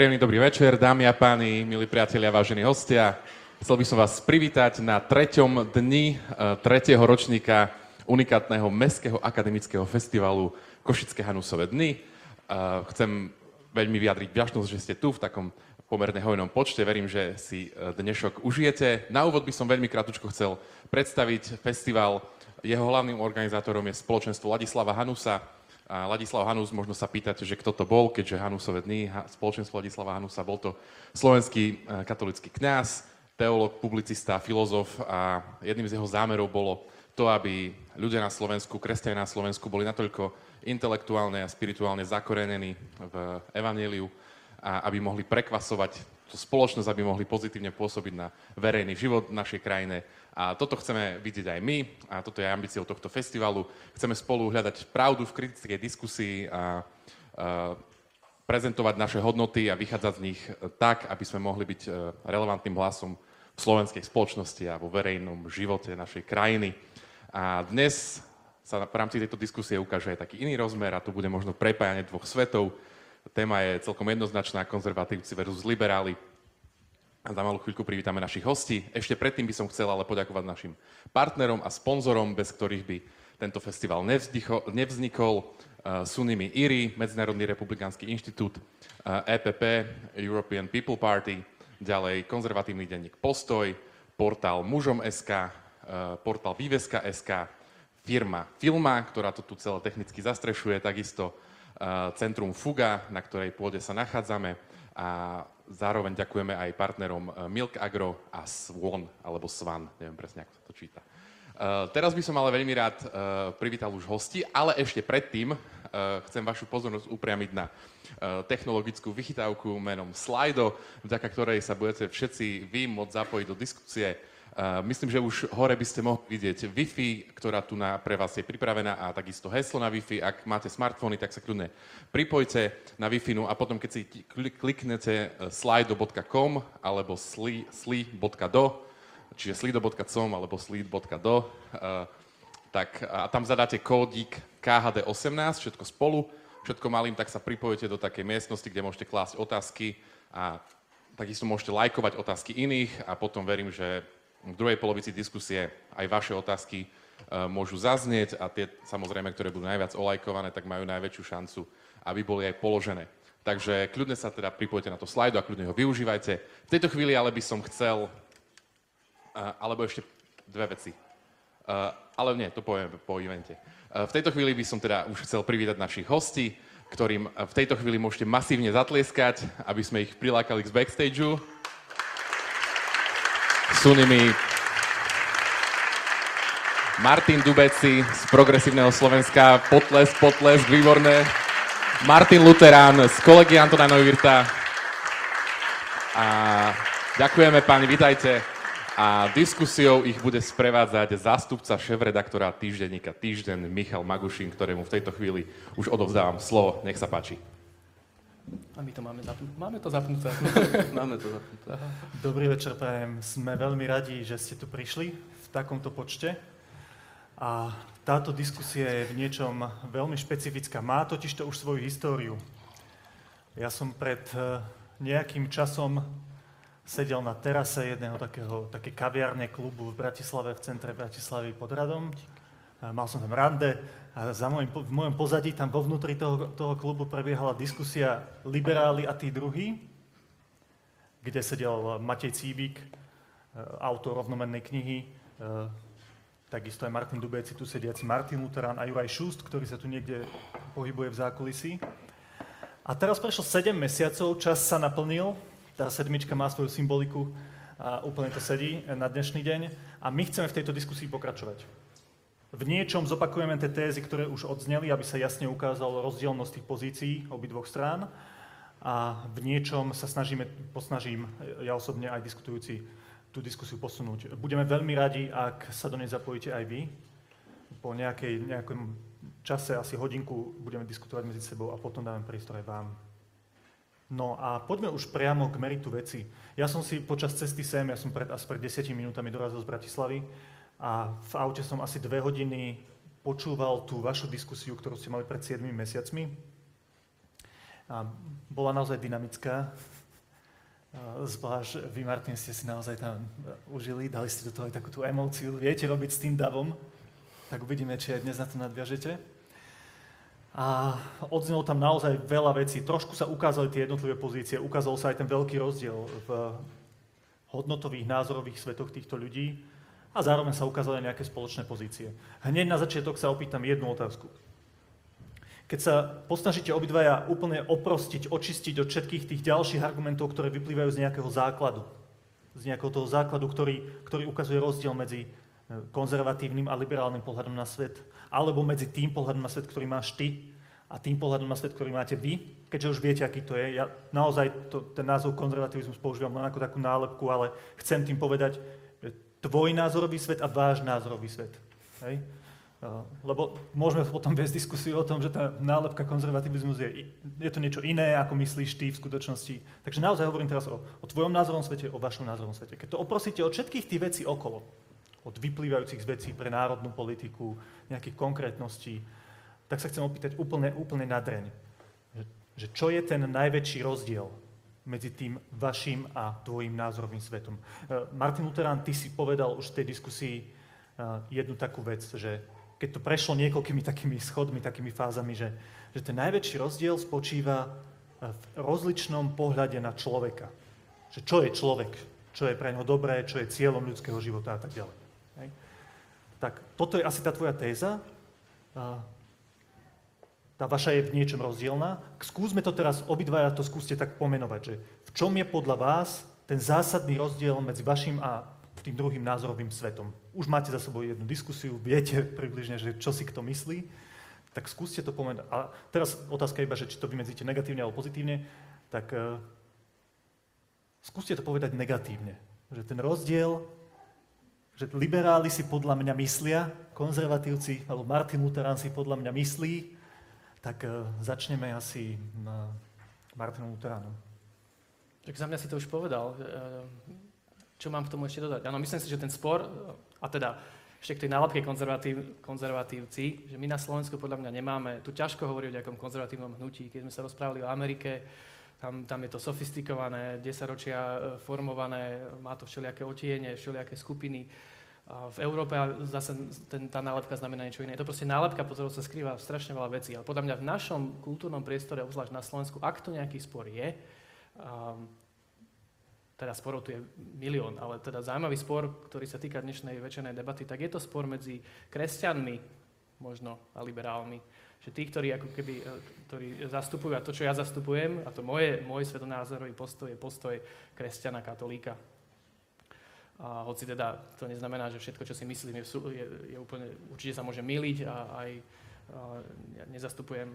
Príjemný dobrý večer, dámy a páni, milí priatelia, vážení hostia. Chcel by som vás privítať na treťom dni eh, tretieho ročníka unikátneho Mestského akademického festivalu Košické Hanusové dny. Eh, chcem veľmi vyjadriť vďačnosť, že ste tu v takom pomerne hojnom počte. Verím, že si eh, dnešok užijete. Na úvod by som veľmi krátko chcel predstaviť festival. Jeho hlavným organizátorom je spoločenstvo Ladislava Hanusa, a Ladislav Hanus, možno sa pýtate, že kto to bol, keďže Hanusové dny, spoločenstvo Ladislava Hanusa, bol to slovenský e, katolický kňaz, teológ, publicista, filozof a jedným z jeho zámerov bolo to, aby ľudia na Slovensku, kresťania na Slovensku boli natoľko intelektuálne a spirituálne zakorenení v evaníliu a aby mohli prekvasovať tú spoločnosť, aby mohli pozitívne pôsobiť na verejný život v našej krajine a toto chceme vidieť aj my a toto je ambíciou tohto festivalu. Chceme spolu hľadať pravdu v kritickej diskusii a, a prezentovať naše hodnoty a vychádzať z nich tak, aby sme mohli byť e, relevantným hlasom v slovenskej spoločnosti a vo verejnom živote našej krajiny. A dnes sa v rámci tejto diskusie ukáže aj taký iný rozmer a tu bude možno prepájanie dvoch svetov. Téma je celkom jednoznačná, konzervatívci versus liberáli. Za malú chvíľku privítame našich hostí. Ešte predtým by som chcel ale poďakovať našim partnerom a sponzorom, bez ktorých by tento festival nevznikol. nevznikol. Sú nimi IRI, Medzinárodný republikánsky inštitút, EPP, European People Party, ďalej konzervatívny denník Postoj, portál Mužom.sk, portál Výveska.sk, firma Filma, ktorá to tu celé technicky zastrešuje, takisto Centrum Fuga, na ktorej pôde sa nachádzame a zároveň ďakujeme aj partnerom eh, Milk Agro a Swan, alebo Svan, neviem presne, ako sa to číta. Uh, teraz by som ale veľmi rád uh, privítal už hosti, ale ešte predtým chcem vašu pozornosť upriamiť na technologickú vychytávku menom Slido, vďaka ktorej sa budete všetci vy môcť zapojiť do diskusie Myslím, že už hore by ste mohli vidieť Wi-Fi, ktorá tu na, pre vás je pripravená a takisto heslo na Wi-Fi. Ak máte smartfóny, tak sa kľudne pripojte na Wi-Fi no a potom, keď si kliknete e, slido.com alebo sli.do, čiže slido.com alebo sli.do, e, tak a tam zadáte kódik KHD18, všetko spolu, všetko malým, tak sa pripojete do takej miestnosti, kde môžete klásť otázky a takisto môžete lajkovať otázky iných a potom verím, že v druhej polovici diskusie aj vaše otázky e, môžu zaznieť a tie, samozrejme, ktoré budú najviac olajkované, tak majú najväčšiu šancu, aby boli aj položené. Takže kľudne sa teda pripojte na to slajdu a kľudne ho využívajte. V tejto chvíli ale by som chcel, e, alebo ešte dve veci. E, ale nie, to poviem po evente. V tejto chvíli by som teda už chcel privítať našich hostí, ktorým v tejto chvíli môžete masívne zatlieskať, aby sme ich prilákali k backstageu sú nimi Martin Dubeci z Progresívneho Slovenska, potles, potles, výborné. Martin Luterán z kolegy Antona Neuwirta. A ďakujeme páni, vitajte. A diskusiou ich bude sprevádzať zástupca šéf-redaktora týždenníka Týždeň Michal Magušin, ktorému v tejto chvíli už odovzdávam slovo. Nech sa páči. A my to máme zapnuté. Máme to zapnuté. máme to zapnuté. Dobrý večer, prajem. Sme veľmi radi, že ste tu prišli v takomto počte. A táto diskusia je v niečom veľmi špecifická. Má totiž to už svoju históriu. Ja som pred eh, nejakým časom sedel na terase jedného takého, také kaviárne klubu v Bratislave, v centre Bratislavy pod Radom. Mal som tam rande a za môjim, v mojom pozadí tam vo vnútri toho, toho klubu prebiehala diskusia liberáli a tí druhí, kde sedel Matej Cíbik, e, autor rovnomennej knihy, e, takisto aj Martin Dubeci, tu sediaci Martin Luterán a Juraj Šust, ktorý sa tu niekde pohybuje v zákulisí. A teraz prešlo 7 mesiacov, čas sa naplnil, tá sedmička má svoju symboliku a úplne to sedí na dnešný deň a my chceme v tejto diskusii pokračovať. V niečom zopakujeme tie tézy, ktoré už odzneli, aby sa jasne ukázalo rozdielnosť tých pozícií obidvoch strán. A v niečom sa snažíme, posnažím ja osobne aj diskutujúci tú diskusiu posunúť. Budeme veľmi radi, ak sa do nej zapojíte aj vy. Po nejakej, nejakom čase, asi hodinku, budeme diskutovať medzi sebou a potom dáme priestor aj vám. No a poďme už priamo k meritu veci. Ja som si počas cesty sem, ja som pred, asi pred 10 minútami dorazil z Bratislavy, a v aute som asi dve hodiny počúval tú vašu diskusiu, ktorú ste mali pred 7 mesiacmi. a bola naozaj dynamická. Zvlášť vy, Martin, ste si naozaj tam užili, dali ste do toho aj takú tú emóciu, viete robiť s tým davom, tak uvidíme, či aj dnes na to nadviažete. A odznelo tam naozaj veľa vecí. Trošku sa ukázali tie jednotlivé pozície, ukázal sa aj ten veľký rozdiel v hodnotových, názorových svetoch týchto ľudí a zároveň sa ukázali nejaké spoločné pozície. Hneď na začiatok sa opýtam jednu otázku. Keď sa posnažíte obidvaja úplne oprostiť, očistiť od všetkých tých ďalších argumentov, ktoré vyplývajú z nejakého základu, z nejakého toho základu, ktorý, ktorý ukazuje rozdiel medzi e, konzervatívnym a liberálnym pohľadom na svet, alebo medzi tým pohľadom na svet, ktorý máš ty a tým pohľadom na svet, ktorý máte vy, keďže už viete, aký to je. Ja naozaj to, ten názov konzervativizmus používam len ako takú nálepku, ale chcem tým povedať tvoj názorový svet a váš názorový svet. Hej? Lebo môžeme potom viesť diskusiu o tom, že tá nálepka konzervativizmus je, je to niečo iné, ako myslíš ty v skutočnosti. Takže naozaj hovorím teraz o, o tvojom názorovom svete, o vašom názorovom svete. Keď to oprosíte od všetkých tých vecí okolo, od vyplývajúcich z vecí pre národnú politiku, nejakých konkrétností, tak sa chcem opýtať úplne, úplne nadreň. Že, že čo je ten najväčší rozdiel medzi tým vašim a tvojim názorovým svetom? E, Martin Luterán, ty si povedal už v tej diskusii e, jednu takú vec, že keď to prešlo niekoľkými takými schodmi, takými fázami, že, že ten najväčší rozdiel spočíva v rozličnom pohľade na človeka. Že čo je človek, čo je pre neho dobré, čo je cieľom ľudského života a tak ďalej. Tak toto je asi tá tvoja téza. Tá vaša je v niečom rozdielna. Skúsme to teraz, obidvaja to skúste tak pomenovať, že v čom je podľa vás ten zásadný rozdiel medzi vašim a tým druhým názorovým svetom. Už máte za sebou jednu diskusiu, viete približne, že čo si kto myslí, tak skúste to povedať. A teraz otázka iba, že či to vymedzíte negatívne alebo pozitívne, tak uh, skúste to povedať negatívne. Že ten rozdiel, že liberáli si podľa mňa myslia, konzervatívci, alebo Martin Luterán si podľa mňa myslí, tak uh, začneme asi na Martinu Luteránom. Tak za mňa si to už povedal. Uh, čo mám k tomu ešte dodať? Áno, myslím si, že ten spor, a teda ešte k tej nálepke konzervatív, konzervatívci, že my na Slovensku podľa mňa nemáme, tu ťažko hovoriť o nejakom konzervatívnom hnutí, keď sme sa rozprávali o Amerike, tam, tam je to sofistikované, 10 ročia e, formované, má to všelijaké otiene, všelijaké skupiny. A v Európe zase ten, tá nálepka znamená niečo iné. Je to proste nálepka, pod ktorou sa skrýva strašne veľa vecí. Ale podľa mňa v našom kultúrnom priestore, obzvlášť na Slovensku, ak to nejaký spor je, um, teda sporov tu je milión, ale teda zaujímavý spor, ktorý sa týka dnešnej večernej debaty, tak je to spor medzi kresťanmi možno a liberálmi. Že tí, ktorí, ako keby, e, ktorí zastupujú, a to, čo ja zastupujem, a to moje, môj svetonázorový postoj je postoj kresťana, katolíka. A hoci teda to neznamená, že všetko, čo si myslím, je, je, je úplne, určite sa môže myliť a aj ja nezastupujem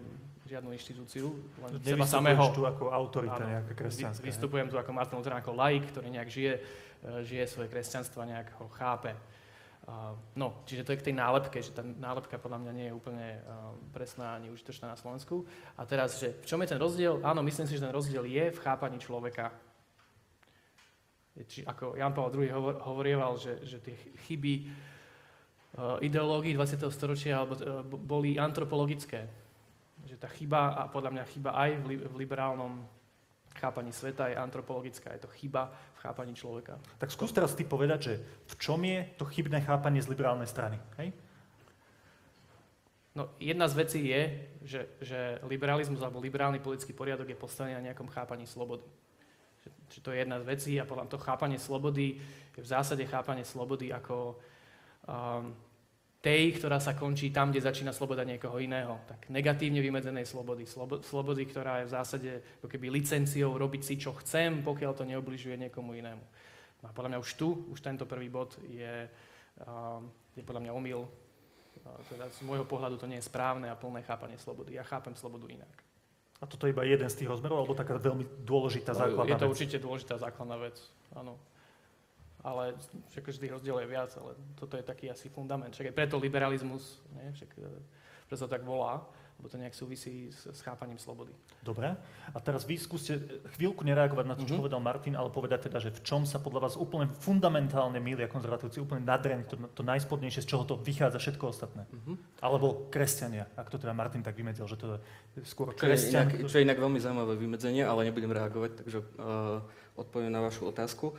žiadnu inštitúciu, len seba samého. tu ako autorita áno, nejaká kresťanská. Vystupujem tu ako Martin Luther, ako laik, ktorý nejak žije, žije svoje kresťanstvo a nejak ho chápe. No, čiže to je k tej nálepke, že tá nálepka podľa mňa nie je úplne presná ani užitočná na Slovensku. A teraz, že v čom je ten rozdiel? Áno, myslím si, že ten rozdiel je v chápaní človeka. Či, ako Jan Pavel II hovor, hovorieval, že, že tie chyby Eh, ideológií 20. storočia alebo, eh, boli antropologické. Že tá chyba, a podľa mňa chyba aj v liberálnom chápaní sveta je antropologická. Je to chyba v chápaní človeka. Tak skús teraz ty povedať, že v čom je to chybné chápanie z liberálnej strany. Hej? No, jedna z vecí je, že, že liberalizmus alebo liberálny politický poriadok je postavený na nejakom chápaní slobody. Že, že to je jedna z vecí a podľa to chápanie slobody je v zásade chápanie slobody ako um, tej, ktorá sa končí tam, kde začína sloboda niekoho iného. Tak negatívne vymedzenej slobody. Slobo, slobody, ktorá je v zásade ako keby licenciou robiť si, čo chcem, pokiaľ to neobližuje niekomu inému. No a podľa mňa už tu, už tento prvý bod je, uh, je podľa mňa omyl. Teda z môjho pohľadu to nie je správne a plné chápanie slobody. Ja chápem slobodu inak. A toto je iba jeden z tých rozmerov, alebo taká veľmi dôležitá základná vec? Je to vec? určite dôležitá základná vec, áno ale však vždy rozdiel je viac, ale toto je taký asi fundament. Však aj preto liberalizmus, nie? Však, e, preto tak volá. Lebo to nejak súvisí s, s chápaním slobody. Dobre. A teraz vy skúste chvíľku nereagovať na to, čo Mhm. povedal Martin, ale povedať teda, že v čom sa podľa vás úplne fundamentálne milia konzervatívci, úplne nadreň, to, to najspodnejšie, z čoho to vychádza všetko ostatné. Mhm. Alebo kresťania, ak to teda Martin tak vymedzil, že to je skôr Čo je, kresťan. inak, čo je inak veľmi zaujímavé vymedzenie, ale nebudem reagovať, takže uh, odpoviem na vašu otázku.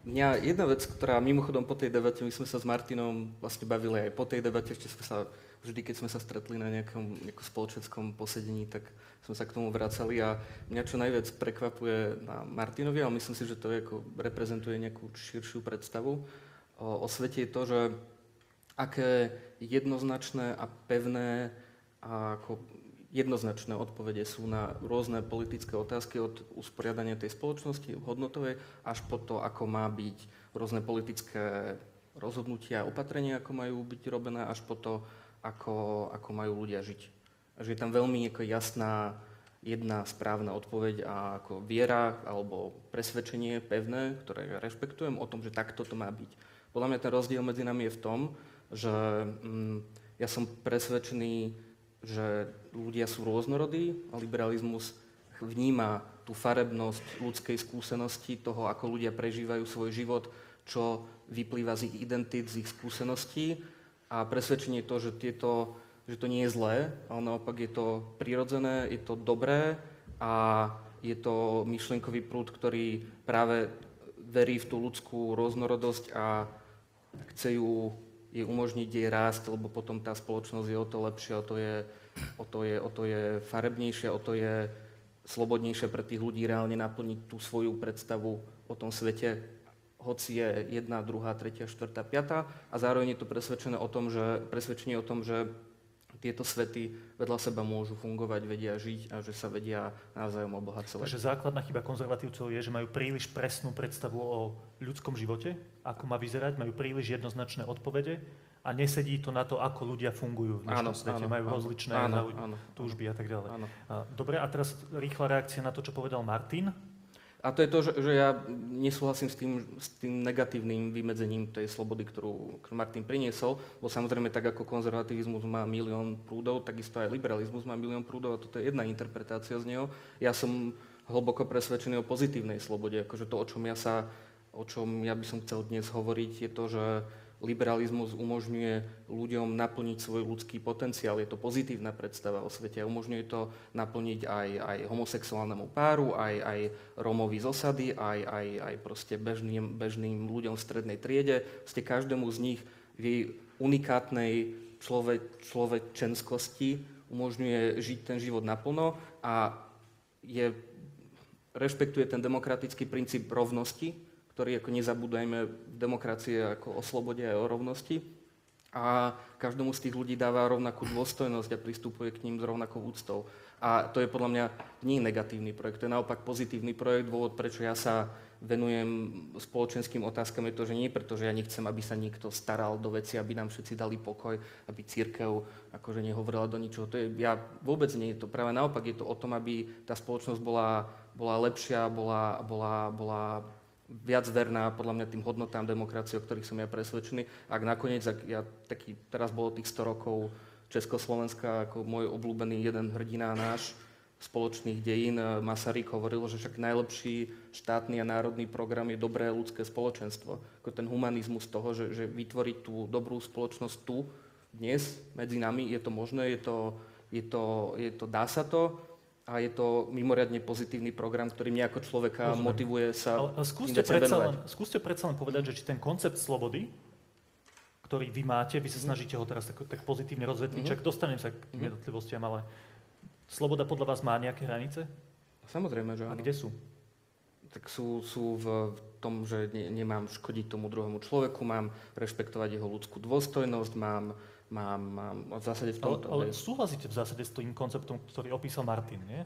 Mňa jedna vec, ktorá mimochodom po tej debate, my sme sa s Martinom vlastne bavili aj po tej debate, ešte sme sa, vždy keď sme sa stretli na nejakom, nejakom spoločenskom posedení, tak sme sa k tomu vracali a mňa čo najviac prekvapuje na Martinovi, ale myslím si, že to je ako, reprezentuje nejakú širšiu predstavu o, o svete, je to, že aké jednoznačné a pevné a ako jednoznačné odpovede sú na rôzne politické otázky od usporiadania tej spoločnosti hodnotovej až po to, ako má byť rôzne politické rozhodnutia a opatrenia, ako majú byť robené, až po to, ako, ako majú ľudia žiť. Že je tam veľmi jasná jedna správna odpoveď a ako viera alebo presvedčenie pevné, ktoré ja rešpektujem o tom, že takto to má byť. Podľa mňa ten rozdiel medzi nami je v tom, že mm, ja som presvedčený, že ľudia sú rôznorodí a liberalizmus vníma tú farebnosť ľudskej skúsenosti, toho, ako ľudia prežívajú svoj život, čo vyplýva z ich identit, z ich skúseností a presvedčenie to, že, tieto, že to nie je zlé, ale naopak je to prirodzené, je to dobré a je to myšlienkový prúd, ktorý práve verí v tú ľudskú rôznorodosť a chce ju jej umožniť jej rásť, lebo potom tá spoločnosť je o to lepšia, o to je, o to je, o to je farebnejšia, o to je slobodnejšie pre tých ľudí reálne naplniť tú svoju predstavu o tom svete, hoci je jedna, druhá, tretia, štvrtá, piatá a zároveň je to presvedčené o tom, že, presvedčenie o tom, že tieto svety vedľa seba môžu fungovať, vedia žiť a že sa vedia navzájom obohacovať. Takže základná chyba konzervatívcov je, že majú príliš presnú predstavu o ľudskom živote, ako má vyzerať, majú príliš jednoznačné odpovede a nesedí to na to, ako ľudia fungujú v dnešnom Áno, svete. áno, majú áno. rozličné Áno, záuj- áno, túžby a tak ďalej. Áno. Dobre, a teraz rýchla reakcia na to, čo povedal Martin. A to je to, že, že ja nesúhlasím s tým, s tým negatívnym vymedzením tej slobody, ktorú, ktorú Martin priniesol, bo samozrejme tak ako konzervativizmus má milión prúdov, takisto aj liberalizmus má milión prúdov a toto je jedna interpretácia z neho. Ja som hlboko presvedčený o pozitívnej slobode, akože to, o čom ja sa, o čom ja by som chcel dnes hovoriť, je to, že liberalizmus umožňuje ľuďom naplniť svoj ľudský potenciál. Je to pozitívna predstava o svete a umožňuje to naplniť aj, aj homosexuálnemu páru, aj, aj Rómovi z osady, aj, aj, aj proste bežným, bežným ľuďom v strednej triede. Ste každému z nich v jej unikátnej človek, človečenskosti umožňuje žiť ten život naplno a je, rešpektuje ten demokratický princíp rovnosti, ktorý ako nezabúdajme v demokracie ako o slobode a o rovnosti. A každému z tých ľudí dáva rovnakú dôstojnosť a pristupuje k ním s rovnakou úctou. A to je podľa mňa nie negatívny projekt, to je naopak pozitívny projekt. Dôvod, prečo ja sa venujem spoločenským otázkam je to, že nie preto, že ja nechcem, aby sa niekto staral do veci, aby nám všetci dali pokoj, aby církev akože nehovorila do ničoho. To je, ja vôbec nie je to. Práve naopak je to o tom, aby tá spoločnosť bola, bola lepšia, bola, bola, bola viac verná podľa mňa tým hodnotám demokracie, o ktorých som ja presvedčený. Ak nakoniec, ak ja taký, teraz bolo tých 100 rokov Československa, ako môj obľúbený jeden hrdina náš spoločných dejín, eh, Masaryk hovoril, že však najlepší štátny a národný program je dobré ľudské spoločenstvo. Ako ten humanizmus toho, že, že vytvoriť tú dobrú spoločnosť tu, dnes, medzi nami, je to možné, je to, je to, je to dá sa to, a je to mimoriadne pozitívny program, ktorý mňa ako človeka Rozumiem. motivuje sa Ale, skúste, predsa len, skúste predsa len povedať, že či ten koncept slobody, ktorý vy máte, vy sa snažíte ho teraz tak, tak pozitívne rozvetviť, Mhm. čak dostanem sa k tým Mhm. jednotlivostiam, ale sloboda podľa vás má nejaké hranice? Samozrejme, že A áno. kde sú? Tak sú, sú v, v tom, že ne, nemám škodiť tomu druhému človeku, mám rešpektovať jeho ľudskú dôstojnosť, mám, mám, mám v zásade v Ale, tomto... ale hej. súhlasíte v zásade s tým konceptom, ktorý opísal Martin, nie?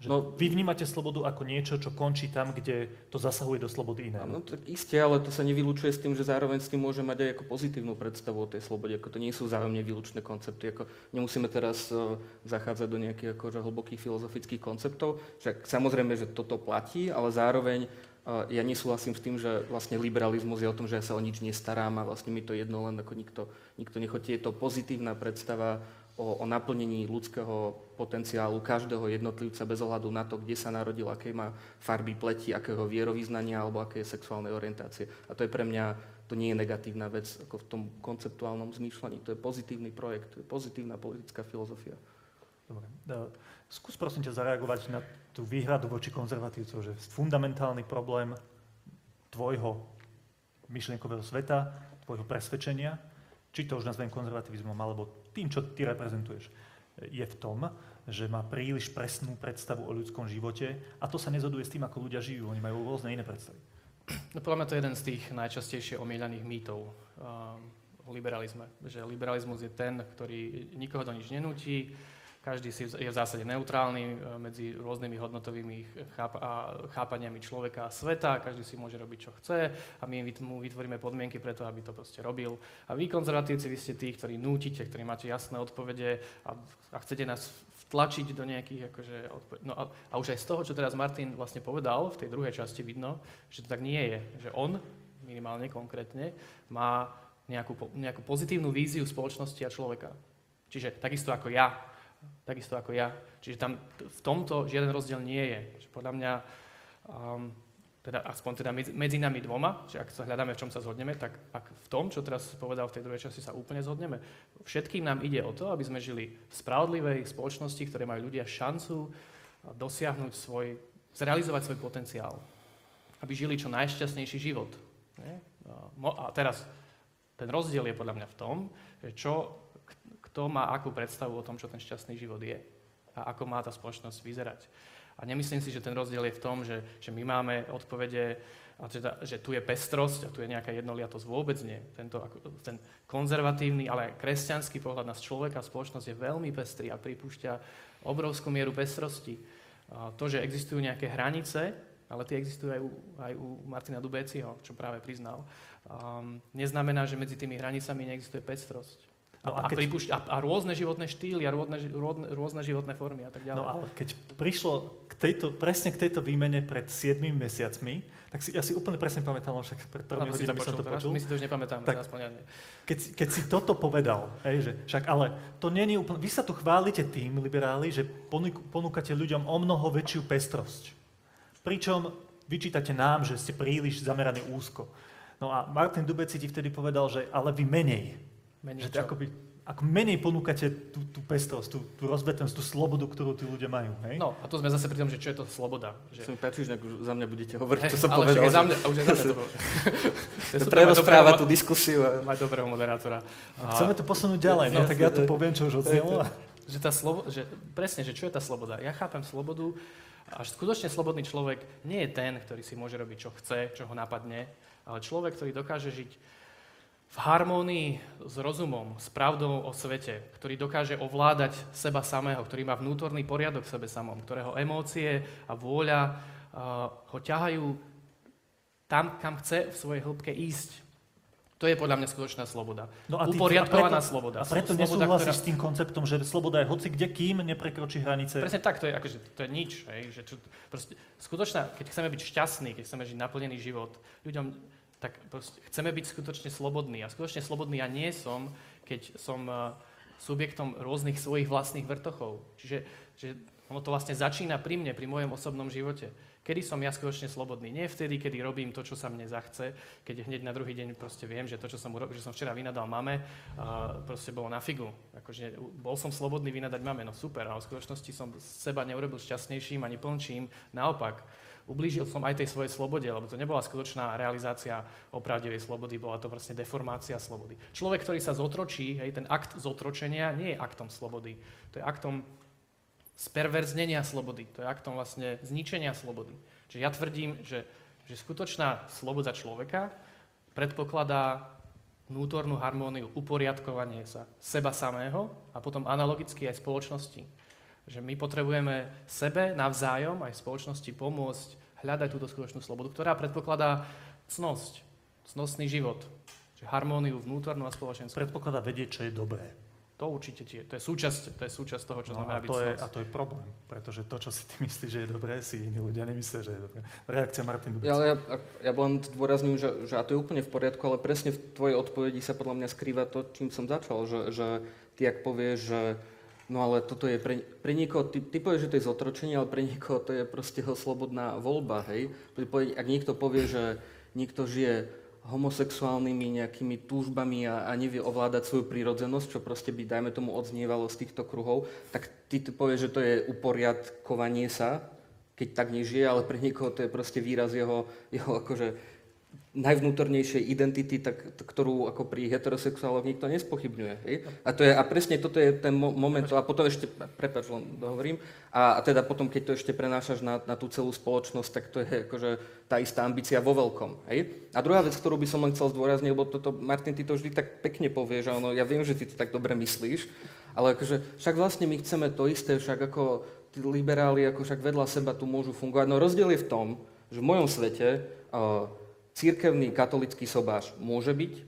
Že No- vy vnímate slobodu ako niečo, čo končí tam, kde to zasahuje do slobody iného. Áno, tak isté, ale to sa nevylučuje s tým, že zároveň s tým môže mať aj ako pozitívnu predstavu o tej slobode. Ako to nie sú vzájomne výlučné koncepty. Ako nemusíme teraz uh, zachádzať do nejakých akože, hlbokých filozofických konceptov. Však samozrejme, že toto platí, ale zároveň ja nesúhlasím s tým, že vlastne liberalizmus je o tom, že ja sa o nič nestarám a vlastne mi to jedno, len ako nikto, nikto nechotí. Je to pozitívna predstava o, o naplnení ľudského potenciálu každého jednotlivca bez ohľadu na to, kde sa narodil, aké má farby pleti, akého vierovýznania alebo aké je sexuálnej orientácie. A to je pre mňa, to nie je negatívna vec ako v tom konceptuálnom zmýšľaní. To je pozitívny projekt, to je pozitívna politická filozofia. Dobre. Skús prosím ťa zareagovať na tú výhradu voči konzervatívcov, že fundamentálny problém tvojho myšlienkového sveta, tvojho presvedčenia, či to už nazvem konzervativizmom, alebo tým, čo ty reprezentuješ, je v tom, že má príliš presnú predstavu o ľudskom živote a to sa nezhoduje s tým, ako ľudia žijú. Oni majú rôzne iné predstavy. No podľa mňa to je jeden z tých najčastejšie omieľaných mýtov um, o liberalizme. Že liberalizmus je ten, ktorý nikoho do nič nenúti, každý si je v zásade neutrálny e, medzi rôznymi hodnotovými chápaniami človeka a sveta, každý si môže robiť, čo chce a my mu vytvoríme podmienky preto, aby to proste robil. A vy, konzervatívci, vy ste tí, ktorí nútite, ktorí máte jasné odpovede a, a chcete nás vtlačiť do nejakých, akože, odpovede. No a, a už aj z toho, čo teraz Martin vlastne povedal, v tej druhej časti vidno, že to tak nie je. Že on, minimálne konkrétne, má nejakú, nejakú pozitívnu víziu spoločnosti a človeka. Čiže takisto ako ja takisto ako ja. Čiže tam v tomto žiaden rozdiel nie je. Že podľa mňa, um, teda aspoň teda medzi, nami dvoma, že ak sa hľadáme, v čom sa zhodneme, tak ak v tom, čo teraz povedal v tej druhej časti, sa úplne zhodneme, všetkým nám ide o to, aby sme žili v spravodlivej spoločnosti, ktoré majú ľudia šancu dosiahnuť svoj, zrealizovať svoj potenciál. Aby žili čo najšťastnejší život. A teraz ten rozdiel je podľa mňa v tom, že čo kto má akú predstavu o tom, čo ten šťastný život je a ako má tá spoločnosť vyzerať. A nemyslím si, že ten rozdiel je v tom, že, že my máme odpovede, a teda, že tu je pestrosť a tu je nejaká jednoliatosť. Vôbec nie. Tento, ten konzervatívny, ale aj kresťanský pohľad na človeka a spoločnosť je veľmi pestrý a pripúšťa obrovskú mieru pestrosti. To, že existujú nejaké hranice, ale tie existujú aj u, aj u Martina Dubéciho, čo práve priznal, um, neznamená, že medzi tými hranicami neexistuje pestrosť. No a, a, keď... a, a rôzne životné štýly a rôzne, rôzne, rôzne životné formy a tak ďalej. No ale keď prišlo k tejto, presne k tejto výmene pred 7 mesiacmi, tak si, ja si úplne presne pamätám, však pred tromi no, hodinami som to počul. My si to už nepamätáme, tak, aspoň ja keď, keď si toto povedal, hej, že však ale to je úplne, vy sa tu chválite tým, liberáli, že ponúkate ľuďom o mnoho väčšiu pestrosť. Pričom vyčítate nám, že ste príliš zameraní úzko. No a Martin Dubeci ti vtedy povedal, že ale vy menej. Menej že akoby, ako menej ponúkate tú, tú pestrosť, tú, tú rozvetnosť, tú slobodu, ktorú tí ľudia majú. Hej? No a tu sme zase pri tom, že čo je to sloboda. Že... Som páči, že za mňa budete hovoriť, hey, čo som ale povedal. Ale za mňa, už je za mňa to to prerozpráva tú diskusiu. Mať dobrého moderátora. A... Chceme to posunúť ďalej, no, tak ja to poviem, čo už odznelo. Že tá slovo, že, presne, že čo je tá sloboda. Ja chápem slobodu, až skutočne slobodný človek nie je ten, ktorý si môže robiť, čo chce, čo ho napadne, ale človek, ktorý dokáže žiť v harmónii s rozumom, s pravdou o svete, ktorý dokáže ovládať seba samého, ktorý má vnútorný poriadok v sebe samom, ktorého emócie a vôľa uh, ho ťahajú tam, kam chce v svojej hĺbke ísť. To je podľa mňa skutočná sloboda. No a ty, Uporiadkovaná a preto, sloboda. A preto sloboda, nesúhlasíš ktorá... s tým konceptom, že sloboda je hoci kde, kým neprekročí hranice. Presne tak, to je, akože, to je nič. Hej, že čo, proste, skutočná, keď chceme byť šťastní, keď chceme žiť naplnený život, ľuďom tak chceme byť skutočne slobodní. A skutočne slobodný ja nie som, keď som uh, subjektom rôznych svojich vlastných vrtochov. Čiže že ono to vlastne začína pri mne, pri mojom osobnom živote. Kedy som ja skutočne slobodný? Nie vtedy, kedy robím to, čo sa mne zachce, keď hneď na druhý deň proste viem, že to, čo som, urobil, že som včera vynadal mame, uh, proste bolo na figu. Akože bol som slobodný vynadať mame, no super, ale v skutočnosti som seba neurobil šťastnejším ani plnčím. Naopak, ublížil som aj tej svojej slobode, lebo to nebola skutočná realizácia opravdivej slobody, bola to vlastne deformácia slobody. Človek, ktorý sa zotročí, hej, ten akt zotročenia nie je aktom slobody, to je aktom sperverznenia slobody, to je aktom vlastne zničenia slobody. Čiže ja tvrdím, že, že skutočná sloboda človeka predpokladá vnútornú harmóniu, uporiadkovanie sa seba samého a potom analogicky aj spoločnosti. Že my potrebujeme sebe navzájom aj spoločnosti pomôcť hľadať túto skutočnú slobodu, ktorá predpokladá cnosť, cnostný život, čiže harmóniu vnútornú a spoločenskú. Predpokladá vedieť, čo je dobré. To určite tie. To je súčasť, to je súčasť toho, čo no, znamená byť to je, A to je problém, pretože to, čo si ty myslíš, že je dobré, si iní ľudia nemyslia, že je dobré. Reakcia Martin Dubic. Ja, ja, ja len dôrazním, že, že a to je úplne v poriadku, ale presne v tvojej odpovedi sa podľa mňa skrýva to, čím som začal, že, že ty ak povieš, že no ale toto je pre, pre niekoho, ty, ty povieš, že to je zotročenie, ale pre niekoho to je proste jeho slobodná voľba, hej. Ak niekto povie, že niekto žije homosexuálnymi nejakými túžbami a, a nevie ovládať svoju prírodzenosť, čo proste by, dajme tomu, odznievalo z týchto kruhov, tak ty, ty povieš, že to je uporiadkovanie sa, keď tak nežije, ale pre niekoho to je proste výraz jeho, jeho akože najvnútornejšej identity, tak, ktorú ako pri heterosexuáloch nikto nespochybňuje. Hej? A, to je, a presne toto je ten mo- moment, a potom ešte, prepáč, len dohovorím, a, a teda potom, keď to ešte prenášaš na, na tú celú spoločnosť, tak to je akože tá istá ambícia vo veľkom. Hej? A druhá vec, ktorú by som len chcel zdôrazniť, lebo toto, Martin, ty to vždy tak pekne povieš, že ono, ja viem, že ty to tak dobre myslíš, ale akože, však vlastne my chceme to isté, však ako tí liberáli, ako však vedľa seba tu môžu fungovať. No rozdiel je v tom, že v mojom svete uh, církevný katolický sobáš môže byť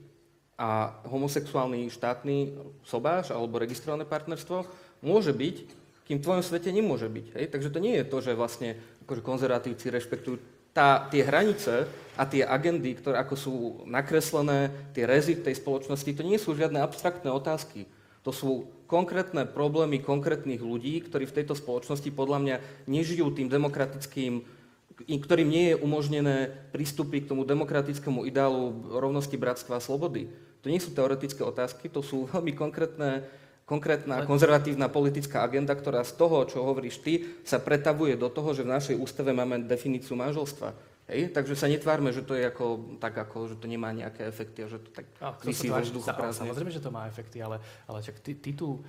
a homosexuálny štátny sobáš alebo registrované partnerstvo môže byť, kým v tvojom svete nemôže byť. Hej? Takže to nie je to, že vlastne akože konzervatívci rešpektujú tá, tie hranice a tie agendy, ktoré ako sú nakreslené, tie rezy v tej spoločnosti, to nie sú žiadne abstraktné otázky. To sú konkrétne problémy konkrétnych ľudí, ktorí v tejto spoločnosti podľa mňa nežijú tým demokratickým ktorým nie je umožnené prístupy k tomu demokratickému ideálu rovnosti, bratstva a slobody. To nie sú teoretické otázky, to sú veľmi konkrétne, konkrétna konzervatívna politická agenda, ktorá z toho, čo hovoríš ty, sa pretavuje do toho, že v našej ústave máme definíciu manželstva. Hej? Takže sa netvárme, že to je ako, tak ako, že to nemá nejaké efekty a že to tak vysí vo vzduchu Samozrejme, že to má efekty, ale, ale čak ty, ty tu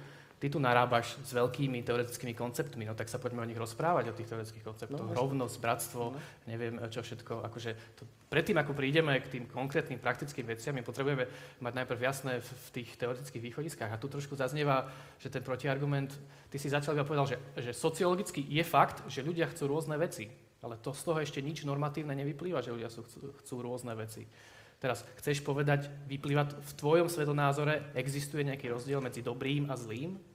ty tu narábaš s veľkými teoretickými konceptmi, no tak sa poďme o nich rozprávať, o tých teoretických konceptoch. No, Rovnosť, bratstvo, no. neviem čo všetko. Akože to, predtým, ako prídeme k tým konkrétnym praktickým veciam, my potrebujeme mať najprv jasné v, v tých teoretických východiskách. A tu trošku zaznieva, že ten protiargument, ty si začal iba povedal, že, že sociologicky je fakt, že ľudia chcú rôzne veci. Ale to z toho ešte nič normatívne nevyplýva, že ľudia sú, chcú, chcú rôzne veci. Teraz, chceš povedať, vyplýva v tvojom svetonázore, existuje nejaký rozdiel medzi dobrým a zlým?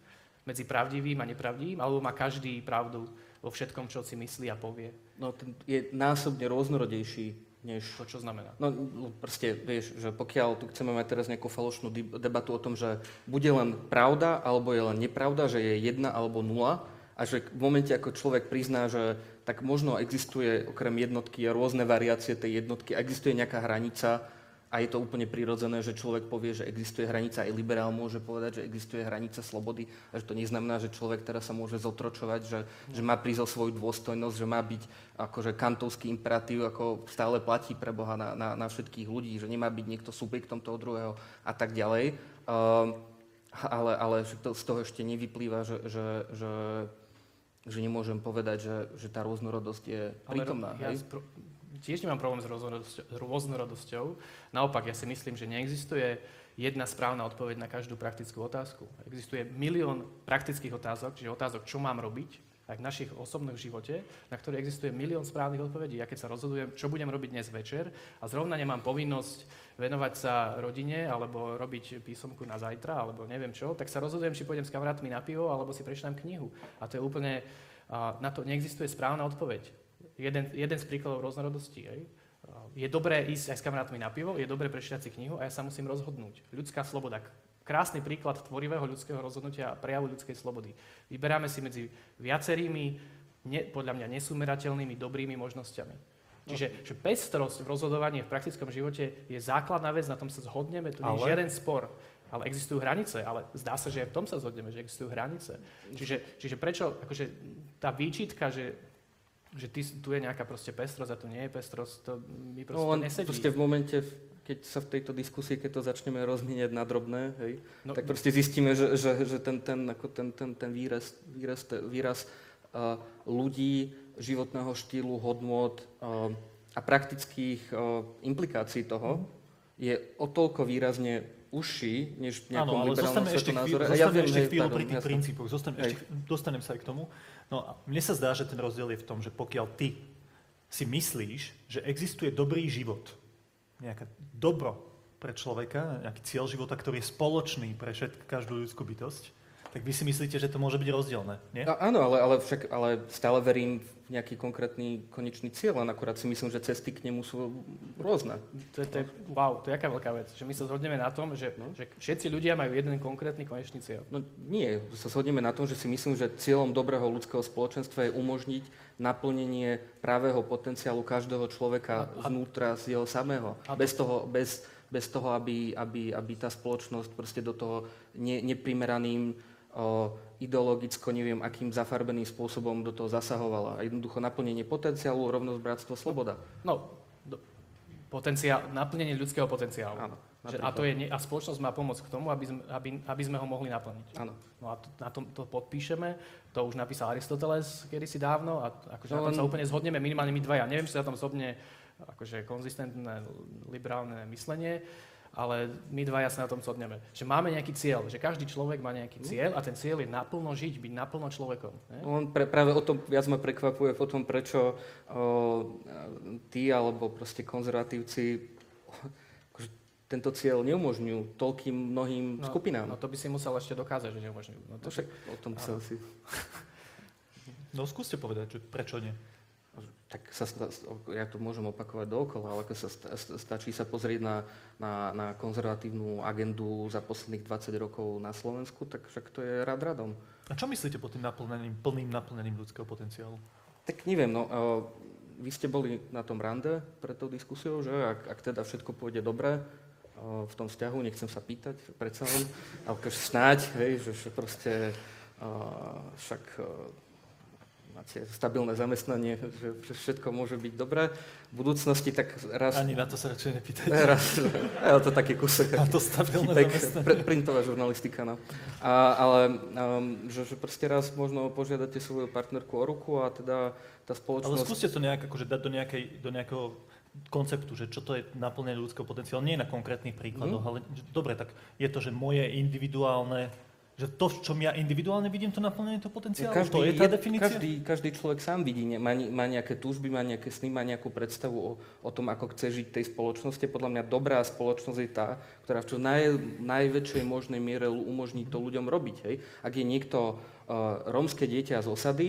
Medzi pravdivým a nepravdivým, alebo má každý pravdu vo všetkom, čo si myslí a povie? No, ten je násobne rôznorodejší než... To čo znamená? No, no proste, vieš, že pokiaľ tu chceme mať teraz nejakú falošnú debatu o tom, že bude len pravda, alebo je len nepravda, že je jedna alebo nula, a že v momente, ako človek prizná, že tak možno existuje okrem jednotky a rôzne variácie tej jednotky, existuje nejaká hranica, a je to úplne prirodzené, že človek povie, že existuje hranica, aj liberál môže povedať, že existuje hranica slobody a že to neznamená, že človek teraz sa môže zotročovať, že, že má prísť o svoju dôstojnosť, že má byť akože kantovský imperatív, ako stále platí pre Boha na, na, na všetkých ľudí, že nemá byť niekto subjektom toho druhého a tak ďalej. Uh, ale, ale to, z toho ešte nevyplýva, že, že, že, že nemôžem povedať, že, že tá rôznorodosť je prítomná. Ale, ja, tiež nemám problém s rôznorodosťou. Naopak, ja si myslím, že neexistuje jedna správna odpoveď na každú praktickú otázku. Existuje milión praktických otázok, čiže otázok, čo mám robiť, aj v našich osobných živote, na ktoré existuje milión správnych odpovedí. Ja keď sa rozhodujem, čo budem robiť dnes večer a zrovna nemám povinnosť venovať sa rodine alebo robiť písomku na zajtra alebo neviem čo, tak sa rozhodujem, či pôjdem s kamarátmi na pivo alebo si prečítam knihu. A to je úplne, na to neexistuje správna odpoveď jeden, jeden z príkladov rôznorodosti. Hej. Je dobré ísť aj s kamarátmi na pivo, je dobré prečítať si knihu a ja sa musím rozhodnúť. Ľudská sloboda. Krásny príklad tvorivého ľudského rozhodnutia a prejavu ľudskej slobody. Vyberáme si medzi viacerými, ne, podľa mňa nesumerateľnými, dobrými možnosťami. Čiže že pestrosť v rozhodovaní v praktickom živote je základná vec, na tom sa zhodneme, tu nie je žiaden spor. Ale existujú hranice, ale zdá sa, že aj v tom sa zhodneme, že existujú hranice. Čiže, čiže prečo akože tá výčitka, že že ty, tu je nejaká proste pestrosť a tu nie je pestrosť, to mi proste no, nesedí. Proste v momente, keď sa v tejto diskusii, keď to začneme rozmieňať na drobné, hej, no, tak proste zistíme, že, že, že ten, ten, ako ten, ten, ten výraz, výraz, výraz uh, ľudí, životného štýlu, hodnot uh, a praktických uh, implikácií toho mm. je o toľko výrazne užší, než v nejakom Áno, ale liberálnom svetonázore. Zostaneme ja viem, ešte chvíľu pri tých princípoch, Zostanem, ešte, dostanem sa aj k tomu. No a mne sa zdá, že ten rozdiel je v tom, že pokiaľ ty si myslíš, že existuje dobrý život, nejaké dobro pre človeka, nejaký cieľ života, ktorý je spoločný pre všetk, každú ľudskú bytosť, Tak vy si myslíte, že to môže byť rozdielne, nie? A, áno, ale, ale však ale stále verím v nejaký konkrétny konečný cieľ, len akurát si myslím, že cesty k nemu sú rôzne. To je, to je, wow, to je aká veľká vec, že my sa zhodneme na tom, že, No. že všetci ľudia majú jeden konkrétny konečný cieľ. No nie, sa shodneme na tom, že si myslím, že cieľom dobrého ľudského spoločenstva je umožniť naplnenie právého potenciálu každého človeka A- a- znútra z jeho samého. A- Bez toho, bez, bez toho aby, aby, aby tá spoločnosť proste do toho ne, neprimeraným ideologicko, neviem akým zafarbeným spôsobom do toho zasahovala. Jednoducho naplnenie potenciálu, rovnosť, bratstvo, sloboda. No, do, potenciál, naplnenie ľudského potenciálu. Áno. Že, a, to je, a spoločnosť má pomôcť k tomu, aby sme, aby, aby sme ho mohli naplniť. Áno. No a to, na tom to podpíšeme, to už napísal Aristoteles kedysi dávno a akože No na tom len- sa úplne zhodneme, minimálne my dvaja. Neviem, či sa na tom zhodne akože konzistentné liberálne myslenie, ale my dvaja sa na tom zhodneme. Že máme nejaký cieľ, že každý človek má nejaký cieľ a ten cieľ je naplno žiť, byť naplno človekom. Ne? No, On pre, práve o tom viac ma prekvapuje potom, prečo o, tí alebo proste konzervatívci akože tento cieľ neumožňujú toľkým mnohým No, skupinám. No to by si musel ešte dokázať, že neumožňujú. No, To to však o tom chcel si. No skúste povedať, že prečo nie. Tak sa, ja to môžem opakovať dookola, ale sa sta, sta- stačí sa pozrieť na, na, na konzervatívnu agendu za posledných 20 rokov na Slovensku, tak však to je rad radom. A čo myslíte pod tým naplnením, plným naplnením ľudského potenciálu? Tak neviem, no, uh, vy ste boli na tom rande pred tou diskusiou, že ak, ak teda všetko pôjde dobre uh, v tom vzťahu, nechcem sa pýtať, predsa len, ale snáď, hej, že, že proste uh, však uh, stabilné zamestnanie, že, všetko môže byť dobré. V budúcnosti tak raz... Ani na to sa radšej nepýtajte. raz je to taký kúsok. Na to stabilné Typek, zamestnanie. pr- printová žurnalistika, no. A, ale um, že, že proste raz možno požiadate svoju partnerku o ruku a teda tá Ale spoločnosť... skúste to nejak akože dať do, nejakej, do nejakého konceptu, že čo to je naplnenie ľudského potenciálu, nie na konkrétnych príkladoch, Mhm. ale dobre, tak je to, že moje individuálne, že to, v čom ja individuálne vidím to naplnenie toho potenciálu, to je tá definícia? každý, každý človek sám vidí, má, má nejaké túžby, má nejaké sny, má nejakú predstavu o, o tom, ako chce žiť tej spoločnosti. Podľa mňa dobrá spoločnosť je tá, ktorá v čo naj, najväčšej možnej miere umožní to ľuďom robiť. Hej? Ak je niekto uh, rómske dieťa z osady,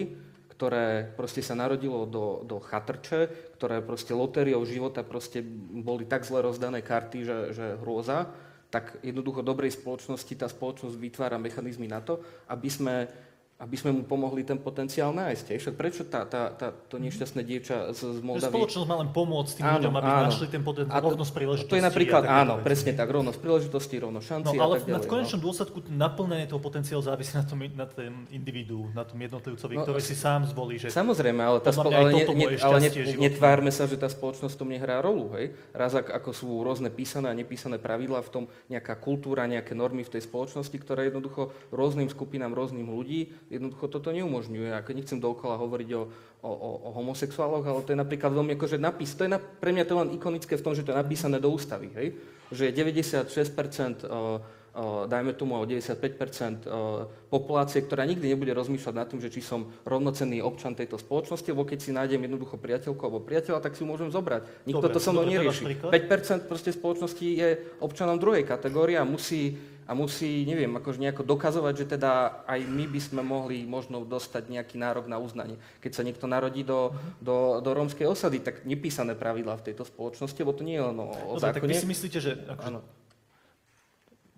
ktoré proste sa narodilo do, do chatrče, ktoré proste lotériou života proste boli tak zle rozdané karty, že, že hrôza, tak jednoducho dobrej spoločnosti tá spoločnosť vytvára mechanizmy na to, aby sme, aby sme mu pomohli ten potenciál nájsť. hej. Však prečo tá, tá, tá, to nešťastné dievča z, z Že Moldavy... spoločnosť má len pomôcť tým Áno, ľuďom, aby áno. našli ten potenciál, A rovnosť príležitosti. To je napríklad, a áno, veci. presne tak, rovnosť príležitosti, rovnosť No šanci a ale tak v ďalej. v konečnom dôsledku naplnenie toho potenciálu závisí na tom, na tom individu, na tom jednotlivcovi, No, ktorý si sám zvolí, že Samozrejme, ale, tá Podľa spo- mňa aj ale, ne, ne, ale ne, netvárme sa, že tá spoločnosť v tom nehrá rolu. Hej? Raz ak, ako sú rôzne písané a nepísané pravidlá v tom, nejaká kultúra, nejaké normy v tej spoločnosti, ktoré jednoducho rôznym skupinám, rôznym ľudí, jednoducho toto neumožňuje. A keď nechcem dookola hovoriť o, o, o, homosexuáloch, ale to je napríklad veľmi akože napis, to je na, pre mňa to je len ikonické v tom, že to je napísané do ústavy. Hej? Že je 96% o, o, dajme tomu o 95% o, populácie, ktorá nikdy nebude rozmýšľať nad tým, že či som rovnocenný občan tejto spoločnosti, alebo keď si nájdem jednoducho priateľku alebo priateľa, tak si ju môžem zobrať. Nikto Dobre, to so mnou nerieši. príklad? 5% proste spoločnosti je občanom druhej kategórie a musí, a musí, neviem, akože nejako dokazovať, že teda aj my by sme mohli možno dostať nejaký nárok na uznanie. Keď sa niekto narodí do, do, do rómskej osady, tak nepísané pravidlá v tejto spoločnosti, lebo to nie je len o, o Dobre, tak vy zákone. si myslíte, že akože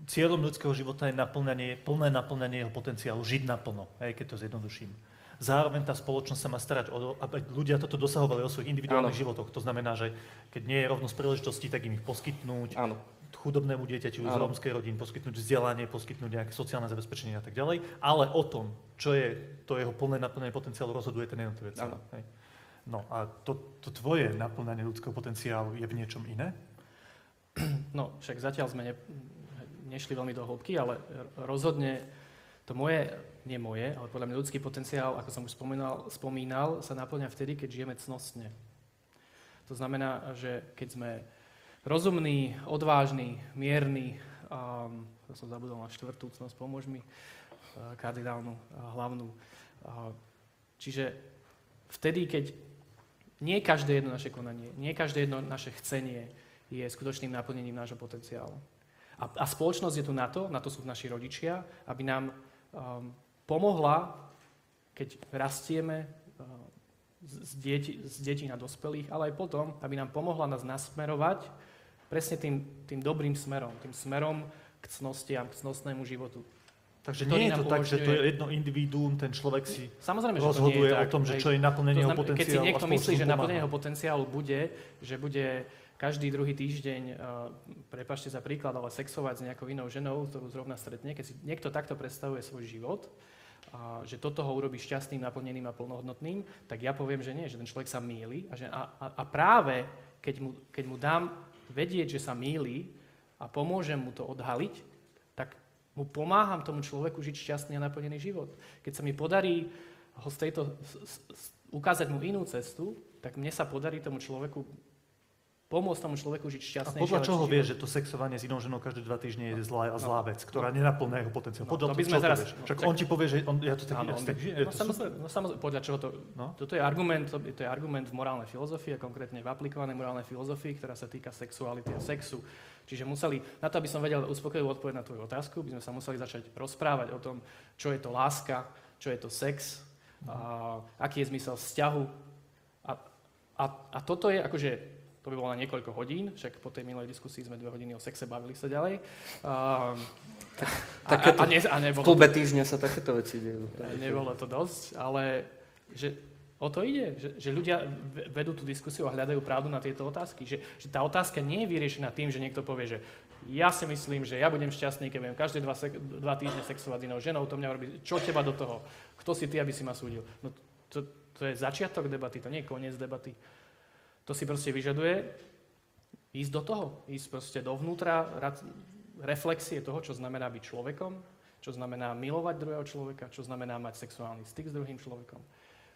cieľom ľudského života je naplňanie, plné naplňanie jeho potenciálu, žiť naplno, hej, keď to zjednoduším. Zároveň tá spoločnosť sa má starať o to, aby ľudia toto dosahovali o svojich individuálnych Áno. životoch. To znamená, že keď nie je rovnosť príležitostí, tak im ich poskytnúť, Áno. Chudobnému dieťaťu z rómskej rodiny, poskytnúť vzdelanie, poskytnúť nejaké sociálne zabezpečenie a tak ďalej. Ale o tom, čo je to jeho plné naplnenie potenciálu, rozhoduje ten jednotlivec. No a to, to tvoje naplňanie ľudského potenciálu je v niečom iné? No, však zatiaľ sme ne, nešli veľmi do hĺbky, ale rozhodne to moje, nie moje, ale podľa mňa ľudský potenciál, ako som už spomínal, spomínal sa naplňa vtedy, keď žijeme cnostne. To znamená, že keď sme rozumní, odvážni, mierni, um, to som zabudol na štvrtú cnosť, pomôž mi, uh, kardinálnu, uh, hlavnú. Uh, čiže vtedy, keď nie každé jedno naše konanie, nie každé jedno naše chcenie je skutočným naplnením nášho potenciálu. A, a spoločnosť je tu na to, na to sú naši rodičia, aby nám um, pomohla, keď rastieme z, deti, z detí na dospelých, ale aj potom, aby nám pomohla nás nasmerovať presne tým, tým dobrým smerom, tým smerom k cnostiam, k cnostnému životu. Takže ktorý nie je to tak, že to je jedno individuum, ten človek si Samozrejme, že to nie rozhoduje je tak, o tom, že čo je naplnenie To jeho potenciálu. Keď si niekto myslí, že naplnenie jeho potenciálu bude, že bude každý druhý týždeň, uh, prepašte za príklad, ale sexovať s nejakou inou ženou, ktorú zrovna stretne, keď si niekto takto predstavuje svoj život, že toto ho urobí šťastným, naplneným a plnohodnotným, tak ja poviem, že nie, že ten človek sa míli a, že, a, a, a práve keď mu, keď mu dám vedieť, že sa míli a pomôžem mu to odhaliť, tak mu pomáham tomu človeku žiť šťastný a naplnený život. Keď sa mi podarí ho z tejto, s, s, ukázať mu inú cestu, tak mne sa podarí tomu človeku pomôcť tomu človeku žiť A šťastný podľa čoho vieš, že to sexovanie s inou ženou každé dva týždne je zlá, zlá vec, ktorá nenaplňa jeho potenciál? No, Podľa to toho, by sme to teraz- no, Však tak- on ti povie, že on, ja to tak, Áno, to on tak no, to samozrejme, no, samozrejme, podľa čoho to... No. Toto je argument, to, to je argument v morálnej filozofii, a konkrétne v aplikovanej morálnej filozofii, ktorá sa týka sexuality a sexu. Čiže museli, na to, aby som vedel uspokojivú odpoveď na tvoju otázku, by sme sa museli začať rozprávať o tom, čo je to láska, čo je to sex, a aký je zmysel vzťahu. A, a, a toto je akože, to by bolo na niekoľko hodín, však po tej minulej diskusii sme dve hodiny o sexe bavili sa ďalej. A, a, a, ne, a V klube týždňa sa takéto veci dejú. Nebolo to dosť, ale že o to ide, že, že ľudia ve- vedú tú diskusiu a hľadajú pravdu na tieto otázky. Že, že tá otázka nie je vyriešená tým, že niekto povie, že ja si myslím, že ja budem šťastný, keď budem každé dva, sek- dva týždne sexovať s inou ženou, to mňa robí, čo teba do toho? Kto si ty, aby si ma súdil? No to, to je začiatok debaty, to nie je koniec debaty. To si proste vyžaduje ísť do toho, ísť proste dovnútra, reflexie toho, čo znamená byť človekom, čo znamená milovať druhého človeka, čo znamená mať sexuálny styk s druhým človekom.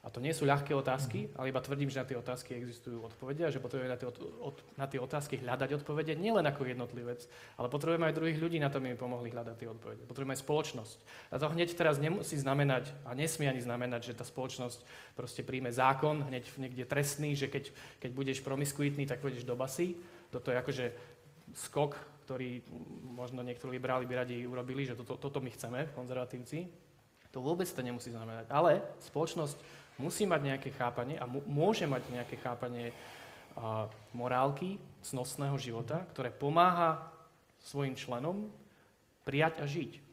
A to nie sú ľahké otázky, ale iba tvrdím, že na tie otázky existujú odpovede a že potrebujeme na tie, od, od, na tie otázky hľadať odpovede nielen ako jednotlivec, ale potrebujeme aj druhých ľudí na to, aby pomohli hľadať tie odpovede. Potrebujeme aj spoločnosť. A to hneď teraz nemusí znamenať, a nesmie ani znamenať, že tá spoločnosť proste príjme zákon, hneď niekde trestný, že keď, keď budeš promiskuitný, tak pôjdeš do basy. Toto je akože skok, ktorý možno niektorí liberáli by radi urobili, že toto, toto my chceme, konzervatívci. To vôbec to nemusí znamenať. Ale spoločnosť musí mať nejaké chápanie a môže mať nejaké chápanie morálky, cnostného života, ktoré pomáha svojim členom prijať a žiť.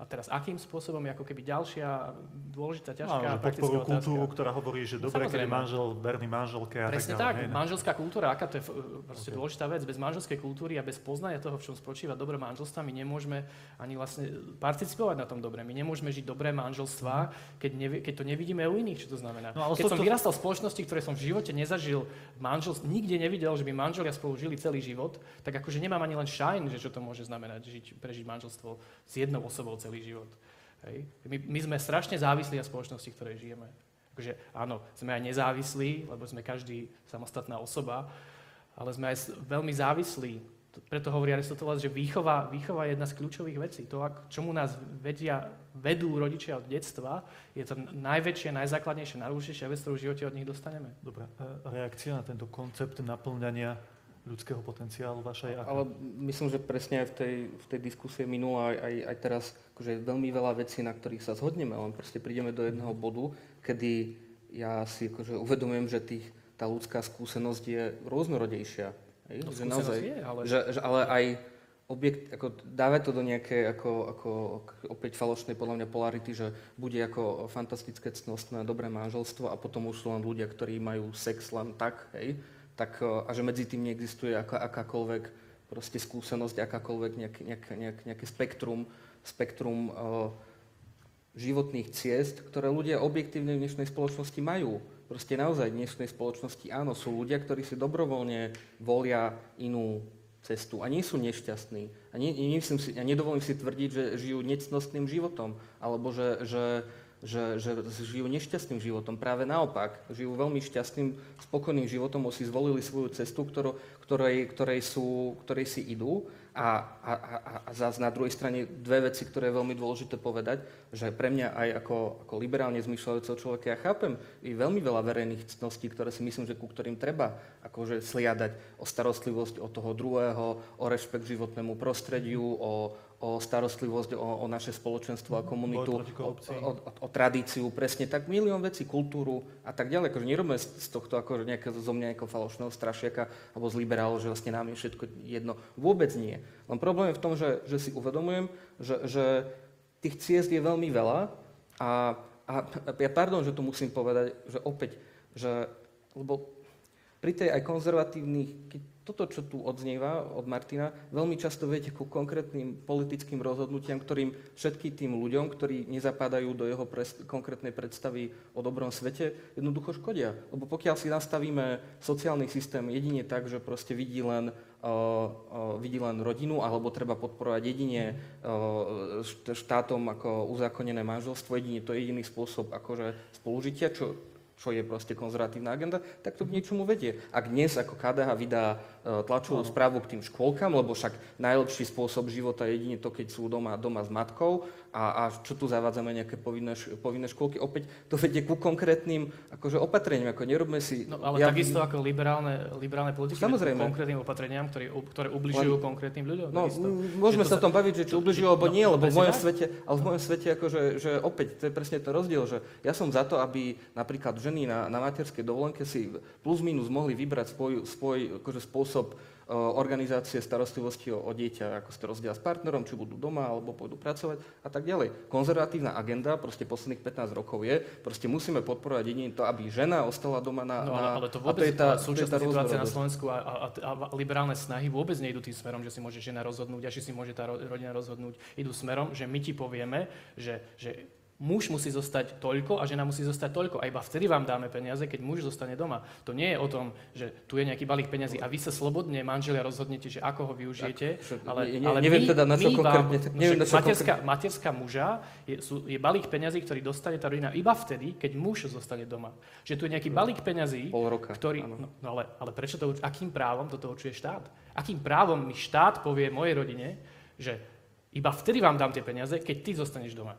A teraz akým spôsobom je ako keby ďalšia dôležitá, ťažká že praktická otázka. kultúru, ktorá hovorí, že No, dobre, keď manžel verný manželke a Presne tak tak, no. manželská kultúra, aká to je f- proste Ok. dôležitá vec. Bez manželskej kultúry a bez poznania toho, v čom spočíva dobré manželstva, my nemôžeme ani vlastne participovať na tom dobre. My nemôžeme žiť dobré manželstvá, keď, nevie, keď to nevidíme u iných, čo to znamená. No, keď som tohto- vyrastal v spoločnosti, ktoré som v živote nezažil manželstvo, nikde nevidel, že by manželia spolu žili celý život, tak akože nemám ani len šajn, že čo to môže znamenať, žiť, prežiť manželstvo s jednou osobou celý život. Hej. My, my sme strašne závislí na spoločnosti, v ktorej žijeme. Akože áno, sme aj nezávislí, lebo sme každý samostatná osoba, ale sme aj veľmi závislí. To- Preto hovorí Aristoteles, že výchova, výchova je jedna z kľúčových vecí. To, ak- čomu nás vedia, vedú rodičia od detstva, je to najväčšie, najzákladnejšie, najdôležitejšia vec, ktorú v živote od nich dostaneme. Dobre, reakcia na tento koncept naplňania ľudského potenciálu vašej? aká? Ale myslím, že presne aj v tej, v tej diskusie minula aj, aj, aj teraz akože veľmi veľa vecí, na ktorých sa zhodneme, len proste prídeme do jedného bodu, kedy ja si akože uvedomujem, že tých, tá ľudská skúsenosť je rôznorodejšia. Hej? No, že skúsenosť je, ale- že, že, ale aj objekt, ako dávať to do nejakej ako, ako, opäť falošnej podľa mňa polarity, že bude ako fantastické cnostné dobré manželstvo a potom už sú len ľudia, ktorí majú sex len tak, hej, tak a že medzi tým neexistuje aká, akákoľvek proste skúsenosť, akákoľvek nejak, nejak, nejak, nejaké spektrum, spektrum uh, životných ciest, ktoré ľudia objektívne v dnešnej spoločnosti majú. Proste naozaj v dnešnej spoločnosti áno, sú ľudia, ktorí si dobrovoľne volia inú cestu a nie sú nešťastní. A, nie, nemyslím si, a nedovolím si tvrdiť, že žijú necnostným životom, alebo že, že, že, že žijú nešťastným životom. Práve naopak, žijú veľmi šťastným, spokojným životom, si zvolili svoju cestu, ktorú, ktorej, ktorej, sú, ktorej si idú A, a, a, a zás na druhej strane dve veci, ktoré je veľmi dôležité povedať, že pre mňa aj ako, ako liberálne zmyšľajúceho človeka ja chápem i veľmi veľa verejných ctností, ktoré si myslím, že ku ktorým treba akože sliadať o starostlivosť o toho druhého, o rešpekt životnému prostrediu, o, o starostlivosť o, o naše spoločenstvo a komunitu, o, o, o, tradíciu, presne tak, milión vecí, kultúru a tak ďalej. Akože nerobíme z tohto ako nejaké, zo mňa ako falošného strašiaka alebo z liberálov, že vlastne nám je všetko jedno. Vôbec nie. Len problém je v tom, že, že si uvedomujem, že, že tých ciest je veľmi veľa a, a ja pardon, že to musím povedať, že opäť, že, lebo pri tej aj konzervatívnych, keď toto, čo tu odznieva od Martina, veľmi často viete ku konkrétnym politickým rozhodnutiam, ktorým všetky tým ľuďom, ktorí nezapadajú do jeho pres- konkrétnej predstavy o dobrom svete, jednoducho škodia. Lebo pokiaľ si nastavíme sociálny systém jedine tak, že proste vidí len, uh, uh, vidí len rodinu, alebo treba podporovať jedine uh, štátom ako uzákonené manželstvo, jedine to je jediný spôsob akože spolužitia, čo čo je proste konzervatívna agenda, tak to k niečomu vedie. Ak dnes ako KDH vydá e, tlačovú správu k tým škôlkam, lebo však najlepší spôsob života je jedine to, keď sú doma, doma s matkou a, a čo tu zavádzame nejaké povinné, povinné škôlky, opäť to vedie ku konkrétnym akože opatreniam, ako nerobme si... No ale ja, takisto ako liberálne, liberálne politiky, Samozrejme. konkrétnym opatreniam, ktoré, ktoré ubližujú Len, konkrétnym ľuďom. No, môžeme sa o tom baviť, že či ubližujú alebo no, nie, lebo v mojom svete, ale v mojom svete akože, že opäť, to je presne to rozdiel, že ja som za to, aby napríklad ženy na, na materskej dovolenke si plus minus mohli vybrať svoj, svoj akože spôsob organizácie starostlivosti o, o dieťa, ako sa to rozdiela s partnerom, či budú doma, alebo pôjdu pracovať a tak ďalej. Konzervatívna agenda proste posledných 15 rokov je, proste musíme podporovať jedine to, aby žena ostala doma na... No ale, ale to vôbec, to je tá, súčasná tá situácia na Slovensku a, a, a, a liberálne snahy vôbec nejdú tým smerom, že si môže žena rozhodnúť a že si môže tá rodina rozhodnúť. Idú smerom, že my ti povieme, že, že muž musí zostať toľko a žena musí zostať toľko. A iba vtedy vám dáme peniaze, keď muž zostane doma. To nie je o tom, že tu je nejaký balík peniazy a vy sa slobodne, manželia, rozhodnete, že ako ho využijete. Tak, ale, ne, ale neviem my, teda na čo konkrétne. Neviem, na čo materská, konkrétne. materská muža je, sú, je balík peňazí, ktorý dostane tá rodina iba vtedy, keď muž zostane doma. Že tu je nejaký balík peňazí, Pol roka, ktorý... No, no ale, ale prečo to, akým právom toto určuje štát? Akým právom mi štát povie mojej rodine, že iba vtedy vám dám tie peniaze, keď ty zostaneš doma.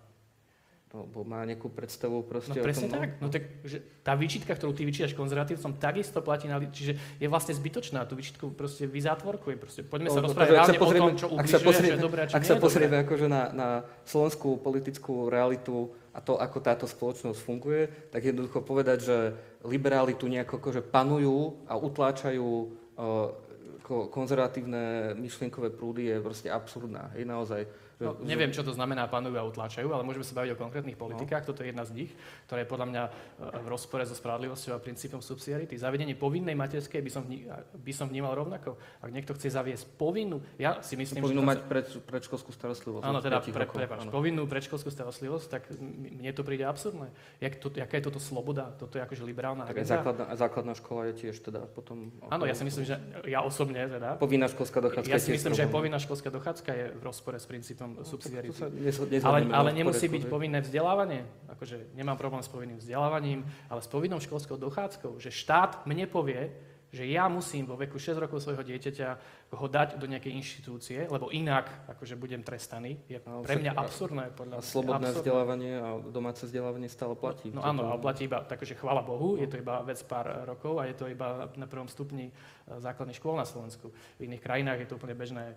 Lebo má nejakú predstavu proste no, presne o tom. tak. No tak, že tá výčitka, ktorú ty vyčítaš konzervatívcom, takisto platí na... Čiže je vlastne zbytočná. Tú výčitku proste vyzátvorkuje. Proste poďme no, sa rozprávať reálne o tom, čo ubližuje, ak sa pozrieme, čo je dobré čo Ak sa pozrieme akože na, na slovenskú politickú realitu a to, ako táto spoločnosť funguje, tak jednoducho povedať, že liberáli tu nejako akože panujú a utláčajú uh, konzervatívne myšlienkové prúdy je proste absurdná. Je naozaj No, neviem, čo to znamená panujú a utláčajú, ale môžeme sa baviť o konkrétnych politikách. No. Toto je jedna z nich, ktorá je podľa mňa e, v rozpore so spravodlivosťou a princípom subsidiarity. Zavedenie povinnej materskej by som, by som vnímal rovnako. Ak niekto chce zaviesť povinnú, ja si myslím, povinnú že... mať pred, predškolskú starostlivosť. Áno, teda pre, prepáč, povinnú predškolskú starostlivosť, tak mne to príde absurdné. Jak to, jaká je toto sloboda? Toto je akože liberálna tak agenda? Základná, základná škola je tiež teda potom... Áno, ja si myslím, že ja osobne teda... Povinná školská dochádzka Ja si myslím, že povinná školská dochádzka je v rozpore s princípom no, subsidiarity. Ale, ale nemusí byť povinné vzdelávanie. Akože nemám problém s povinným vzdelávaním, ale s povinnou školskou dochádzkou. Že štát mne povie, že ja musím vo veku 6 rokov svojho dieťaťa ho dať do nejakej inštitúcie, lebo inak akože budem trestaný. Je pre mňa absurdné. Podľa a slobodné absurdné. vzdelávanie a domáce vzdelávanie stále platí. No, no áno, ale platí iba, takže chvála Bohu, je to iba vec pár rokov a je to iba na prvom stupni e, základných škôl na Slovensku. V iných krajinách je to úplne bežné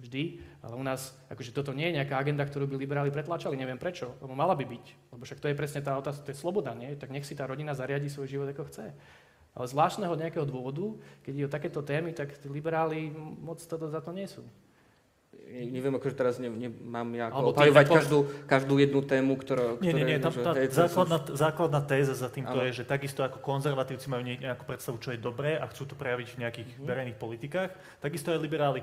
vždy, ale u nás akože toto nie je nejaká agenda, ktorú by liberáli pretlačali, neviem prečo, lebo mala by byť. Lebo však to je presne tá otázka, to je sloboda, nie? Tak nech si tá rodina zariadi svoj život ako chce. Ale zvláštneho nejakého dôvodu, keď je o takéto témy, tak tí liberáli moc to, za to nie sú. Neviem, akože teraz ne, ne, mám ja opajovať po... každú, každú jednu tému, ktorá... Nie, nie, nie, tam, tá, základná, základná téza za týmto je, že takisto ako konzervatívci majú nejakú predstavu, čo je dobré a chcú to prejaviť v nejakých mm. verejných politikách, takisto aj liberáli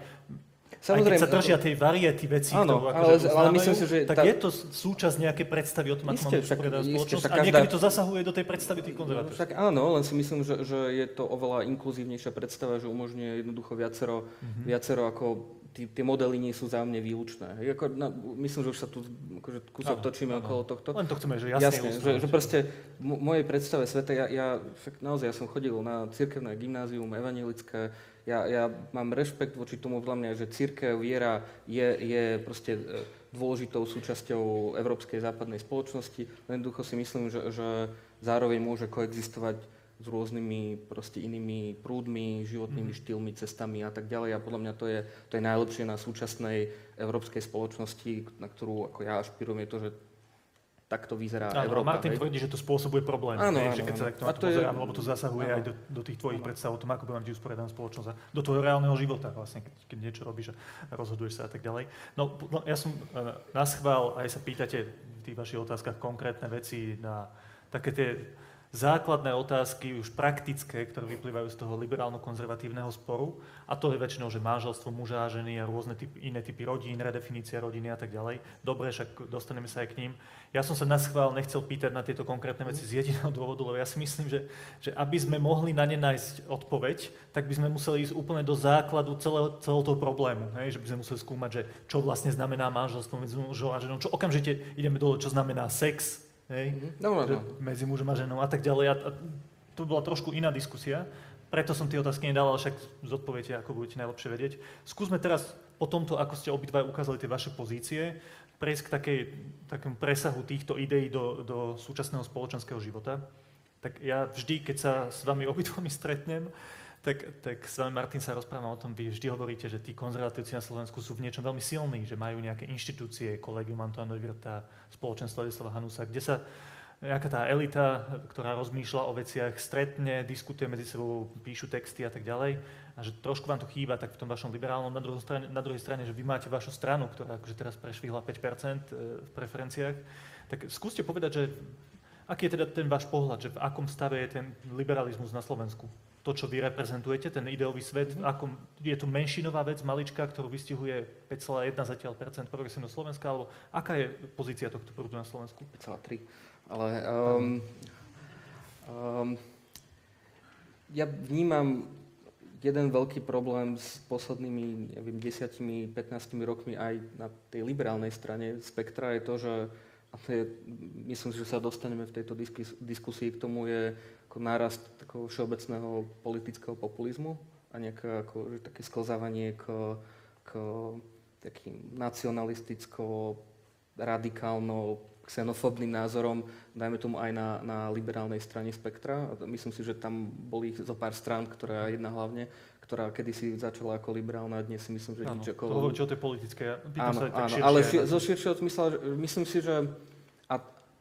Samozrejme, aj keď sa držia tej variety veci, áno, ktorú akože ale, ale myslím si, že tak tá... je to súčasť nejakej predstavy o tom, ako máme usporiadať spoločnosť a niekedy to zasahuje do tej predstavy tých konzervatívov. Však áno, len si myslím, že, že je to oveľa inkluzívnejšia predstava, že umožňuje jednoducho viacero, mm-hmm. viacero ako tí, tie modely nie sú zájomne výlučné. Hej, ako, na, myslím, že už sa tu akože, kúsok Áno, točíme áno. okolo tohto. Len to chceme, že jasne, Jasne, že, že proste v mo- mojej predstave sveta, ja, ja však naozaj ja som chodil na cirkevné gymnázium, evangelické, ja, ja mám rešpekt voči tomu podľa mňa, že církev, viera je, je proste e, dôležitou súčasťou európskej západnej spoločnosti, len jednoducho si myslím, že, že zároveň môže koexistovať s rôznymi proste inými prúdmi, životnými štýlmi, cestami a tak ďalej. A podľa mňa to je, to je najlepšie na súčasnej európskej spoločnosti, na ktorú ako ja ašpirujem, je to, že takto vyzerá Áno, Európa. Martin hej. tvrdí, že to spôsobuje problém. Áno, hej, že áno, keď sa áno. takto A na to to je- lebo to zasahuje áno. aj do, do tých tvojich Áno. predstav o tom, ako by mať usporiadaná spoločnosť a do tvojho reálneho života, vlastne, keď, keď niečo robíš a rozhoduješ sa a tak ďalej. No, ja som uh, naschvál, aj sa pýtate v tých vašich otázkach konkrétne veci na také tie základné otázky, už praktické, ktoré vyplývajú z toho liberálno-konzervatívneho sporu. A to je väčšinou, že manželstvo muža a ženy a rôzne typy, iné typy rodín, redefinícia rodiny a tak ďalej. Dobre, však dostaneme sa aj k ním. Ja som sa na schvál nechcel pýtať na tieto konkrétne veci z jediného dôvodu, lebo ja si myslím, že, že aby sme mohli na ne nájsť odpoveď, tak by sme museli ísť úplne do základu celého, celého toho problému. Hej? Že by sme museli skúmať, že čo vlastne znamená manželstvo medzi mužom a ženou, čo okamžite ideme dole, čo znamená sex, hej? Mhm. No, no, že no. medzi mužom a ženou a tak ďalej. A, a to bola trošku iná diskusia, preto som tie otázky nedal, ale však zodpoviete, ako budete najlepšie vedieť. Skúsme teraz po tomto, ako ste obidva ukázali tie vaše pozície, prejsť k takej, takému presahu týchto ideí do, do súčasného spoločenského života. Tak ja vždy, keď sa s vami obidvomi stretnem, tak, tak s vami, Martin, sa rozprávam o tom, vy vždy hovoríte, že tí konzervatívci na Slovensku sú v niečom veľmi silní, že majú nejaké inštitúcie, kolegium Antoine Virta, spoločenstvo Ladislava Hanusa, kde sa nejaká tá elita, ktorá rozmýšľa o veciach, stretne, diskutuje medzi sebou, píšu texty a tak ďalej. A že trošku vám to chýba tak v tom vašom liberálnom, na, strane, na druhej strane, že vy máte vašu stranu, ktorá akože teraz prešvihla 5% v preferenciách. Tak skúste povedať, že aký je teda ten váš pohľad, že v akom stave je ten liberalizmus na Slovensku? To, čo vy reprezentujete, ten ideový svet, v akom, je to menšinová vec, malička, ktorú vystihuje 5,1 zatiaľ percent progresívneho Slovenska, alebo aká je pozícia tohto prúdu na Slovensku? 5,3. Ale um, um, ja vnímam jeden veľký problém s poslednými, neviem, 10-15 rokmi aj na tej liberálnej strane spektra je to, že a to je, myslím si, že sa dostaneme v tejto diskus- diskusii k tomu, je ako nárast takého všeobecného politického populizmu a nejaké ako, že také sklzávanie k, k takým nacionalisticko, radikálno, xenofóbnym názorom, dajme tomu aj na, na liberálnej strane spektra. Myslím si, že tam boli zo pár strán, ktorá jedna hlavne, ktorá kedysi začala ako liberálna, a dnes si myslím, že Áno, nič to ako... hovoríte o tej politickej. Ja Áno, sa áno, širšie ale aj ši- na- zo širšieho zmysla, myslím si, že a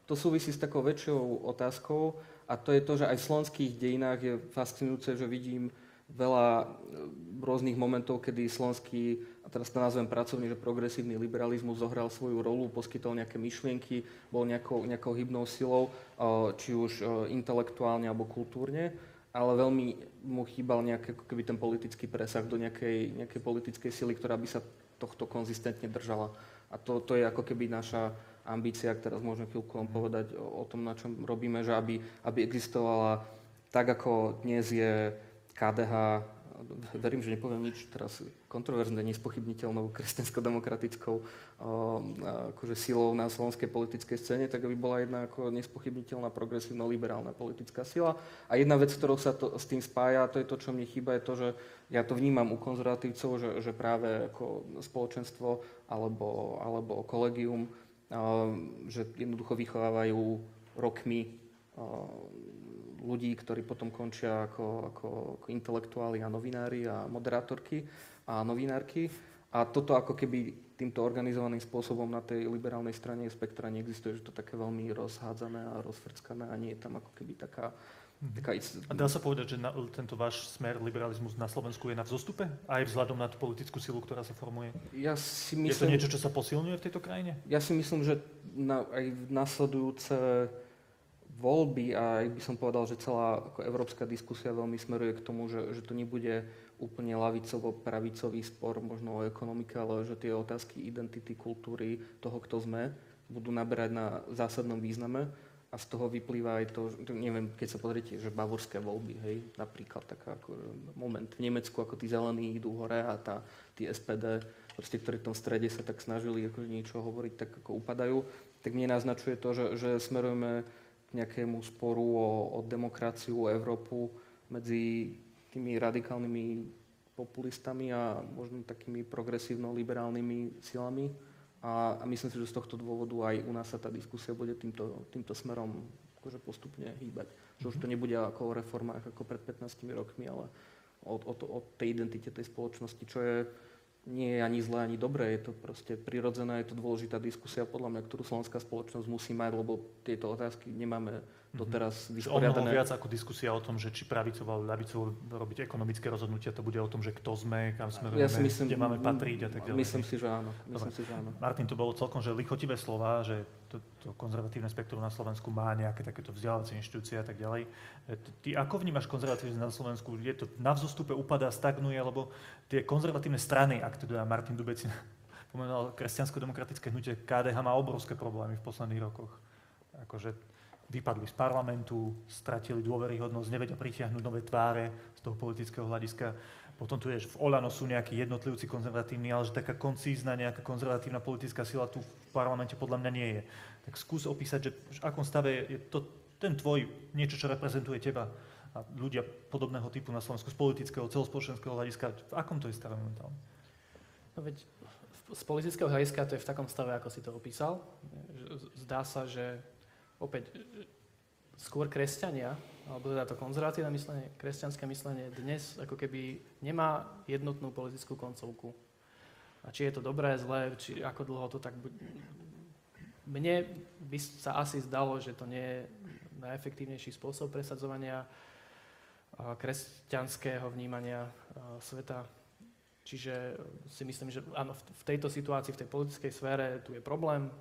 to súvisí s takou väčšou otázkou a to je to, že aj v slovenských dejinách je fascinujúce, že vidím veľa e, rôznych momentov, kedy slovenský, a teraz to nazvem pracovne, že progresívny liberalizmus zohral svoju rolu, poskytol nejaké myšlienky, bol nejakou, nejakou hybnou silou, e, či už e, intelektuálne alebo kultúrne, ale veľmi mu chýbal nejaký, ako keby ten politický presah do nejakej, nejakej politickej sily, ktorá by sa tohto konzistentne držala. A to, to je ako keby naša ambícia, teraz môžeme chvíľku len povedať o, o tom, na čom robíme, že aby, aby existovala tak, ako dnes je KDH, verím, že nepoviem nič teraz kontroverzne, nespochybniteľnou kresťansko-demokratickou o, akože silou na slovenskej politickej scéne, tak aby bola jedna ako nespochybniteľná progresívno-liberálna politická sila. A jedna vec, ktorou sa to s tým spája, to je to, čo mne chýba, je to, že ja to vnímam u konzervatívcov, že, že práve ako spoločenstvo alebo, alebo kolegium, že jednoducho vychovávajú rokmi ľudí, ktorí potom končia ako, ako, ako intelektuáli a novinári a moderátorky a novinárky. A toto ako keby týmto organizovaným spôsobom na tej liberálnej strane spektra neexistuje, že to také veľmi rozhádzané a rozfrckané a nie je tam ako keby taká... taká A dá sa povedať, že na, tento váš smer liberalizmus na Slovensku je na vzostupe? Aj vzhľadom na tú politickú silu, ktorá sa formuje? ja si Je to myslím, niečo, čo sa posilňuje v tejto krajine? Ja si myslím, že na, aj v nasledujúce voľby a by som povedal, že celá ako európska diskusia veľmi smeruje k tomu, že, že to nebude úplne lavicovo-pravicový spor možno o ekonomike, ale že tie otázky identity, kultúry, toho, kto sme, budú naberať na zásadnom význame. a z toho vyplýva aj to, neviem, keď sa pozriete, že bavorské voľby, hej, napríklad taká ako moment v Nemecku, ako tí zelení idú hore a tá, tí SPD, proste, ktorí v tom strede sa tak snažili ako niečo hovoriť, tak ako upadajú, tak mne naznačuje to, že, že smerujeme nejakému sporu o, o demokraciu, o Európu medzi tými radikálnymi populistami a možno takými progresívno-liberálnymi silami. A, a myslím si, že z tohto dôvodu aj u nás sa tá diskusia bude týmto, týmto smerom akože postupne hýbať. Že už to nebude ako o reformách ako pred 15 rokmi, ale o, o, to, o tej identite tej spoločnosti, čo je nie je ani zlé, ani dobré. Je to proste prirodzené, je to dôležitá diskusia, podľa mňa, ktorú slovenská spoločnosť musí mať, lebo tieto otázky nemáme doteraz mnoho vysporiadané. viac ako diskusia o tom, že či pravicovo alebo ľavicovo robiť ekonomické rozhodnutia, to bude o tom, že kto sme, kam smerujeme, Ja myslím, kde máme patriť a tak ďalej. Myslím si, že áno. Myslím si, že áno. Martin, to bolo celkom že lichotivé slova, že to, to konzervatívne spektrum na Slovensku má nejaké takéto vzdelávacie inštitúcie a tak ďalej. E, Ty ako vnímaš konzervatívne na Slovensku? Je to na vzostupe, upadá, stagnuje, alebo tie konzervatívne strany, ak teda Martin Dubeci pomenoval kresťansko-demokratické hnutie, KDH má obrovské problémy v posledných rokoch. Akože vypadli z parlamentu, stratili dôveryhodnosť, nevedia pritiahnuť nové tváre z toho politického hľadiska. Potom tu je, že v Olano sú nejakí jednotlivci konzervatívni, ale že taká koncízna, nejaká konzervatívna politická sila tu v parlamente podľa mňa nie je. Tak skús opísať, že v akom stave je to ten tvoj, niečo, čo reprezentuje teba a ľudia podobného typu na Slovensku z politického, celospoločenského hľadiska, v akom to je stave momentálne? No veď z politického hľadiska to je v takom stave, ako si to opísal. Zdá sa, že opäť skôr kresťania, alebo teda to konzervatívne myslenie, kresťanské myslenie dnes ako keby nemá jednotnú politickú koncovku. A či je to dobré, zlé, či ako dlho to tak bude. Mne by sa asi zdalo, že to nie je najefektívnejší spôsob presadzovania kresťanského vnímania sveta. Čiže si myslím, že áno, v tejto situácii, v tej politickej sfére tu je problém,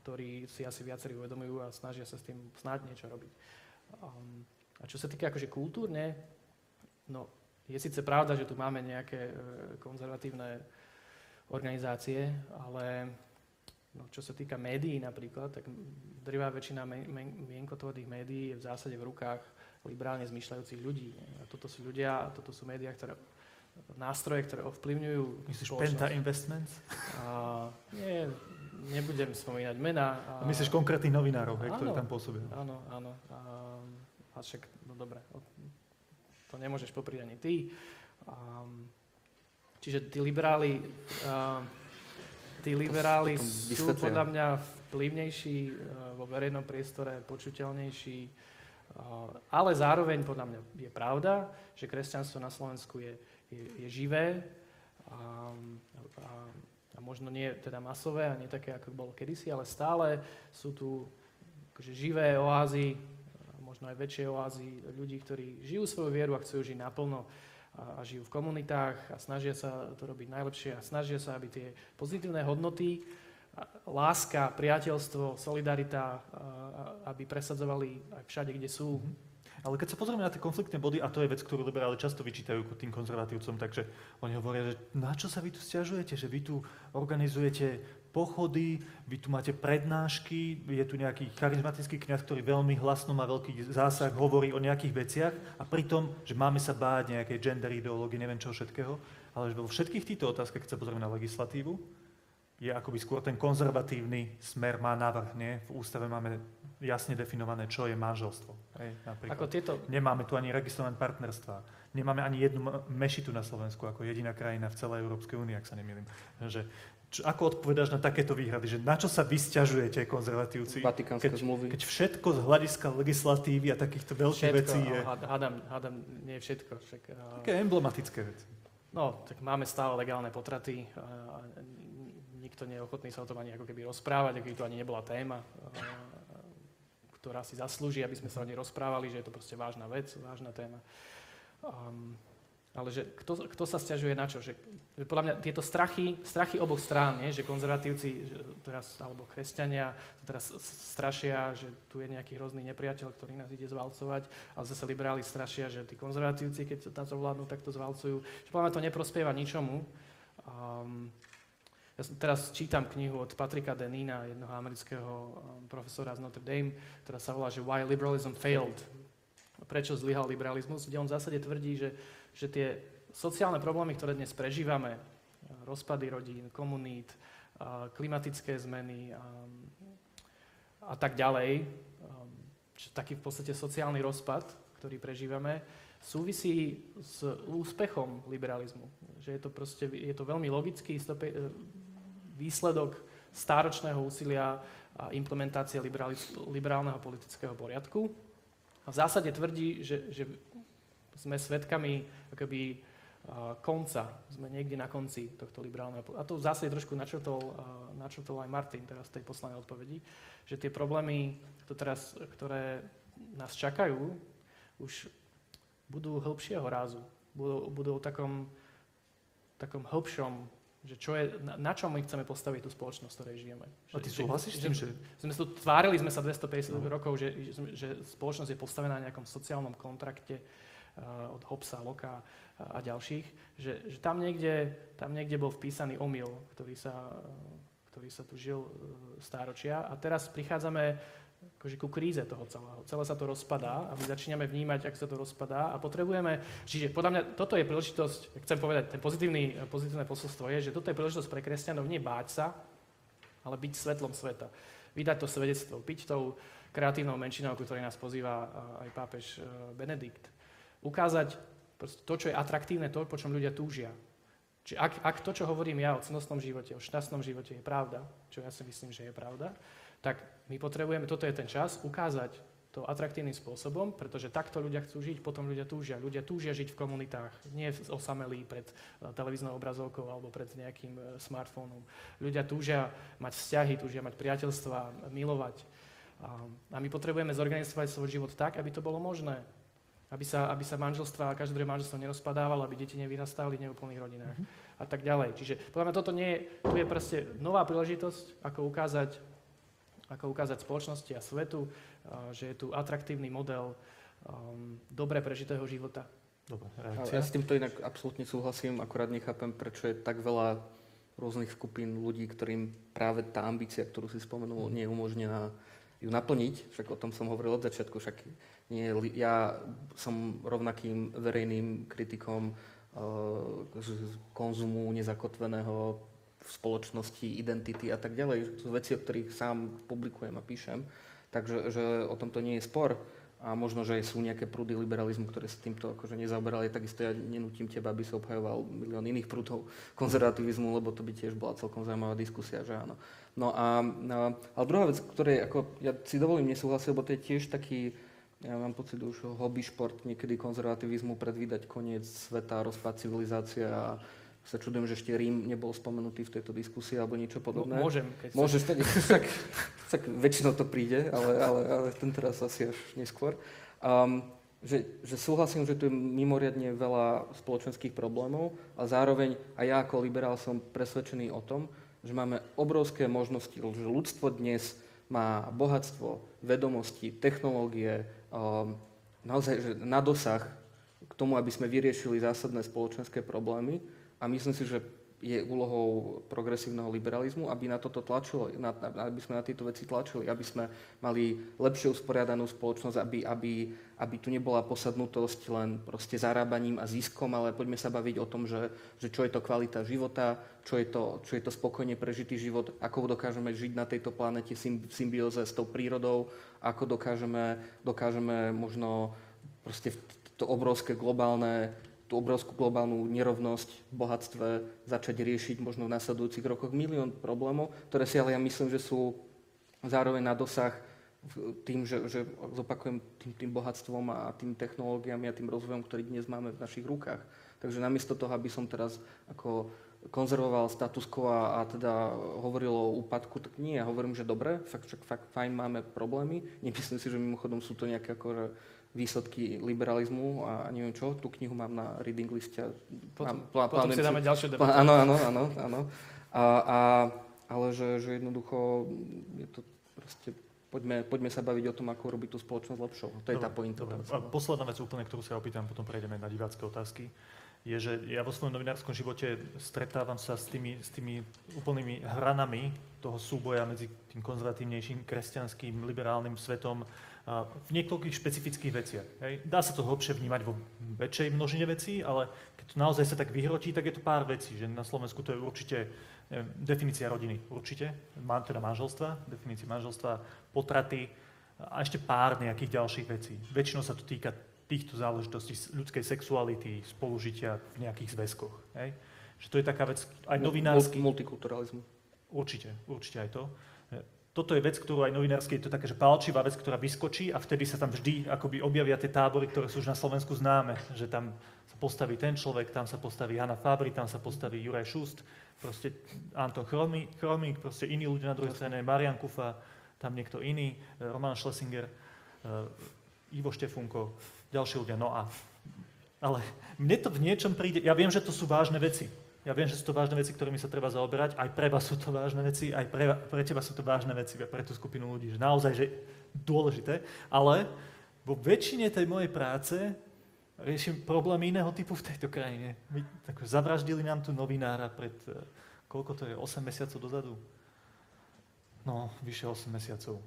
ktorý si asi viacerí uvedomujú a snažia sa s tým snáď niečo robiť. Um, a čo sa týka akože kultúrne, no je síce pravda, že tu máme nejaké e, konzervatívne organizácie, ale no, čo sa týka médií napríklad, tak drvá väčšina mienkotvorných médií je v zásade v rukách liberálne zmyšľajúcich ľudí. A toto sú ľudia, a toto sú médiá, ktoré nástroje, ktoré ovplyvňujú Myslíš. Penta Investments? A, nie, nebudem spomínať mená. A myslíš konkrétnych novinárov, hej, ktorí tam pôsobia? Áno, áno. A, a však, no dobre, to nemôžeš poprieť ani ty. A, čiže tí liberáli, a, tí liberáli sú podľa mňa vplyvnejší a, vo verejnom priestore, počuteľnejší, a, ale zároveň podľa mňa je pravda, že kresťanstvo na Slovensku je, je, je živé a, a, a možno nie teda masové a nie také, ako bolo kedysi, ale stále sú tu akože živé oázy, možno aj väčšie oázy ľudí, ktorí žijú svoju vieru a chcú žiť naplno a, a žijú v komunitách a snažia sa to robiť najlepšie a snažia sa, aby tie pozitívne hodnoty, láska, priateľstvo, solidarita, aby presadzovali aj všade, kde sú. Ale keď sa pozrieme na tie konfliktné body, a to je vec, ktorú liberáli často vyčítajú tým konzervatívcom, takže oni hovoria, že na čo sa vy tu stiažujete, že vy tu organizujete pochody, vy tu máte prednášky, je tu nejaký charizmatický kňaz, ktorý veľmi hlasno má veľký zásah, hovorí o nejakých veciach a pritom, že máme sa báť nejakej gender ideológie, neviem čo všetkého, ale že vo všetkých týchto otázkach, keď sa pozrieme na legislatívu, je akoby skôr ten konzervatívny smer má navrh, nie? V ústave máme jasne definované, čo je manželstvo. Hej, napríklad. Ako tieto, Nemáme tu ani registrované partnerstva. Nemáme ani jednu mešitu na Slovensku ako jediná krajina v celej Európskej únii, ak sa nemýlim. Že, čo, ako odpovedáš na takéto výhrady? Že na čo sa vysťažujete, konzervatívci? Vatikánske Keď, zmluvy. keď všetko z hľadiska legislatívy a takýchto veľkých všetko, vecí je a hádam, hádam, nie všetko. Však, a, také emblematické veci. No, tak máme stále legálne potraty a, a nikto nie je ochotný sa o tom ani ako keby rozprávať, by to ani nebola téma, a, ktorá si zaslúži, aby sme sa o nej rozprávali, že je to proste vážna vec, vážna téma. Um, ale že kto, kto sa stiažuje na čo? Že, že podľa mňa tieto strachy, strachy oboch strán, nie? že konzervatívci že teraz, alebo kresťania teraz strašia, že tu je nejaký hrozný nepriateľ, ktorý nás ide zvalcovať, ale zase liberáli strašia, že tí konzervatívci, keď to tam zvládnu, tak to zvalcujú. Že podľa mňa to neprospieva ničomu. Um, Ja som teraz čítam knihu od Patrika Denina, jednoho amerického um, profesora z Notre Dame, ktorá sa volá, že Why Liberalism Failed. Prečo zlyhal liberalizmus, kde on v zásade tvrdí, že, že tie sociálne problémy, ktoré dnes prežívame, rozpady rodín, komunít, klimatické zmeny a, a tak ďalej, taký v podstate sociálny rozpad, ktorý prežívame, súvisí s úspechom liberalizmu. Že je to, proste, je to veľmi logický výsledok stáročného úsilia a implementácie liberálneho politického poriadku. A v zásade tvrdí, že, že sme svedkami akoby konca. Sme niekde na konci tohto liberálneho... A to v zásade trošku načrtol, načrtol aj Martin teraz v tej poslednej odpovedi, že tie problémy, teraz, ktoré nás čakajú, už budú hĺbšieho rázu. Budú, budú v takom, takom hĺbšom že čo je, na, na čom my chceme postaviť tú spoločnosť, v ktorej žijeme. Že, A ty súhlasíš s tým, že... Sme tu tvárili sme sa 250 no. rokov, že, že, spoločnosť je postavená na nejakom sociálnom kontrakte uh, od Hobbesa, Loka a, a ďalších, že, že tam, niekde, tam niekde bol vpísaný omyl, ktorý sa, uh, ktorý sa tu žil uh, stáročia. A teraz prichádzame akože ku kríze toho celého. Celé sa to rozpadá a my začíname vnímať, ak sa to rozpadá a potrebujeme, čiže podľa mňa toto je príležitosť, chcem povedať, ten pozitívny, pozitívne posolstvo je, že toto je príležitosť pre kresťanov nie báť sa, ale byť svetlom sveta. Vydať to svedectvo, byť tou kreatívnou menšinou, ku ktorej nás pozýva aj pápež e, Benedikt. Ukázať to, čo je atraktívne, to, po čom ľudia túžia. Čiže ak, ak to, čo hovorím ja o cnostnom živote, o šťastnom živote je pravda, čo ja si myslím, že je pravda, tak my potrebujeme, toto je ten čas, ukázať to atraktívnym spôsobom, pretože takto ľudia chcú žiť, potom ľudia túžia. Ľudia túžia žiť v komunitách, nie osamelí pred e, televíznou obrazovkou alebo pred nejakým e, smartfónom. Ľudia túžia mať vzťahy, túžia mať priateľstva, milovať. A my potrebujeme zorganizovať svoj život tak, aby to bolo možné. Aby sa, aby sa manželstva, každé druhé manželstvo nerozpadávalo, aby deti nevyrastali v neúplných rodinách mm-hmm. a tak ďalej. Čiže podľa mňa toto nie je, tu je proste nová príležitosť, ako ukázať ako ukázať spoločnosti a svetu, že je tu atraktívny model um, dobre prežitého života. Dobre, Ja s týmto inak absolútne súhlasím, akorát nechápem, prečo je tak veľa rôznych skupín ľudí, ktorým práve tá ambícia, ktorú si spomenul, mm. nie je umožnená ju naplniť. Však o tom som hovoril od začiatku. Však nie, ja som rovnakým verejným kritikom uh, konzumu nezakotveného v spoločnosti, identity a tak ďalej. To sú veci, o ktorých sám publikujem a píšem. Takže že o tomto nie je spor. A možno, že sú nejaké prúdy liberalizmu, ktoré sa týmto akože nezaoberali. Takisto ja nenútim teba, aby sa obhajoval milión iných prúdov konzervativizmu, lebo to by tiež bola celkom zaujímavá diskusia, že áno. No a, a ale druhá vec, ktorej ako, ja si dovolím nesúhlasiť, lebo to je tiež taký, ja mám pocit už hobby šport niekedy konzervativizmu predvídať koniec sveta, rozpad civilizácia a sa čudujem, že ešte Rím nebol spomenutý v tejto diskusii alebo niečo podobné. Môžem, keď Môžeš, tak, tak, tak väčšinou to príde, ale, ale, ale ten teraz asi až neskôr. Um, že, že súhlasím, že tu je mimoriadne veľa spoločenských problémov a zároveň aj ja ako liberál som presvedčený o tom, že máme obrovské možnosti, že ľudstvo dnes má bohatstvo, vedomosti, technológie, um, naozaj že na dosah k tomu, aby sme vyriešili zásadné spoločenské problémy a myslím si, že je úlohou progresívneho liberalizmu, aby na toto tlačilo, na, aby sme na tieto veci tlačili, aby sme mali lepšie usporiadanú spoločnosť, aby, aby, aby tu nebola posadnutosť len proste zarábaním a ziskom, ale poďme sa baviť o tom, že, že čo je to kvalita života, čo je to, čo je to spokojne prežitý život, ako dokážeme žiť na tejto planete v symbióze s tou prírodou, ako dokážeme, dokážeme možno proste to obrovské globálne tú obrovskú globálnu nerovnosť bohatstve začať riešiť možno v nasledujúcich rokoch milión problémov, ktoré si ale ja myslím, že sú zároveň na dosah tým, že, že zopakujem tým, tým bohatstvom a tým technológiami a tým rozvojom, ktorý dnes máme v našich rukách. Takže namiesto toho, aby som teraz ako konzervoval status quo a, a teda hovoril o úpadku, tak nie, ja hovorím, že dobre, fakt, fakt, fakt fajn máme problémy. Nemyslím si, že mimochodom sú to nejaké akože výsledky liberalizmu a neviem čo. Tú knihu mám na reading liste. Potom, plá, potom si dáme ďalšie debaty. Áno, áno, áno, áno. A, a, ale že, že jednoducho je to proste poďme, poďme sa baviť o tom, ako robiť tú spoločnosť lepšou. To je dobre, tá pointa. Dobre. A posledná vec úplne, ktorú sa opýtam, potom prejdeme na divácké otázky, je, že ja vo svojom novinárskom živote stretávam sa s tými, s tými úplnými hranami toho súboja medzi tým konzervatívnejším kresťanským liberálnym svetom v niekoľkých špecifických veciach. Hej. Dá sa to hlbšie vnímať vo väčšej množine vecí, ale keď to naozaj sa tak vyhrotí, tak je to pár vecí. Že na Slovensku to je určite neviem, definícia rodiny, určite, mám teda manželstva, definícia manželstva, potraty a ešte pár nejakých ďalších vecí. Väčšinou sa to týka týchto záležitostí ľudskej sexuality, spolužitia v nejakých zväzkoch. Hej? Že to je taká vec, aj novinársky... Multikulturalizmu. Určite, určite aj to. Toto je vec, ktorú aj novinársky, je to taká, že palčivá vec, ktorá vyskočí a vtedy sa tam vždy akoby objavia tie tábory, ktoré sú už na Slovensku známe. Že tam sa postaví ten človek, tam sa postaví Hanna Fabri, tam sa postaví Juraj Šust, proste Anton Chromík, proste iní ľudia na druhej strane, Marian Kufa, tam niekto iný, Roman Schlesinger, Ivo Štefunko, ďalší ľudia. No a, ale mne to v niečom príde, ja viem, že to sú vážne veci. Ja viem, že sú to vážne veci, ktorými sa treba zaoberať. Aj pre vás sú to vážne veci, aj pre, pre teba sú to vážne veci, pre tú skupinu ľudí. Že naozaj, že dôležité. Ale vo väčšine tej mojej práce riešim problémy iného typu v tejto krajine. My, tak, zavraždili nám tu novinára pred, eh, koľko to je, 8 mesiacov dozadu? No, vyše 8 mesiacov.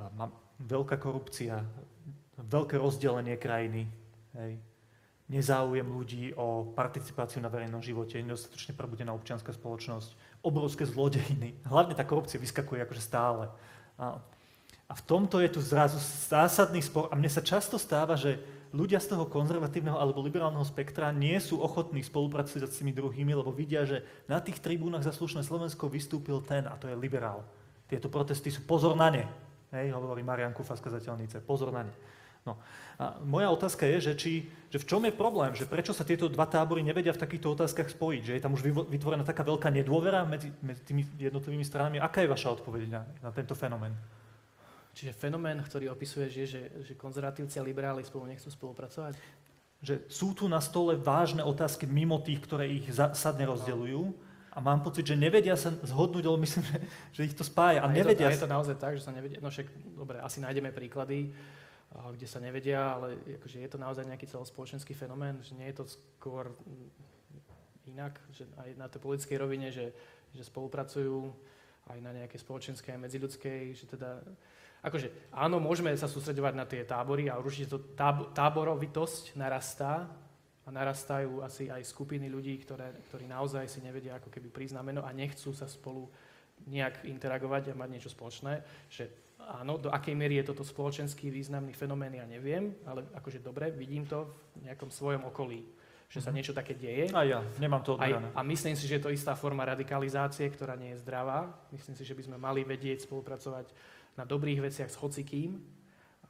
A mám veľká korupcia, veľké rozdelenie krajiny, hej. Nezáujem ľudí o participáciu na verejnom živote, nedostatočne prebudená občianská spoločnosť, obrovské zlodejiny. Hlavne tá korupcia vyskakuje akože stále. A, v tomto je tu zrazu zásadný spor a mne sa často stáva, že ľudia z toho konzervatívneho alebo liberálneho spektra nie sú ochotní spolupracovať s tými druhými, lebo vidia, že na tých tribúnach za slušné Slovensko vystúpil ten a to je liberál. Tieto protesty sú pozor na ne. Hej, hovorí Marian Kufa z kazateľnice. Pozor na ne. No. A moja otázka je, že, či, že v čom je problém, že prečo sa tieto dva tábory nevedia v takýchto otázkach spojiť, že je tam už vytvorená taká veľká nedôvera medzi, medzi tými jednotlivými stranami. Aká je vaša odpoveď na, na tento fenomén? Čiže fenomén, ktorý opisuješ, je, že, že konzervatívci a liberáli spolu nechcú spolupracovať? Že sú tu na stole vážne otázky mimo tých, ktoré ich zásadne rozdeľujú a mám pocit, že nevedia sa zhodnúť, ale myslím, že, že ich to spája. A, a nevedia je to, a je to naozaj tak, že sa nevedia. No však, dobre, asi nájdeme príklady kde sa nevedia, ale akože je to naozaj nejaký celospoločenský fenomén, že nie je to skôr inak, že aj na tej politickej rovine, že, že spolupracujú aj na nejakej spoločenskej, medziľudskej, že teda, akože áno, môžeme sa sústredovať na tie tábory a určite to táb, táborovitosť narastá a narastajú asi aj skupiny ľudí, ktoré, ktorí naozaj si nevedia ako keby prísť a nechcú sa spolu nejak interagovať a mať niečo spoločné, že Áno, do akej miery je toto spoločenský významný fenomén, ja neviem, ale akože dobre, vidím to v nejakom svojom okolí, že sa mhm. niečo také deje. A ja, nemám to odbrané. A myslím si, že je to istá forma radikalizácie, ktorá nie je zdravá. Myslím si, že by sme mali vedieť spolupracovať na dobrých veciach s hocikým.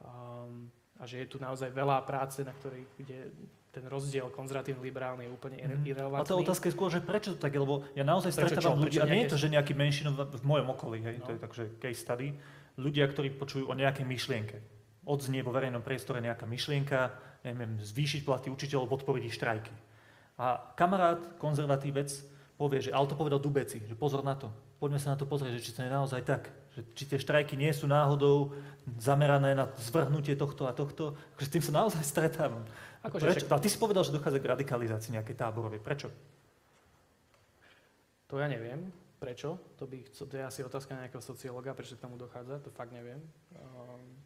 Um, a že je tu naozaj veľa práce, na ktorej, kde ten rozdiel konzervatívny-liberálny je úplne mm. irrelevantný. A tá otázka je skôr, že prečo to tak je, lebo ja naozaj stretávam ľudí, a nie je to, že nejaký menšinov v mojom okolí, hej, no. to je takže case study, ľudia, ktorí počujú o nejakej myšlienke. Odznie vo verejnom priestore nejaká myšlienka, neviem, zvýšiť platy učiteľov, podporiť ich štrajky. A kamarát, konzervatívec, povie, že ale to povedal Dubeci, že pozor na to, poďme sa na to pozrieť, že či to je naozaj tak, že či tie štrajky nie sú náhodou zamerané na zvrhnutie tohto a tohto, že s tým sa naozaj stretávam. Ako Prečo? Však... A ty si povedal, že dochádza k radikalizácii nejakej táborovej. Prečo? To ja neviem. Prečo? To, by, to je asi otázka nejakého sociológa, prečo k tomu dochádza, to fakt neviem. Um,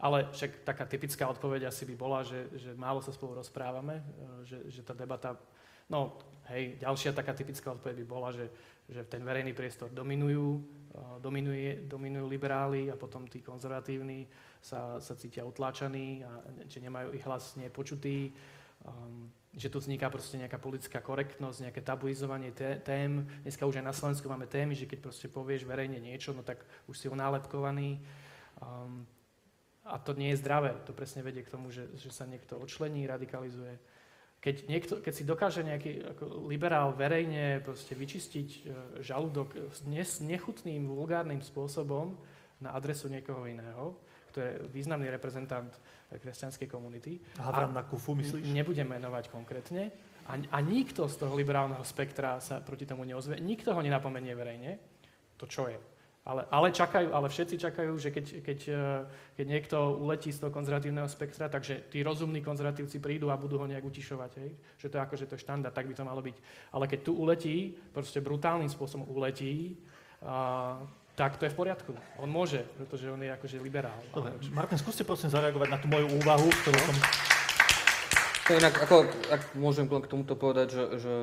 ale však taká typická odpoveď asi by bola, že, že málo sa spolu rozprávame, uh, že, že tá debata... No, hej, ďalšia taká typická odpoveď by bola, že, že ten verejný priestor dominujú, uh, dominuje, dominujú liberáli a potom tí konzervatívni sa, sa cítia utláčaní a že nemajú ich hlas nepočutý. Um, že tu vzniká proste nejaká politická korektnosť, nejaké tabuizovanie tém. Dneska už aj na Slovensku máme témy, že keď proste povieš verejne niečo, no tak už si unálepkovaný. Um, a to nie je zdravé. To presne vedie k tomu, že, že sa niekto odčlení, radikalizuje. Keď, niekto, keď si dokáže nejaký ako liberál verejne proste vyčistiť uh, žalúdok s nechutným, vulgárnym spôsobom na adresu niekoho iného, kto je významný reprezentant kresťanskej komunity. Havran na Kufu, myslíš? Nebudem menovať konkrétne. A, a nikto z toho liberálneho spektra sa proti tomu neozve. Nikto ho nenapomenie verejne. To čo je? Ale, ale čakajú, ale všetci čakajú, že keď, keď, eh, keď niekto uletí z toho konzervatívneho spektra, takže tí rozumní konzervatívci prídu a budú ho nejak utišovať. Hej? Že to je ako, že to je štandard, tak by to malo byť. Ale keď tu uletí, proste brutálnym spôsobom uletí, a, tak to je v poriadku. On môže, pretože on je akože liberál. Dobre, Martin, skúste prosím zareagovať na tú moju úvahu, ktorú som... To inak, ako, ak môžem len k tomuto povedať, že, že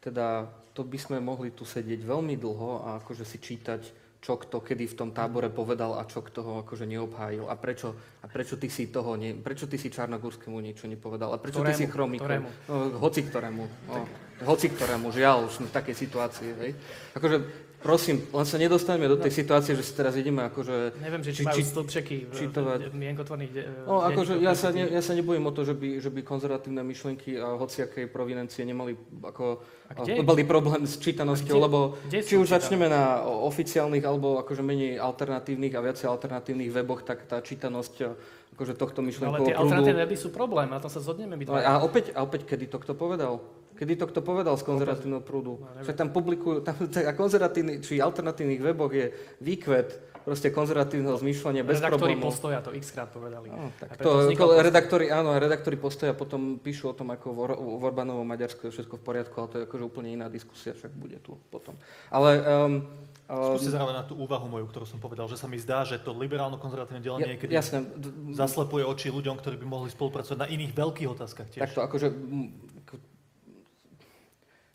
teda to by sme mohli tu sedieť veľmi dlho a akože si čítať čo kto kedy v tom tábore povedal a čo kto ho akože neobhájil a prečo, a prečo ty si toho, ne, prečo ty si Čarnogórskému niečo nepovedal a prečo Ktorému? ty si. Ktorému? No, hoci ktorému. No, hoci ktorému, žiaľ, už sme v takej situácii. Hej. Akože, prosím, len sa nedostaneme do tej situácie, že si teraz ideme akože... Neviem, že či, či- majú stĺpčeky čitovať. v mienkotvorných de, No, akože ja sa, ne, ja sa nebojím o to, že by, že by konzervatívne myšlienky a hociakej provinencie nemali ako, A kde? mali problém s čítanosťou, lebo kde či už čítané? začneme na oficiálnych alebo akože menej alternatívnych a viacej alternatívnych weboch, tak tá čítanosť a, akože tohto No, ale myšlienkového tie prúdu... alternatívne weby sú problém, na tom sa zhodneme my No, dva. a opäť, a opäť, kedy to kto povedal? Kedy to kto povedal z konzervatívneho prúdu? No. Však tam publikujú, tam a konzervatívny, či alternatívnych weboch je výkvet proste konzervatívneho zmýšľania bez Redaktori problémov. postoja to x krát povedali. No, tak to, to redaktori, áno, redaktori postoja potom píšu o tom, ako v, Or- v Orbánovom Maďarsku je všetko v poriadku, ale to je akože úplne iná diskusia, však bude tu potom. Ale um, um, Skúste zareagovať na tú úvahu moju, ktorú som povedal, že sa mi zdá, že to liberálno-konzervatívne delenie ja, niekedy jasné, d- zaslepuje oči ľuďom, ktorí by mohli spolupracovať na iných veľkých otázkach tiež. takto, akože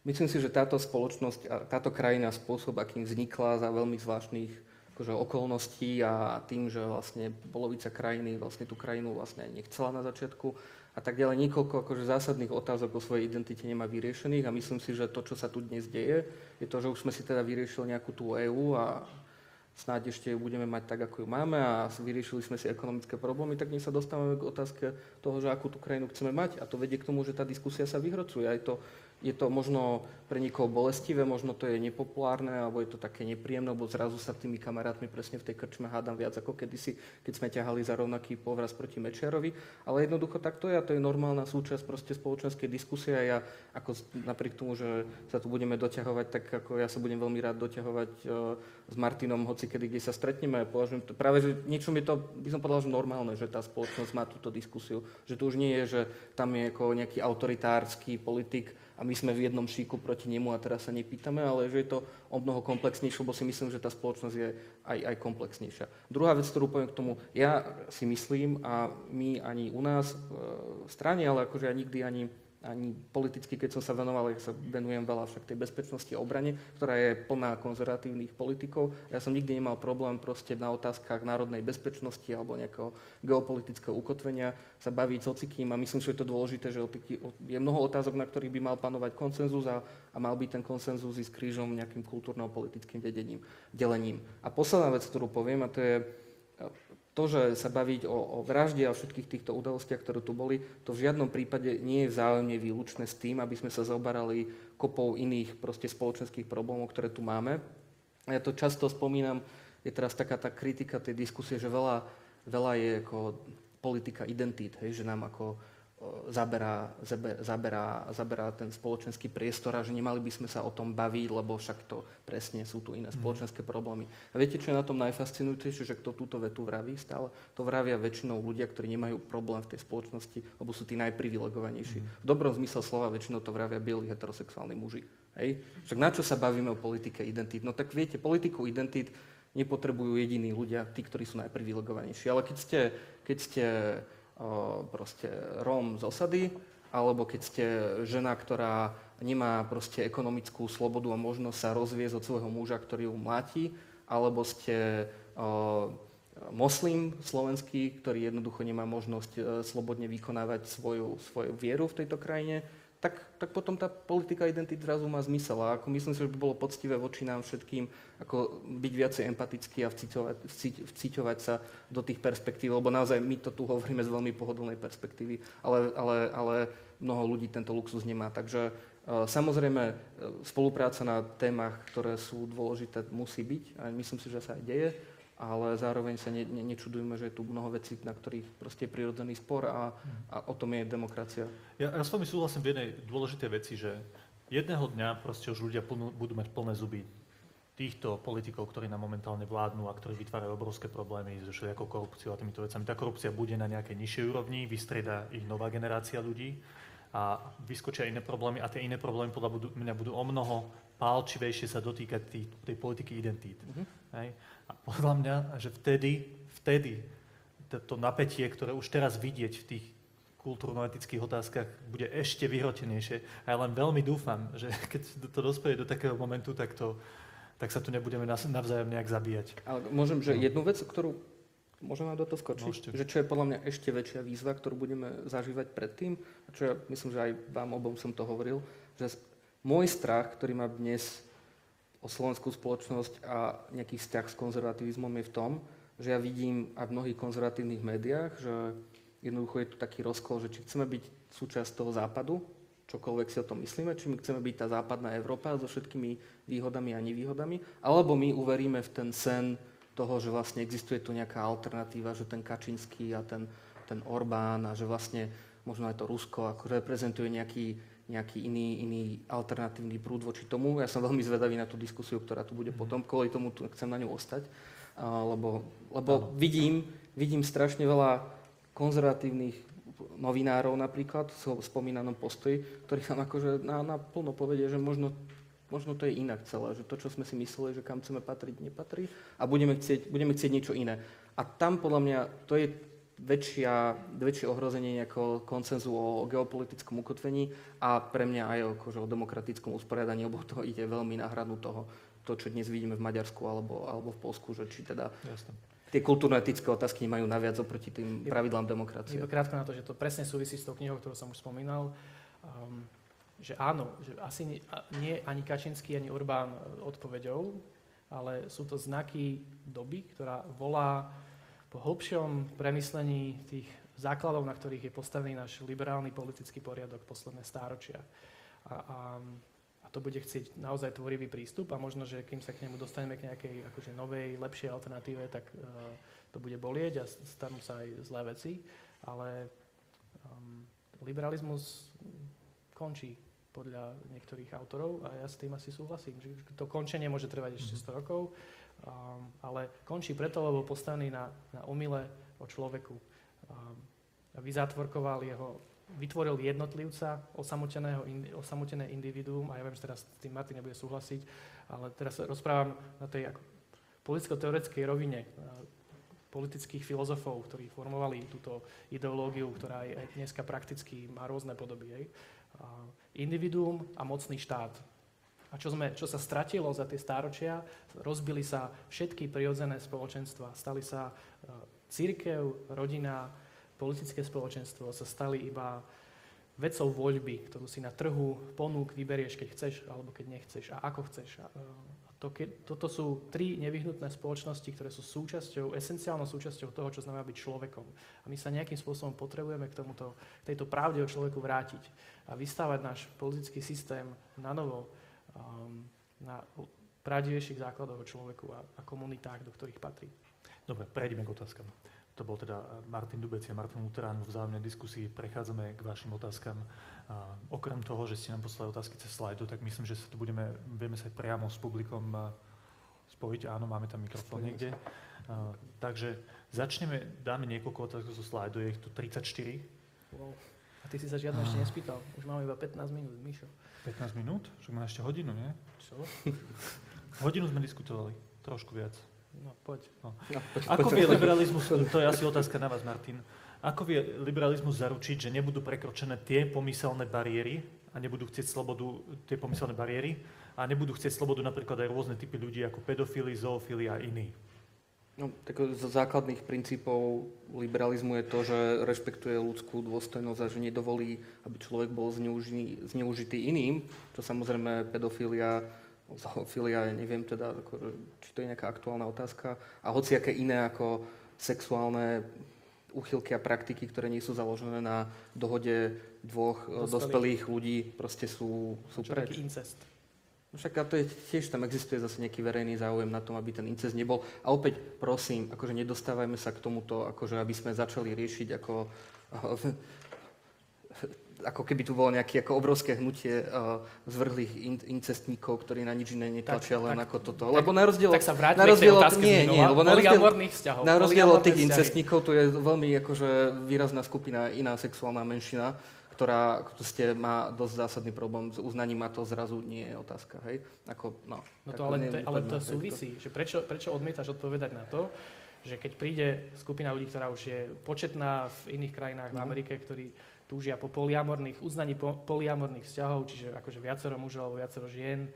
myslím si, že táto spoločnosť a táto krajina, spôsob, akým vznikla za veľmi zvláštnych akože, okolností a tým, že vlastne polovica krajiny vlastne tú krajinu vlastne nechcela na začiatku a tak ďalej. Niekoľko akože zásadných otázok o svojej identite nemá vyriešených a myslím si, že to, čo sa tu dnes deje, je to, že už sme si teda vyriešili nejakú tú EÚ a snáď ešte ju budeme mať tak, ako ju máme a vyriešili sme si ekonomické problémy, tak dnes sa dostávame k otázke toho, že akú tú krajinu chceme mať a to vedie k tomu, že tá diskusia sa vyhrocuje. Aj to, je to možno pre niekoho bolestivé, možno to je nepopulárne, alebo je to také nepríjemné, lebo zrazu sa tými kamarátmi presne v tej krčme hádam viac ako kedysi, keď sme ťahali za rovnaký povraz proti Mečiarovi. Ale jednoducho takto je a to je normálna súčasť proste spoločenskej diskusie a ja ako napriek tomu, že sa tu budeme doťahovať, tak ako ja sa budem veľmi rád doťahovať e, s Martinom, hoci kedy, kde sa stretneme. Považujem to, práve, že niečom je to, by som povedal, že normálne, že tá spoločnosť má túto diskusiu. Že to už nie je, že tam je ako nejaký autoritársky politik a my sme v jednom šíku proti nemu a teraz sa nepýtame, ale že je to o mnoho komplexnejšie, lebo si myslím, že tá spoločnosť je aj, aj komplexnejšia. Druhá vec, ktorú poviem k tomu, ja si myslím, a my ani u nás e, v strane, ale akože ja nikdy ani ani politicky, keď som sa venoval, ja sa venujem veľa však tej bezpečnosti a obrane, ktorá je plná konzervatívnych politikov. Ja som nikdy nemal problém proste na otázkach národnej bezpečnosti alebo nejakého geopolitického ukotvenia sa baviť s hocikým a myslím, že je to dôležité, že je mnoho otázok, na ktorých by mal panovať konsenzus a, a mal by ten konsenzus ísť krížom nejakým kultúrno-politickým vedením, delením. A posledná vec, ktorú poviem, a to je to, že sa baviť o, o vražde a všetkých týchto udalostiach, ktoré tu boli, to v žiadnom prípade nie je vzájomne výlučné s tým, aby sme sa zaoberali kopou iných proste spoločenských problémov, ktoré tu máme. A ja to často spomínam, je teraz taká tá kritika tej diskusie, že veľa, veľa je ako politika identít, hej, že nám ako zaberá, zabe- zaberá, zaberá ten spoločenský priestor a že nemali by sme sa o tom baviť, lebo však to presne sú tu iné spoločenské problémy. A viete, čo je na tom najfascinujúcejšie, že kto túto vetu vraví stále? To vravia väčšinou ľudia, ktorí nemajú problém v tej spoločnosti, lebo sú tí najprivilegovanejší. V dobrom zmysle slova väčšinou to vravia bieli heterosexuálni muži. Hej? Však na čo sa bavíme o politike identít? No tak viete, politiku identít nepotrebujú jediní ľudia, tí, ktorí sú najprivilegovanejší. Ale keď ste, keď ste proste Róm z osady, alebo keď ste žena, ktorá nemá proste ekonomickú slobodu a možnosť sa rozviesť od svojho muža, ktorý ju mláti, alebo ste moslim slovenský, ktorý jednoducho nemá možnosť e, slobodne vykonávať svoju, svoju vieru v tejto krajine, tak, tak potom tá politika identity zrazu má zmysel. A ako myslím si, že by bolo poctivé voči nám všetkým ako byť viacej empatický a vciťovať, vciť, vciťovať sa do tých perspektív, lebo naozaj my to tu hovoríme z veľmi pohodlnej perspektívy, ale, ale, ale mnoho ľudí tento luxus nemá. Takže e, samozrejme e, spolupráca na témach, ktoré sú dôležité, musí byť a myslím si, že sa aj deje ale zároveň sa ne, ne, nečudujme, že je tu mnoho vecí, na ktorých proste je prirodzený spor a, a o tom je demokracia. Ja, ja s vami súhlasím v jednej dôležitej veci, že jedného dňa proste už ľudia plnú, budú mať plné zuby týchto politikov, ktorí nám momentálne vládnu a ktorí vytvárajú obrovské problémy so všelijakou korupciou a týmito vecami. Tá korupcia bude na nejakej nižšej úrovni, vystrieda ich nová generácia ľudí a vyskočia iné problémy a tie iné problémy podľa budú, mňa budú o mnoho pálčivejšie sa dotýkať tý, tej politiky identít. Mm-hmm. Hej? A podľa mňa, že vtedy, vtedy to, napätie, ktoré už teraz vidieť v tých kultúrno-etických otázkach bude ešte vyhrotenejšie. A ja len veľmi dúfam, že keď to dospeje do takého momentu, tak to, tak sa tu nebudeme navzájom nejak zabíjať. Ale môžem, že no. jednu vec, ktorú môžem vám do toho skočiť, Môžete. že čo je podľa mňa ešte väčšia výzva, ktorú budeme zažívať predtým, a čo ja myslím, že aj vám obom som to hovoril, že môj strach, ktorý má dnes o slovenskú spoločnosť a nejaký vzťah s konzervativizmom je v tom, že ja vidím aj v mnohých konzervatívnych médiách, že jednoducho je tu taký rozkol, že či chceme byť súčasť toho západu, čokoľvek si o tom myslíme, či my chceme byť tá západná Európa so všetkými výhodami a nevýhodami, alebo my uveríme v ten sen toho, že vlastne existuje tu nejaká alternatíva, že ten Kačinský a ten, ten Orbán a že vlastne možno aj to Rusko ako reprezentuje nejaký, nejaký iný, iný alternatívny prúd voči tomu. Ja som veľmi zvedavý na tú diskusiu, ktorá tu bude mhm. potom, kvôli tomu chcem na ňu ostať, lebo, lebo vidím, vidím strašne veľa konzervatívnych novinárov napríklad v spomínanom postoji, ktorí nám akože na, na plno povedia, že možno, možno to je inak celé, že to, čo sme si mysleli, že kam chceme patriť, nepatrí a budeme chcieť, budeme chcieť niečo iné. A tam podľa mňa to je väčšia, väčšie ohrozenie nejakého koncenzu o geopolitickom ukotvení a pre mňa aj akože o demokratickom usporiadaní, lebo to ide veľmi na hranu toho, to, čo dnes vidíme v Maďarsku alebo, alebo v Polsku, že či teda Jasne tie kultúrno-etické otázky nemajú naviac oproti tým pravidlám demokracie. Iba krátko na to, že to presne súvisí s tou knihou, ktorú som už spomínal. Um, že áno, že asi nie, nie ani Kačinský, ani Orbán odpovedou, ale sú to znaky doby, ktorá volá po hlbšom premyslení tých základov, na ktorých je postavený náš liberálny politický poriadok posledné stáročia. A, a to bude chcieť naozaj tvorivý prístup a možno, že kým sa k nemu dostaneme k nejakej akože novej, lepšej alternatíve, tak uh, to bude bolieť a stanú sa aj zlé veci, ale um, liberalizmus končí podľa niektorých autorov a ja s tým asi súhlasím, že to končenie môže trvať ešte 100 rokov, um, ale končí preto, lebo postavený na, na omyle o človeku. Um, vyzátvorkoval jeho vytvoril jednotlivca, osamoteného, osamotené individuum, a ja viem, že teraz s tým Martin nebude súhlasiť, ale teraz rozprávam na tej ako politicko-teoretickej rovine politických filozofov, ktorí formovali túto ideológiu, ktorá je aj dneska prakticky má rôzne podoby. Individuum a mocný štát. A čo, sme, čo sa stratilo za tie stáročia, rozbili sa všetky prirodzené spoločenstva. Stali sa církev, rodina, politické spoločenstvo sa stali iba vecou voľby, ktorú si na trhu ponúk vyberieš, keď chceš alebo keď nechceš a ako chceš. A to, ke, toto sú tri nevyhnutné spoločnosti, ktoré sú súčasťou, esenciálnou súčasťou toho, čo znamená byť človekom. A my sa nejakým spôsobom potrebujeme k tomuto, k tejto pravde o človeku vrátiť a vystávať náš politický systém na novo um, na pravdivejších základoch o človeku a, a komunitách, do ktorých patrí. Dobre, prejdeme k otázkam. To bol teda Martin Dubec a Martin Luterán v vzájomnej diskusii. Prechádzame k vašim otázkam. A okrem toho, že ste nám poslali otázky cez slajdu, tak myslím, že sa tu budeme, vieme sa priamo s publikom spojiť. Áno, máme tam mikrofón niekde. A, takže začneme, dáme niekoľko otázok zo slajdu, je ich tu 34. Wow. A ty si sa žiadno ešte nespýtal. Už máme iba 15 minút, Mišo. 15 minút? Však má ešte hodinu, nie? Čo? Hodinu sme diskutovali, trošku viac. No, poď. No. No, poď Ako poď, vie liberalizmus, to je asi otázka na vás, Martin, ako vie liberalizmus zaručiť, že nebudú prekročené tie pomyselné bariéry a nebudú chcieť slobodu, tie pomyselné bariéry a nebudú chcieť slobodu napríklad aj rôzne typy ľudí ako pedofily, zoofily a iní? No, tak zo základných princípov liberalizmu je to, že rešpektuje ľudskú dôstojnosť a že nedovolí, aby človek bol zneužitý, zneužitý iným, čo samozrejme pedofilia zoofilia, ja neviem teda, ako, či to je nejaká aktuálna otázka, a hociaké iné ako sexuálne úchylky a praktiky, ktoré nie sú založené na dohode dvoch dospelých, dospelých ľudí, proste sú, sú preč. incest? No však to je, tiež tam existuje zase nejaký verejný záujem na tom, aby ten incest nebol. A opäť, prosím, akože nedostávajme sa k tomuto, akože aby sme začali riešiť ako ako keby tu bolo nejaké ako obrovské hnutie uh, zvrhlých in, incestníkov, ktorí na nič iné netlačia len tak- ako toto. Lebo na rozdiel, Tak sa vráťme na rozdiel k tej nie, nie, lebo na rozdiel, vzťahov. na rozdiel od tých vzťahy. incestníkov, tu je veľmi akože výrazná skupina, iná sexuálna menšina, ktorá proste má dosť zásadný problém s uznaním a to zrazu nie je otázka, hej? Ako, no, No to ale, ne- to, ale to súvisí, že prečo, prečo odmietaš odpovedať na to, že keď príde skupina ľudí, ktorá už je početná v iných krajinách v Mhm. Amerike, ktorí túžia po poliamorných, uznaní po, poliamorných vzťahov, čiže akože viacero mužov alebo viacero žien,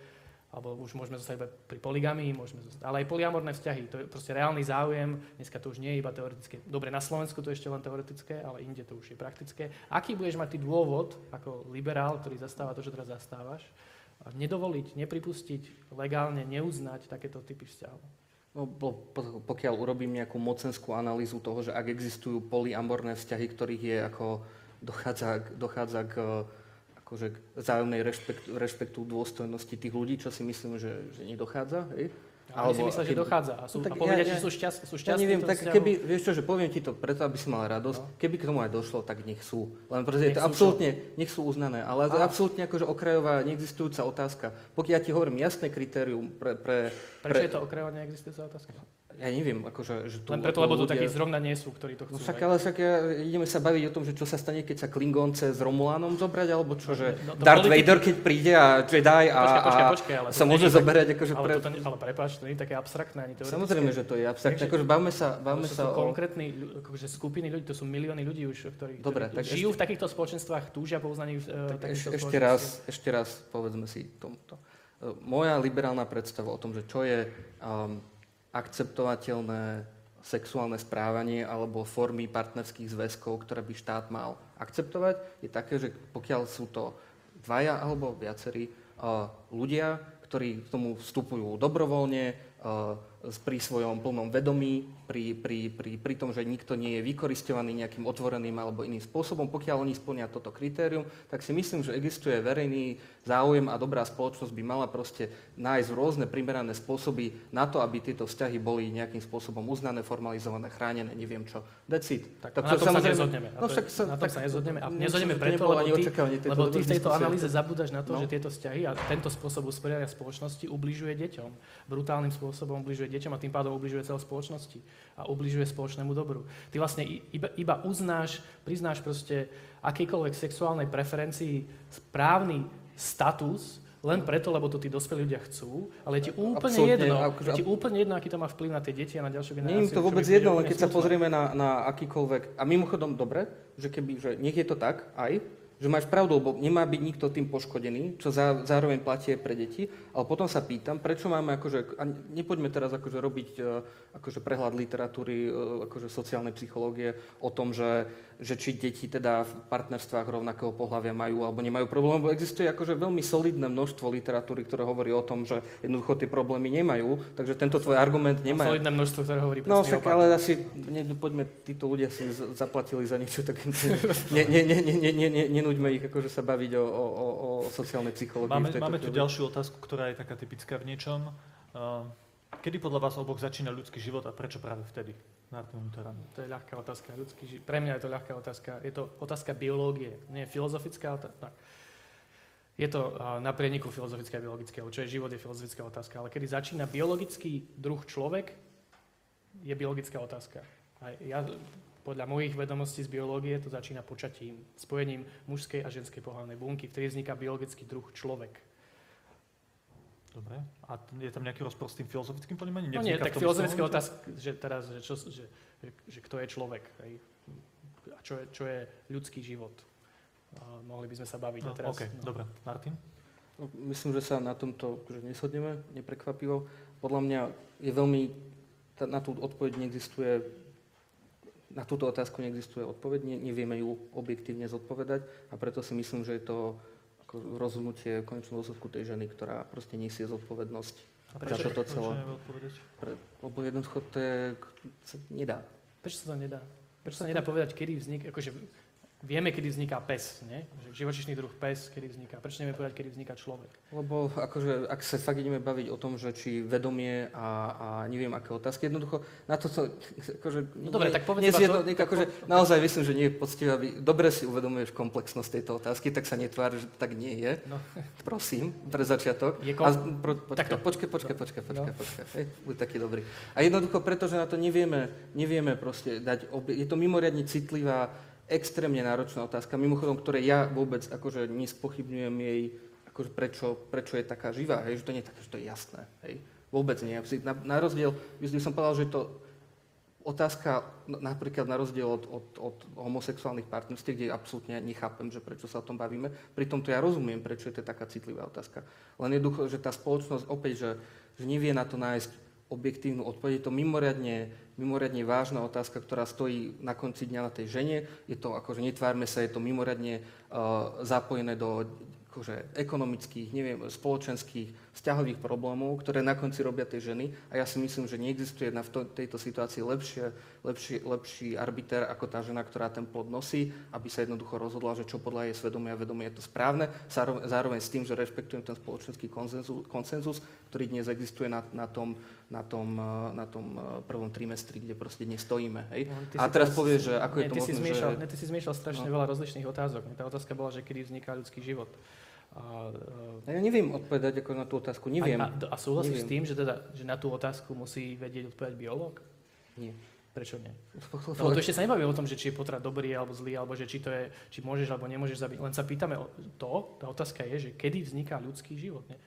alebo už môžeme zostať iba pri poligamii, môžeme zostať, ale aj poliamorné vzťahy, to je proste reálny záujem, dneska to už nie je iba teoretické. Dobre, na Slovensku to je ešte len teoretické, ale inde to už je praktické. Aký budeš mať ty dôvod, ako liberál, ktorý zastáva to, čo teraz zastávaš, nedovoliť, nepripustiť, legálne neuznať takéto typy vzťahov? No, po- po- pokiaľ urobím nejakú mocenskú analýzu toho, že ak existujú polyamorné vzťahy, ktorých je ako dochádza, dochádza k akože vzájomnej rešpektu, rešpektu dôstojnosti tých ľudí, čo si myslím, že, že nedochádza. Hej? Ale si myslíš, že dochádza a, sú, No tak a povedia, ja- že ja- sú, šťast, sú Ja šťastní neviem, v tom tak vzťahu? keby, vieš čo, že poviem ti to preto, aby si mal radosť, No. keby k tomu aj došlo, tak nech sú. Len pretože je to absolútne, nech sú uznané, ale Á. absolútne akože okrajová, neexistujúca otázka. Pokiaľ ja ti hovorím jasné kritérium pre, pre, Prečo je to okrajovanie existujúca otázka? Ja neviem, akože, že tu Len preto, lebo tu ľudia- takí zrovna nie sú, ktorí to No chcú. však, hej. ale však ja, ideme sa baviť o tom, že čo sa stane, keď sa Klingonce s Romulánom zobrať, alebo čo, že No, do Darth politiky- Vader, keď príde a Jedi a, počkaj, a počkaj, ale sa to môže zoberať akože Ale, pre... toto, nie- ale prepáč, to nie je také abstraktné ani teoretické. Samozrejme, že to je abstraktné, Takže- akože bavme sa, bavme sa to o... konkrétni akože skupiny ľudí, to sú milióny ľudí už, ktorí, Dobre, ktorí tak žijú ešte- v takýchto spoločenstvách, túžia po uznaní uh, Tak ešte raz, ešte raz povedzme si tomuto. E, Moja liberálna predstava o tom, že čo je um, akceptovateľné sexuálne správanie alebo formy partnerských zväzkov, ktoré by štát mal akceptovať, je také, že pokiaľ sú to dvaja alebo viacerí uh, ľudia, ktorí k tomu vstupujú dobrovoľne, s- pri svojom plnom vedomí, pri, pri, pri, pri tom, že nikto nie je vykoristovaný nejakým otvoreným alebo iným spôsobom. Pokiaľ oni splnia toto kritérium, tak si myslím, že existuje verejný záujem a dobrá spoločnosť by mala proste nájsť rôzne primerané spôsoby na to, aby tieto vzťahy boli nejakým spôsobom uznané, formalizované, chránené, neviem čo. It. Tak, Tak na to tom sa samozrejme- nezhodneme. A No však sa- na tom tak- sa nezhodneme. A nezhodneme preto, lebo ty, lebo ty v tejto analýze zabúdaš na to, No. že tieto vzťahy a tento spôsob usporiadania spoločnosti ubližuje deťom. Brutálnym spôsobom ubližuje deťom a tým pádom ubližuje celej spoločnosti a ubližuje spoločnému dobru. Ty vlastne iba, iba uznáš, priznáš proste akýkoľvek sexuálnej preferencii správny status len preto, lebo to tí dospelí ľudia chcú, ale je ti úplne Absolútne, jedno, akože- je ti úplne jedno, aký to má vplyv na tie deti a na ďalšiu generáciu. Nie je to vôbec jedno, len keď sa pozrieme na, na akýkoľvek... A mimochodom, dobre, že keby, že nech je to tak aj, že máš pravdu, lebo nemá byť nikto tým poškodený, čo zá, zároveň platí aj pre deti, ale potom sa pýtam, prečo máme akože, a nepoďme teraz akože robiť e, akože prehľad literatúry, e, akože sociálnej psychológie o tom, že, že či deti teda v partnerstvách rovnakého pohľavia majú alebo nemajú problém, lebo existuje akože veľmi solidné množstvo literatúry, ktoré hovorí o tom, že jednoducho tie problémy nemajú, takže tento tvoj argument nemá. Solidné množstvo, ktoré hovorí No však ale asi, ne, poďme, títo ľudia si z- zaplatili za niečo, tak ne, ne, ne, ne, ne, ne, ne, nenúďme ich akože sa baviť o, o, o, o sociálnej psychológii. Máme, máme tu ďalšiu otázku, ktorá je taká typická v niečom. Uh, Kedy podľa vás oboch začína ľudský život a prečo práve vtedy? Martin Lutheran. To je ľahká otázka. Ľudský ži- Pre mňa je to ľahká otázka. Je to otázka biológie, nie filozofická otázka. Je to a, na prieniku filozofického a biologického. Čo je život, je filozofická otázka. Ale kedy začína biologický druh človek, je biologická otázka. A ja, podľa mojich vedomostí z biológie, to začína počatím, spojením mužskej a ženskej pohľadnej bunky, vtedy vzniká biologický druh človek. Dobre. A je tam nejaký rozpor s tým filozofickým ponímaním? No nie, tak filozofická otázka, že teraz, že, čo, že, že, že kto je človek, hej? a čo je, čo je ľudský život. A mohli by sme sa baviť No, a teraz. OK, dobre. Martin? No, Myslím, že sa na tomto že neshodneme, neprekvapivo. Podľa mňa je veľmi, tá, na tú odpoveď neexistuje, na túto otázku neexistuje odpoveď, ne, nevieme ju objektívne zodpovedať a preto si myslím, že je to ako rozhodnutie v konečnom dôsledku tej ženy, ktorá proste nesie zodpovednosť A za prečo, toto Prečo celé. Pre, lebo jednoducho to je, sa nedá. prečo sa to nedá? Prečo sa nedá povedať, kedy vznik, akože vieme, kedy vzniká pes, nie? Že živočišný druh pes, kedy vzniká. Prečo nevieme povedať, kedy vzniká človek? Lebo akože, ak sa fakt ideme baviť o tom, že či vedomie a, a neviem aké otázky, jednoducho na to, to akože, No dobre, tak povedz nie, iba zjedno, to- nie, akože, naozaj myslím, že nie je poctivé, aby dobre si uvedomuješ komplexnosť tejto otázky, tak sa netvár, že tak nie je. No. Prosím, pre začiatok. Je kom- A, pro, počkaj, počkaj, počkaj, počkaj, počkaj, No. počkaj. Hej, buď taký dobrý. A jednoducho, pretože na to nevieme, nevieme proste dať, obie, je to mimoriadne citlivá, extrémne náročná otázka, mimochodom, ktoré ja vôbec akože nespochybňujem jej, akože prečo, prečo je taká živá, hej, že to nie je také, že to je jasné, hej. Vôbec nie. Na, na rozdiel, by som povedal, že to otázka napríklad na rozdiel od, od, od homosexuálnych partnerstiev, kde absolútne nechápem, že prečo sa o tom bavíme. Pritom to ja rozumiem, prečo je to taká citlivá otázka. Len jednoducho, že tá spoločnosť opäť, že, že nevie na to nájsť objektívnu odpoveď. Je to mimoriadne, mimoriadne vážna otázka, ktorá stojí na konci dňa na tej žene. Je to akože netvárme sa, je to mimoriadne uh, zapojené do akože ekonomických, neviem, spoločenských, vzťahových problémov, ktoré na konci robia tie ženy. A ja si myslím, že neexistuje na v to, tejto situácii lepšie, lepší, lepší arbiter ako tá žena, ktorá ten plod nosí, aby sa jednoducho rozhodla, že čo podľa jej svedomia a vedomia je to správne. Zároveň, zároveň s tým, že rešpektujem ten spoločenský konsenzus, konsenzus ktorý dnes existuje na, na, tom, na, tom, eh, na tom eh, prvom trimestri, kde proste dnes stojíme. Hej? No, A teraz povieš, že ako je nie, to ty si možné, zmiešal, že... ne, ty si zmiešal strašne No. veľa rozličných otázok. Tá otázka bola, že kedy vzniká ľudský život. A, A ja neviem odpovedať ako na tú otázku, neviem. A, a, a súhlasíš s tým, že, teda, že na tú otázku musí vedieť odpovedať biológ? Nie. Prečo nie? No to ešte sa nebavíme o tom, že či je potrat dobrý alebo zlý, alebo že či to je, či môžeš alebo nemôžeš zabiť. Len sa pýtame o to, tá otázka je, že kedy vzniká ľudský život. Nie?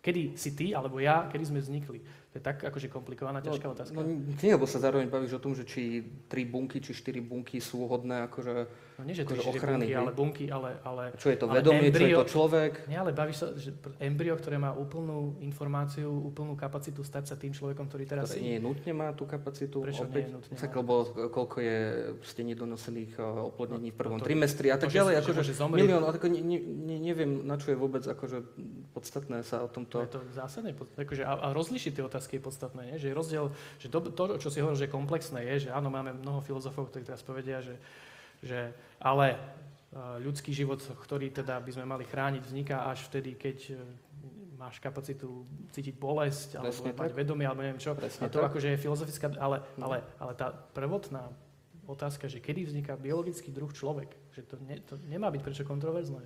Kedy si ty alebo ja, kedy sme vznikli. To je tak akože komplikovaná, ťažká otázka. No, nie, lebo sa zároveň bavíš o tom, že či tri bunky, či štyri bunky sú hodné akože... No nie, že akože tri, štyri ochrany, bunky, ale bunky, ale, ale Čo je to vedomie, čo je embryo- to človek? Nie, ale bavíš sa, že embryo, ktoré má úplnú informáciu, úplnú kapacitu stať sa tým človekom, ktorý teraz ktoré nie nutne má tú kapacitu. Prečo opäť, nie je nutne tak, lebo koľko je proste nedonosených uh, oplodnení v prvom No to- trimestri a tak to, ďalej. že Akože milión, ale ako ne, ne, ne, neviem, na čo je vôbec akože podstatné sa o To tomto... je to zásadné. pod- Akože, a, a rozlišiť tie otázky je podstatné. Nie? Že je rozdiel, že to, to, čo si hovoril, že je komplexné, je, že áno, máme mnoho filozofov, ktorí teraz povedia, že, že ale uh, ľudský život, ktorý teda by sme mali chrániť, vzniká až vtedy, keď uh, máš kapacitu cítiť bolesť, alebo Presne mať tak. vedomie, alebo neviem čo. Presne a to tak. akože je filozofická, ale, No. ale, ale tá prvotná otázka, že kedy vzniká biologický druh človek, že to, ne, to nemá byť prečo kontroverzné.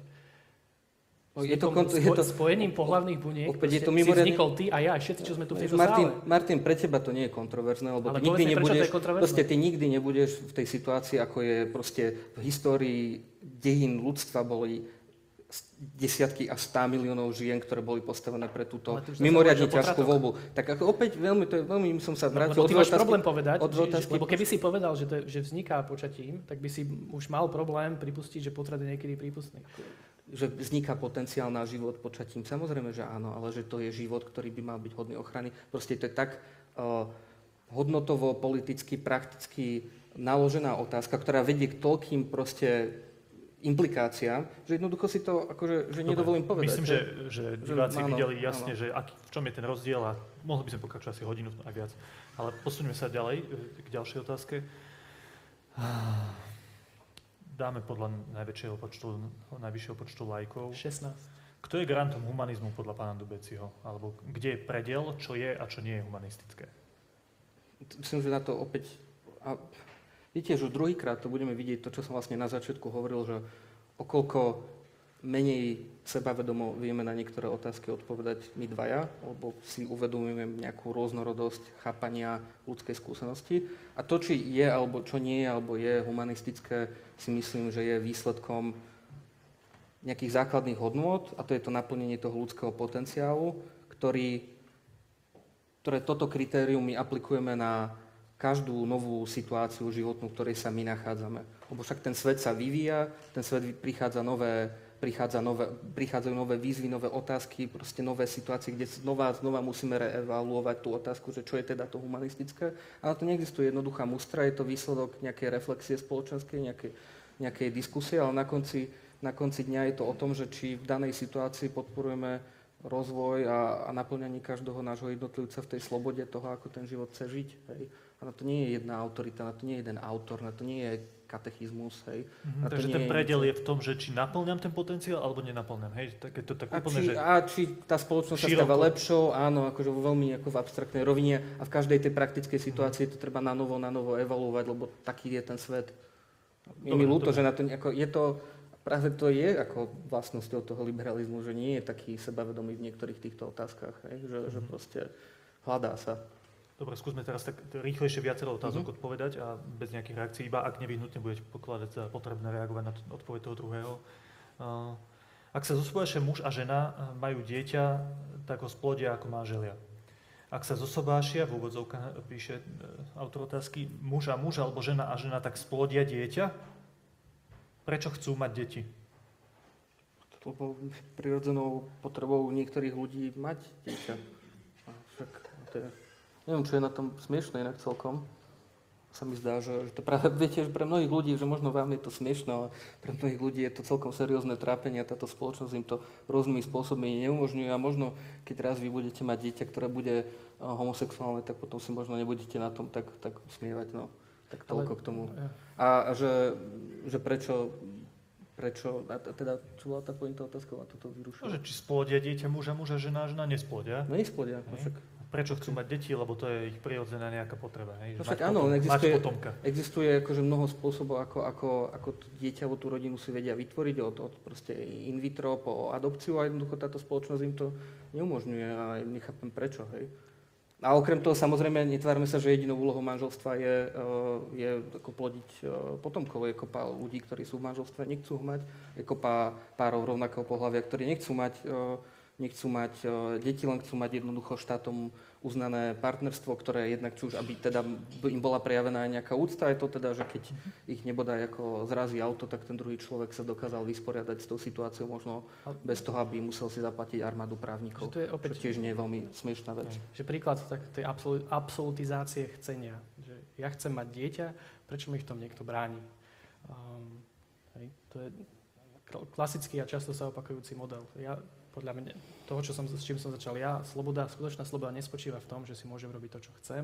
No, je to, Vznikom- kont- je to, spojením pohlavných buniek opäť je to mimoriadne- vznikol ty a ja, a všetci, čo sme tu v tejto Martin, sále. Martin, pre teba to nie je kontroverzné, lebo Ale ty nikdy nebudeš, proste ty nikdy nebudeš v tej situácii, ako je proste v histórii dejín ľudstva boli desiatky a stá miliónov žien, ktoré boli postavené pre túto mimoriadne ťažkú voľbu. Tak ako opäť veľmi, to je, veľmi som sa No, vrátil lebo od ty máš otázky- problém povedať, od že, otázky- lebo keby si povedal, že, to že vzniká počatím, tak by si už mal problém pripustiť, že potrat je niekedy prípustný. Že vzniká potenciál na život počatím. Samozrejme, že áno, ale že to je život, ktorý by mal byť hodný ochrany. Proste to je tak uh, hodnotovo, politicky, prakticky naložená otázka, ktorá vedie k toľkým proste implikáciám, že jednoducho si to akože, že nedovolím povedať. Myslím, že, že diváci áno, videli jasne, áno. že aký, v čom je ten rozdiel a mohli by sme pokračovať asi hodinu aj viac. Ale posunieme sa ďalej e, k ďalšej otázke. Dáme podľa najväčšieho počtu, najvyššieho počtu lajkov. 16. Kto je garantom humanizmu podľa pána Dubeciho? Alebo kde je predel, čo je a čo nie je humanistické? Myslím, že na to opäť... A viete, že druhýkrát to budeme vidieť, to, čo som vlastne na začiatku hovoril, že okolko menej sebavedomo vieme na niektoré otázky odpovedať my dvaja, lebo si uvedomujeme nejakú rôznorodosť chápania ľudskej skúsenosti. A to, či je alebo čo nie je, alebo je humanistické, si myslím, že je výsledkom nejakých základných hodnôt, a to je to naplnenie toho ľudského potenciálu, ktorý ktoré toto kritérium my aplikujeme na každú novú situáciu životnú, v ktorej sa my nachádzame. Lebo však ten svet sa vyvíja, ten svet prichádza nové, prichádza nové, prichádzajú nové výzvy, nové otázky, proste nové situácie, kde znova, znova musíme reevaluovať tú otázku, že čo je teda to humanistické. Ale to neexistuje jednoduchá mustra, je to výsledok nejakej reflexie spoločenskej, nejakej, nejakej diskusie, ale na konci, na konci dňa je to o tom, že či v danej situácii podporujeme rozvoj a, a naplňanie každého nášho jednotlivca v tej slobode toho, ako ten život chce žiť. Hej. A na to nie je jedna autorita, na to nie je jeden autor, na to nie je katechizmus, hej. Mhm, A takže ten je predel niečo- je v tom, že či naplňam ten potenciál, alebo nenaplňam. Hej, tak je to tak A úplne, či, že... a či tá spoločnosť sa Široko. stáva lepšou, áno, akože vo veľmi ako v abstraktnej rovine a v každej tej praktickej situácii to treba na novo, na novo evaluovať, lebo taký je ten svet. Je mi ľúto, že na to, ako, je to, práve to je ako vlastnosťou toho liberalizmu, že nie je taký sebavedomý v niektorých týchto otázkach, hej? Že, že Mhm. proste hľadá sa. Dobre, skúsme teraz tak rýchlejšie viacero otázok Mhm. odpovedať a bez nejakých reakcií, iba ak nevyhnutne budete pokladať za potrebné reagovať na t- odpoveď toho druhého. Uh, ak sa zosobášia muž a žena, majú dieťa, tak ho splodia ako manželia. Ak sa zosobášia, v úvodzovkách píše uh, autor otázky, muž a muž alebo žena a žena, tak splodia dieťa? Prečo chcú mať deti? Lebo prirodzenou potrebou niektorých ľudí mať dieťa. A však to je, neviem, čo je na tom smiešné inak celkom. Sa mi zdá, že, že to práve, viete, že pre mnohých ľudí, že možno vám je to smiešné, ale pre mnohých ľudí je to celkom seriózne trápenie a táto spoločnosť im to rôznymi spôsobmi neumožňuje a možno, keď raz vy budete mať dieťa, ktoré bude eh, homosexuálne, tak potom si možno nebudete na tom tak, tak usmievať, no. Tak toľko k tomu. Ja. A a že, že prečo, prečo, a teda, čo bola tá pointa otázka, a toto No, vyrušilo? že či splodia dieťa muža, muža, žena, žena nesplodia. No nesplodia, no však Prečo chcú mať deti, lebo to je ich prirodzená nejaká potreba. Hej? No že však mať áno, potom- existuje- existuje akože mnoho spôsobov, ako, ako, ako dieťa tú rodinu si vedia vytvoriť od, od proste in vitro po adopciu a jednoducho táto spoločnosť im to neumožňuje a nechápem prečo, hej. A okrem toho samozrejme netvárme sa, že jedinou úlohou manželstva je, eh, je ako plodiť eh, potomkov. Je kopa ľudí, ktorí sú v manželstve, nechcú ho mať. Je kopa párov rovnakého pohľavia, ktorí nechcú mať, eh, nechcú mať eh, deti, len chcú mať jednoducho štátom uznané partnerstvo, ktoré jednak už, aby teda im bola prejavená aj nejaká úcta, je to teda, že keď ich nebodaj ako zrazí auto, tak ten druhý človek sa dokázal vysporiadať s tou situáciou možno bez toho, aby musel si zaplatiť armádu právnikov. Že to je Čo opäť tiež nie je veľmi smiešná vec. že príklad tak, tej absolu- absolutizácie chcenia. Že ja chcem mať dieťa, prečo mi v tom niekto bráni? Um, hej, to je kl- klasický a často sa opakujúci model. Ja, podľa mňa, toho, čo som, s čím som začal ja, sloboda, skutočná sloboda nespočíva v tom, že si môžem robiť to, čo chcem,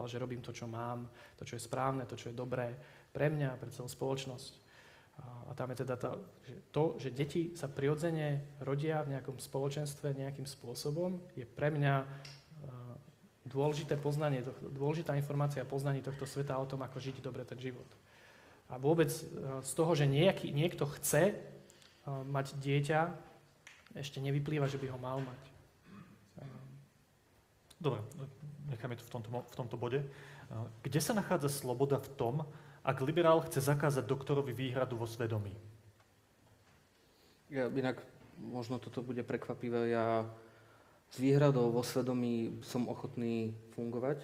ale že robím to, čo mám, to, čo je správne, to, čo je dobré pre mňa, pre celú spoločnosť. A, tam je teda tá, že to, že deti sa prirodzene rodia v nejakom spoločenstve nejakým spôsobom, je pre mňa dôležité poznanie, dôležitá informácia a poznanie tohto sveta o tom, ako žiť dobre ten život. A vôbec z toho, že nejaký, niekto chce mať dieťa, ešte nevyplýva, že by ho mal mať. Dobre, necháme to v tomto, v tomto bode. Kde sa nachádza sloboda v tom, ak liberál chce zakázať doktorovi výhradu vo svedomí? Ja, inak možno toto bude prekvapivé. Ja s výhradou vo svedomí som ochotný fungovať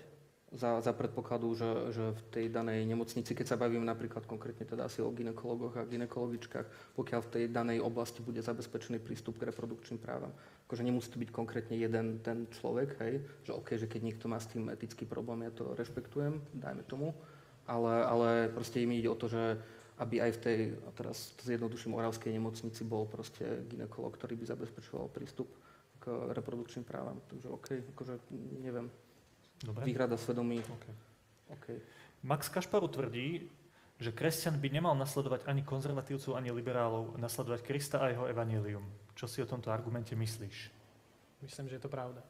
za, za predpokladu, že, že v tej danej nemocnici, keď sa bavím napríklad konkrétne teda asi o ginekologoch a ginekologičkách, pokiaľ v tej danej oblasti bude zabezpečený prístup k reprodukčným právam. Akože nemusí to byť konkrétne jeden ten človek, hej, že OK, že keď niekto má s tým etický problém, ja to rešpektujem, dajme tomu, ale, ale proste im ide o to, že aby aj v tej, a teraz zjednoduším, oravskej nemocnici bol proste ginekolog, ktorý by zabezpečoval prístup k reprodukčným právam. Takže OK, akože neviem, Dobre. výhrada svedomí, OK. OK. Max Kašparu tvrdí, že kresťan by nemal nasledovať ani konzervatívcov, ani liberálov, nasledovať Krista a jeho evanílium. Čo si o tomto argumente myslíš? myslím, že je to pravda.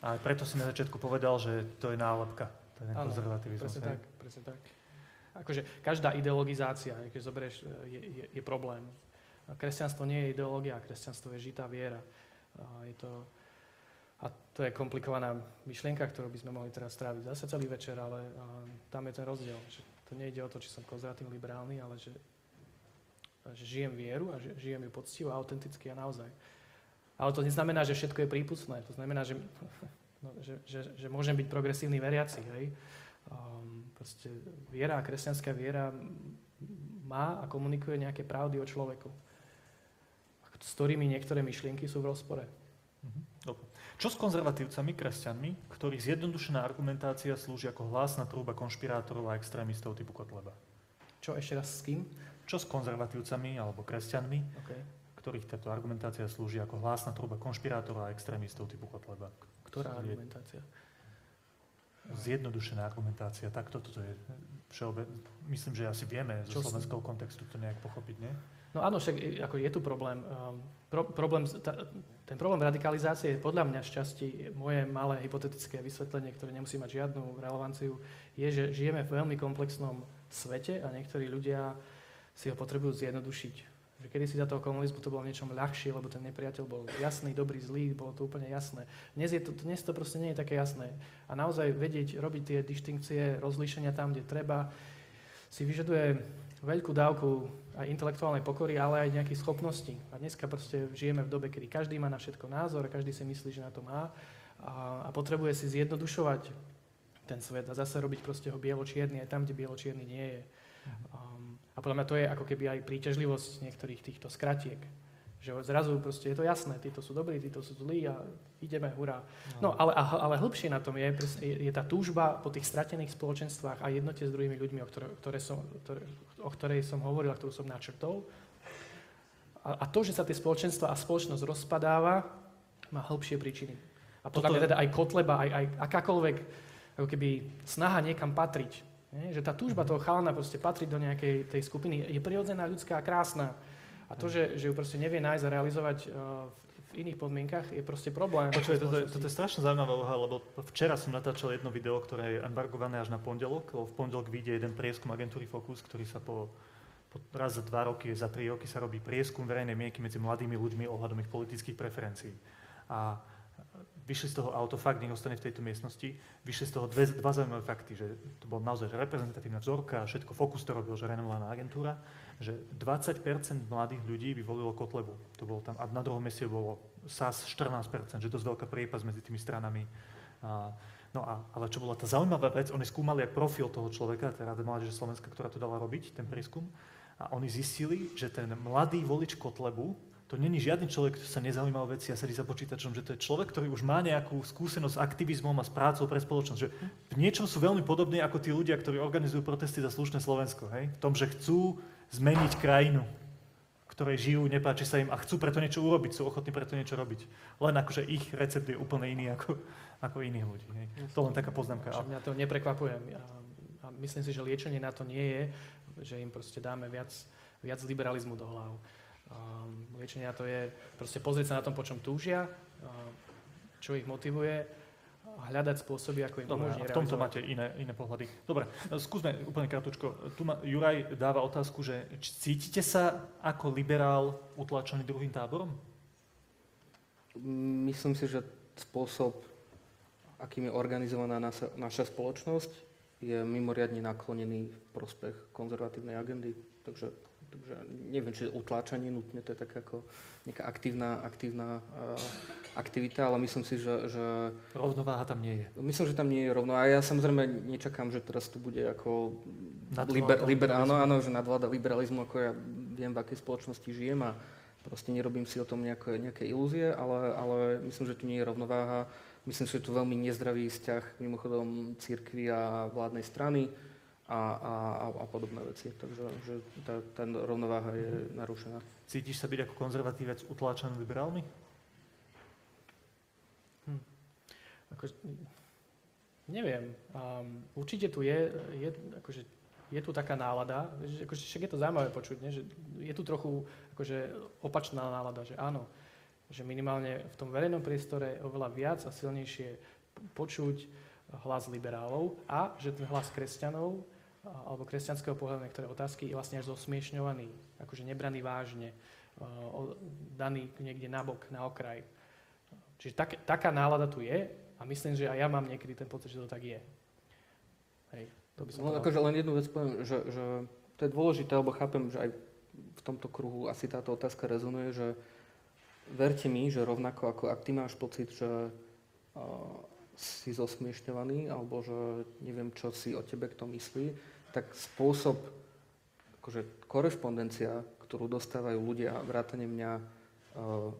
A preto si na začiatku povedal, že to je nálepka, ten konzervativizmus. Presne hej? tak, presne tak. Akože každá ideologizácia, keď zoberieš, je, je, je problém. Kresťanstvo nie je ideológia, kresťanstvo je žitá viera. Je to, a to je komplikovaná myšlienka, ktorú by sme mohli teraz stráviť zase celý večer, ale tam je ten rozdiel. Že to nejde o to, či som konzervatívny, liberálny, ale že, že žijem vieru a že žijem ju poctivo, autenticky a naozaj. Ale to neznamená, že všetko je prípustné. To znamená, že, no, že, že, že môžem byť progresívny veriaci. Hej? Um, proste viera kresťanská viera má a komunikuje nejaké pravdy o človeku, s ktorými niektoré myšlienky sú v rozpore. Čo s konzervatívcami, kresťanmi, ktorých zjednodušená argumentácia slúži ako hlásna trúba konšpirátorov a extrémistov typu Kotleba? Čo ešte raz s kým? Čo s konzervatívcami alebo kresťanmi, Okay. ktorých táto argumentácia slúži ako hlásna trúba konšpirátorov a extrémistov typu Kotleba? Ktorá argumentácia? Zjednodušená argumentácia, tak toto to je. všeobe... myslím, že asi vieme zo slovenského kontextu to nejak pochopiť, nie? No áno, však ako je tu problém. Um, pro, problém ta, ten problém radikalizácie je podľa mňa šťastí, moje malé hypotetické vysvetlenie, ktoré nemusí mať žiadnu relevanciu, je, že žijeme v veľmi komplexnom svete a niektorí ľudia si ho potrebujú zjednodušiť. Že kedy si za toho komunizmu to bolo niečom ľahšie, lebo ten nepriateľ bol jasný, dobrý, zlý, bolo to úplne jasné. Dnes, je to, dnes to proste nie je také jasné. A naozaj vedieť, robiť tie dištinkcie, rozlíšenia tam, kde treba, si vyžaduje veľkú dávku aj intelektuálnej pokory, ale aj nejakých schopností. A dneska proste žijeme v dobe, kedy každý má na všetko názor, každý si myslí, že na to má a, a potrebuje si zjednodušovať ten svet a zase robiť proste ho bielo-čierny aj tam, kde bielo-čierny nie je. Um, a podľa mňa to je ako keby aj príťažlivosť niektorých týchto skratiek. Že zrazu proste je to jasné, títo sú dobrí, títo sú zlí a ideme, hurá. No ale, a- ale hĺbšie na tom je, je, tá túžba po tých stratených spoločenstvách a jednote s druhými ľuďmi, o, ktoré, ktoré som, ktoré, o ktorej som hovoril a ktorú som načrtol. A, a to, že sa tie spoločenstva a spoločnosť rozpadáva, má hĺbšie príčiny. A podľa mňa teda aj kotleba, aj, aj akákoľvek ako keby snaha niekam patriť. Nie? Že tá túžba toho chalana proste patriť do nejakej tej skupiny je prirodzená, ľudská a krásna. A to, že, že ju proste nevie nájsť a realizovať uh, v iných podmienkach, je proste problém. Počuj, toto, je- toto je strašne zaujímavá úloha, lebo včera som natáčal jedno video, ktoré je embargované až na pondelok, lebo v pondelok vyjde jeden prieskum agentúry Focus, ktorý sa po, po raz za dva roky, za tri roky sa robí prieskum verejnej mienky medzi mladými ľuďmi ohľadom ich politických preferencií. A vyšli z toho auto, fakt nech ostane v tejto miestnosti, vyšli z toho dve, dva zaujímavé fakty, že to bola naozaj reprezentatívna vzorka a všetko Focus to robil, že renomovaná agentúra, že 20% mladých ľudí by volilo Kotlebu. To bolo tam, a na druhom mieste bolo SAS 14%, že dosť veľká priepas medzi tými stranami. A, no a, ale čo bola tá zaujímavá vec, oni skúmali aj profil toho človeka, teda Rada Mládeže Slovenska, ktorá to dala robiť, ten prieskum, a oni zistili, že ten mladý volič Kotlebu, to není žiadny človek, ktorý sa nezaujíma o veci a sedí za počítačom, že to je človek, ktorý už má nejakú skúsenosť s aktivizmom a s prácou pre spoločnosť. Že v niečom sú veľmi podobní ako tí ľudia, ktorí organizujú protesty za slušné Slovensko. Hej? V tom, že chcú zmeniť krajinu, ktorej žijú, nepáči sa im a chcú preto niečo urobiť, sú ochotní preto niečo robiť. Len akože ich recept je úplne iný ako, ako iných ľudí. Hej? To len taká poznámka. Že mňa to neprekvapuje. A, a myslím si, že liečenie na to nie je, že im proste dáme viac, viac liberalizmu do hlav. Um, liečenie na to je proste pozrieť sa na tom, po čom túžia, uh, čo ich motivuje hľadať spôsoby, ako im Dobre, umožní a v tomto realizovať. máte iné, iné pohľady. Dobre, skúsme úplne krátko. Tu ma, Juraj dáva otázku, že či cítite sa ako liberál utlačený druhým táborom? Myslím si, že spôsob, akým je organizovaná naša, naša spoločnosť, je mimoriadne naklonený v prospech konzervatívnej agendy. Takže, takže neviem, či utláčanie nutne, to je tak ako nejaká aktívna, aktívna uh, aktivita, ale myslím si, že, že Rovnováha tam nie je. Myslím, že tam nie je rovno. A ja samozrejme nečakám, že teraz tu bude ako Nadvláda liber, liber, áno, áno, že nadvláda liberalizmu, ako ja viem, v akej spoločnosti žijem a proste nerobím si o tom nejaké, nejaké ilúzie, ale, ale myslím, že tu nie je rovnováha. Myslím, že je tu veľmi nezdravý vzťah mimochodom církvy a vládnej strany a, a, a, podobné veci. Takže že tá, tá rovnováha je narušená. Cítiš sa byť ako konzervatívec utláčaný liberálmi? Ako, neviem. Um, určite tu je, je, akože, je tu taká nálada, že, akože, však je to zaujímavé počuť, nie? že je tu trochu akože, opačná nálada, že áno, že minimálne v tom verejnom priestore oveľa viac a silnejšie počuť hlas liberálov a že ten hlas kresťanov alebo kresťanského pohľadu na niektoré otázky je vlastne až zosmiešňovaný, akože nebraný vážne, daný niekde nabok, na okraj. Čiže tak, taká nálada tu je a myslím, že aj ja mám niekedy ten pocit, že to tak je. Hej, to by som No, povedal. akože len jednu vec poviem, že, že to je dôležité, lebo chápem, že aj v tomto kruhu asi táto otázka rezonuje, že verte mi, že rovnako ako ak ty máš pocit, že uh, si zosmiešňovaný, alebo že neviem, čo si o tebe kto myslí, tak spôsob, akože korešpondencia, ktorú dostávajú ľudia, vrátane mňa, uh,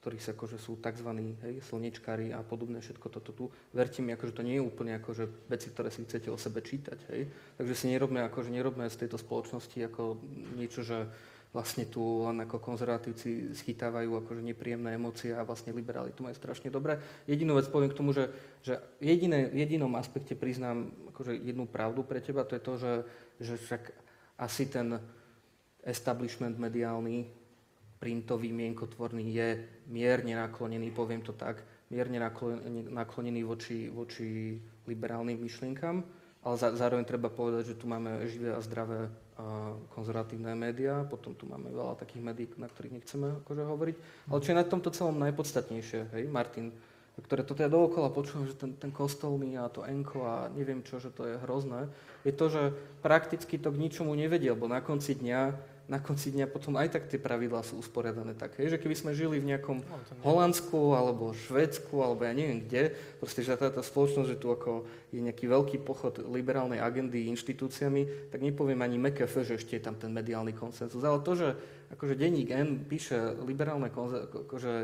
ktorí sa akože sú tzv. Hej, slnečkári a podobné, všetko toto tu. Verte mi, akože to nie je úplne akože veci, ktoré si chcete o sebe čítať. Hej. Takže si nerobme, akože nerobme z tejto spoločnosti ako niečo, že vlastne tu len ako konzervatívci schytávajú akože nepríjemné emócie a vlastne liberáli to majú strašne dobre. Jedinú vec poviem k tomu, že, že jediné, jedinom aspekte priznám akože jednu pravdu pre teba, to je to, že, že však asi ten establishment mediálny, printový, mienkotvorný je mierne naklonený, poviem to tak, mierne naklonený voči, voči liberálnym myšlienkam, ale zároveň treba povedať, že tu máme živé a zdravé konzervatívne médiá, potom tu máme veľa takých médií, na ktorých nechceme akože hovoriť. Ale čo je na tomto celom najpodstatnejšie, hej, Martin, ktoré to teda dookola počúvam, že ten, ten kostolný a to enko a neviem čo, že to je hrozné, je to, že prakticky to k ničomu nevedie, lebo na konci dňa na konci dňa potom aj tak tie pravidlá sú usporiadané také, že keby sme žili v nejakom no, Holandsku alebo Švédsku alebo ja neviem kde, proste, že táto spoločnosť, že tu ako je nejaký veľký pochod liberálnej agendy inštitúciami, tak nepoviem ani MKF, že ešte je tam ten mediálny konsenzus. Ale to, že akože denník N píše liberálne konze- akože,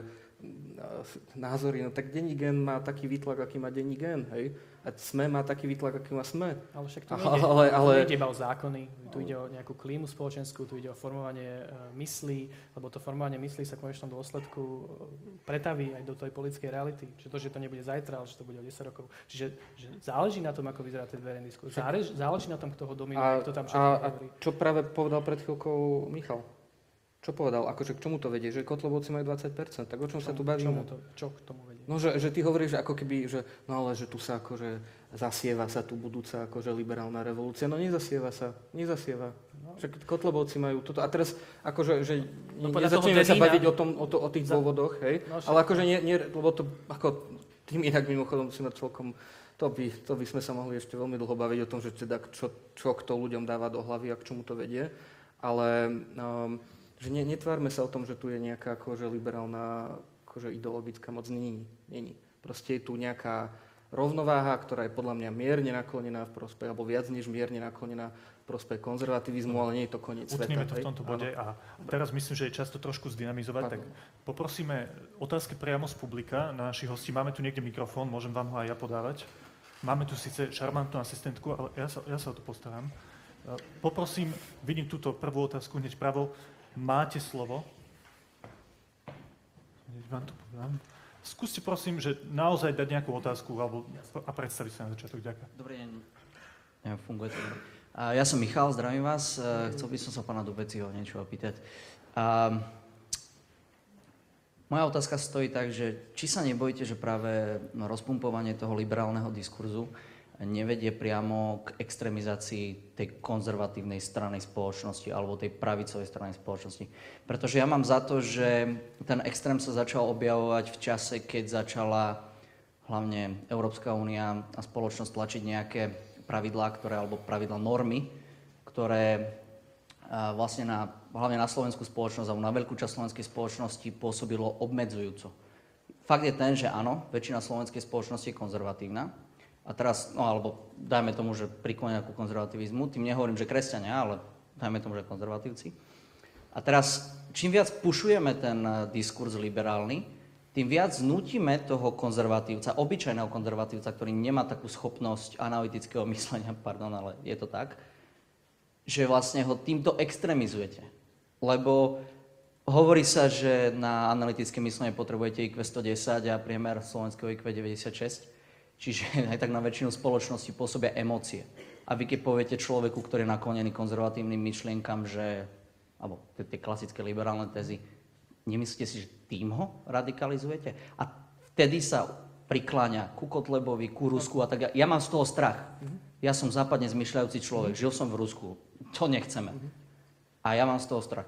názory, no tak denník N má taký výtlak, aký má denník N, hej? A SME má taký výtlak, aký má SME. Ale však tu nejde, ale, ale... tu nejde iba o zákony, tu ide o nejakú klímu spoločenskú, tu ide o formovanie uh, myslí, lebo to formovanie myslí sa v konečnom dôsledku e, pretaví aj do tej politickej reality. Čiže to, že to nebude zajtra, ale že to bude o 10 rokov. Čiže že záleží na tom, ako vyzerá ten verejný diskurs. Záleží, záleží na tom, kto ho dominuje, kto tam všetko a, a čo práve povedal pred chvíľkou Michal? Čo povedal? Akože k čomu to vedie? Že Kotlobovci majú 20%. Tak o čom, čom sa tu bavíme? to, čo k tomu vedie? No, že, že ty hovoríš, že ako keby, že no ale že tu sa akože zasieva sa tu budúca akože liberálna revolúcia. No nezasieva sa, nezasieva. No. Však Kotlobovci majú toto. A teraz akože, že no, nezačneme sa baviť o, tom, o, to, o tých za... dôvodoch, hej? No, ale akože nie, nie, lebo to ako tým inak mimochodom musíme celkom to by, to by sme sa mohli ešte veľmi dlho baviť o tom, že teda čo, čo kto ľuďom dáva do hlavy a k čomu to vedie. Ale um, že ne, netvárme sa o tom, že tu je nejaká akože liberálna akože ideologická moc. Není. Není. Proste je tu nejaká rovnováha, ktorá je podľa mňa mierne naklonená v prospech, alebo viac než mierne naklonená v prospech konzervativizmu, ale nie je to koniec sveta. Utníme to v tomto bode a teraz myslím, že je často trošku zdynamizovať, Pardon. tak poprosíme otázky priamo z publika na našich hostí. Máme tu niekde mikrofón, môžem vám ho aj ja podávať. Máme tu síce šarmantnú asistentku, ale ja sa, ja sa o to postaram. Poprosím, vidím túto prvú otázku hneď pravo. Máte slovo. Vám to. Skúste prosím, že naozaj dať nejakú otázku alebo, a predstaviť sa na začiatok. Ďakujem. Dobrý deň. Ja, funguje to. Ja som Michal, zdravím vás. Chcel by som sa pána Dubeciho niečo opýtať. Moja otázka stojí tak, že či sa nebojíte, že práve rozpumpovanie toho liberálneho diskurzu nevedie priamo k extrémizácii tej konzervatívnej strany spoločnosti alebo tej pravicovej strany spoločnosti. Pretože ja mám za to, že ten extrém sa začal objavovať v čase, keď začala hlavne Európska únia a spoločnosť tlačiť nejaké pravidlá, ktoré, alebo pravidla normy, ktoré vlastne na, hlavne na slovenskú spoločnosť alebo na veľkú časť slovenskej spoločnosti pôsobilo obmedzujúco. Fakt je ten, že áno, väčšina slovenskej spoločnosti je konzervatívna, a teraz, no alebo dajme tomu, že priklonia ku konzervativizmu, tým nehovorím, že kresťania, ale dajme tomu, že konzervatívci. A teraz, čím viac pušujeme ten eh, diskurs liberálny, tým viac nutíme toho konzervatívca, obyčajného konzervatívca, ktorý nemá takú schopnosť analytického myslenia, pardon, ale je to tak, že vlastne ho týmto extrémizujete. Lebo hovorí sa, že na analytické myslenie potrebujete IQ 110 a priemer slovenského IQ 96. Čiže aj tak na väčšinu spoločnosti pôsobia emócie. A vy keď poviete človeku, ktorý je naklonený konzervatívnym myšlienkam, že, alebo tie klasické liberálne tezy, nemyslíte si, že tým ho radikalizujete? A vtedy sa prikláňa ku Kotlebovi, ku Rusku a tak. Ja mám z toho strach. Ja som západne zmyšľajúci človek, žil som v Rusku. To nechceme. A ja mám z toho strach.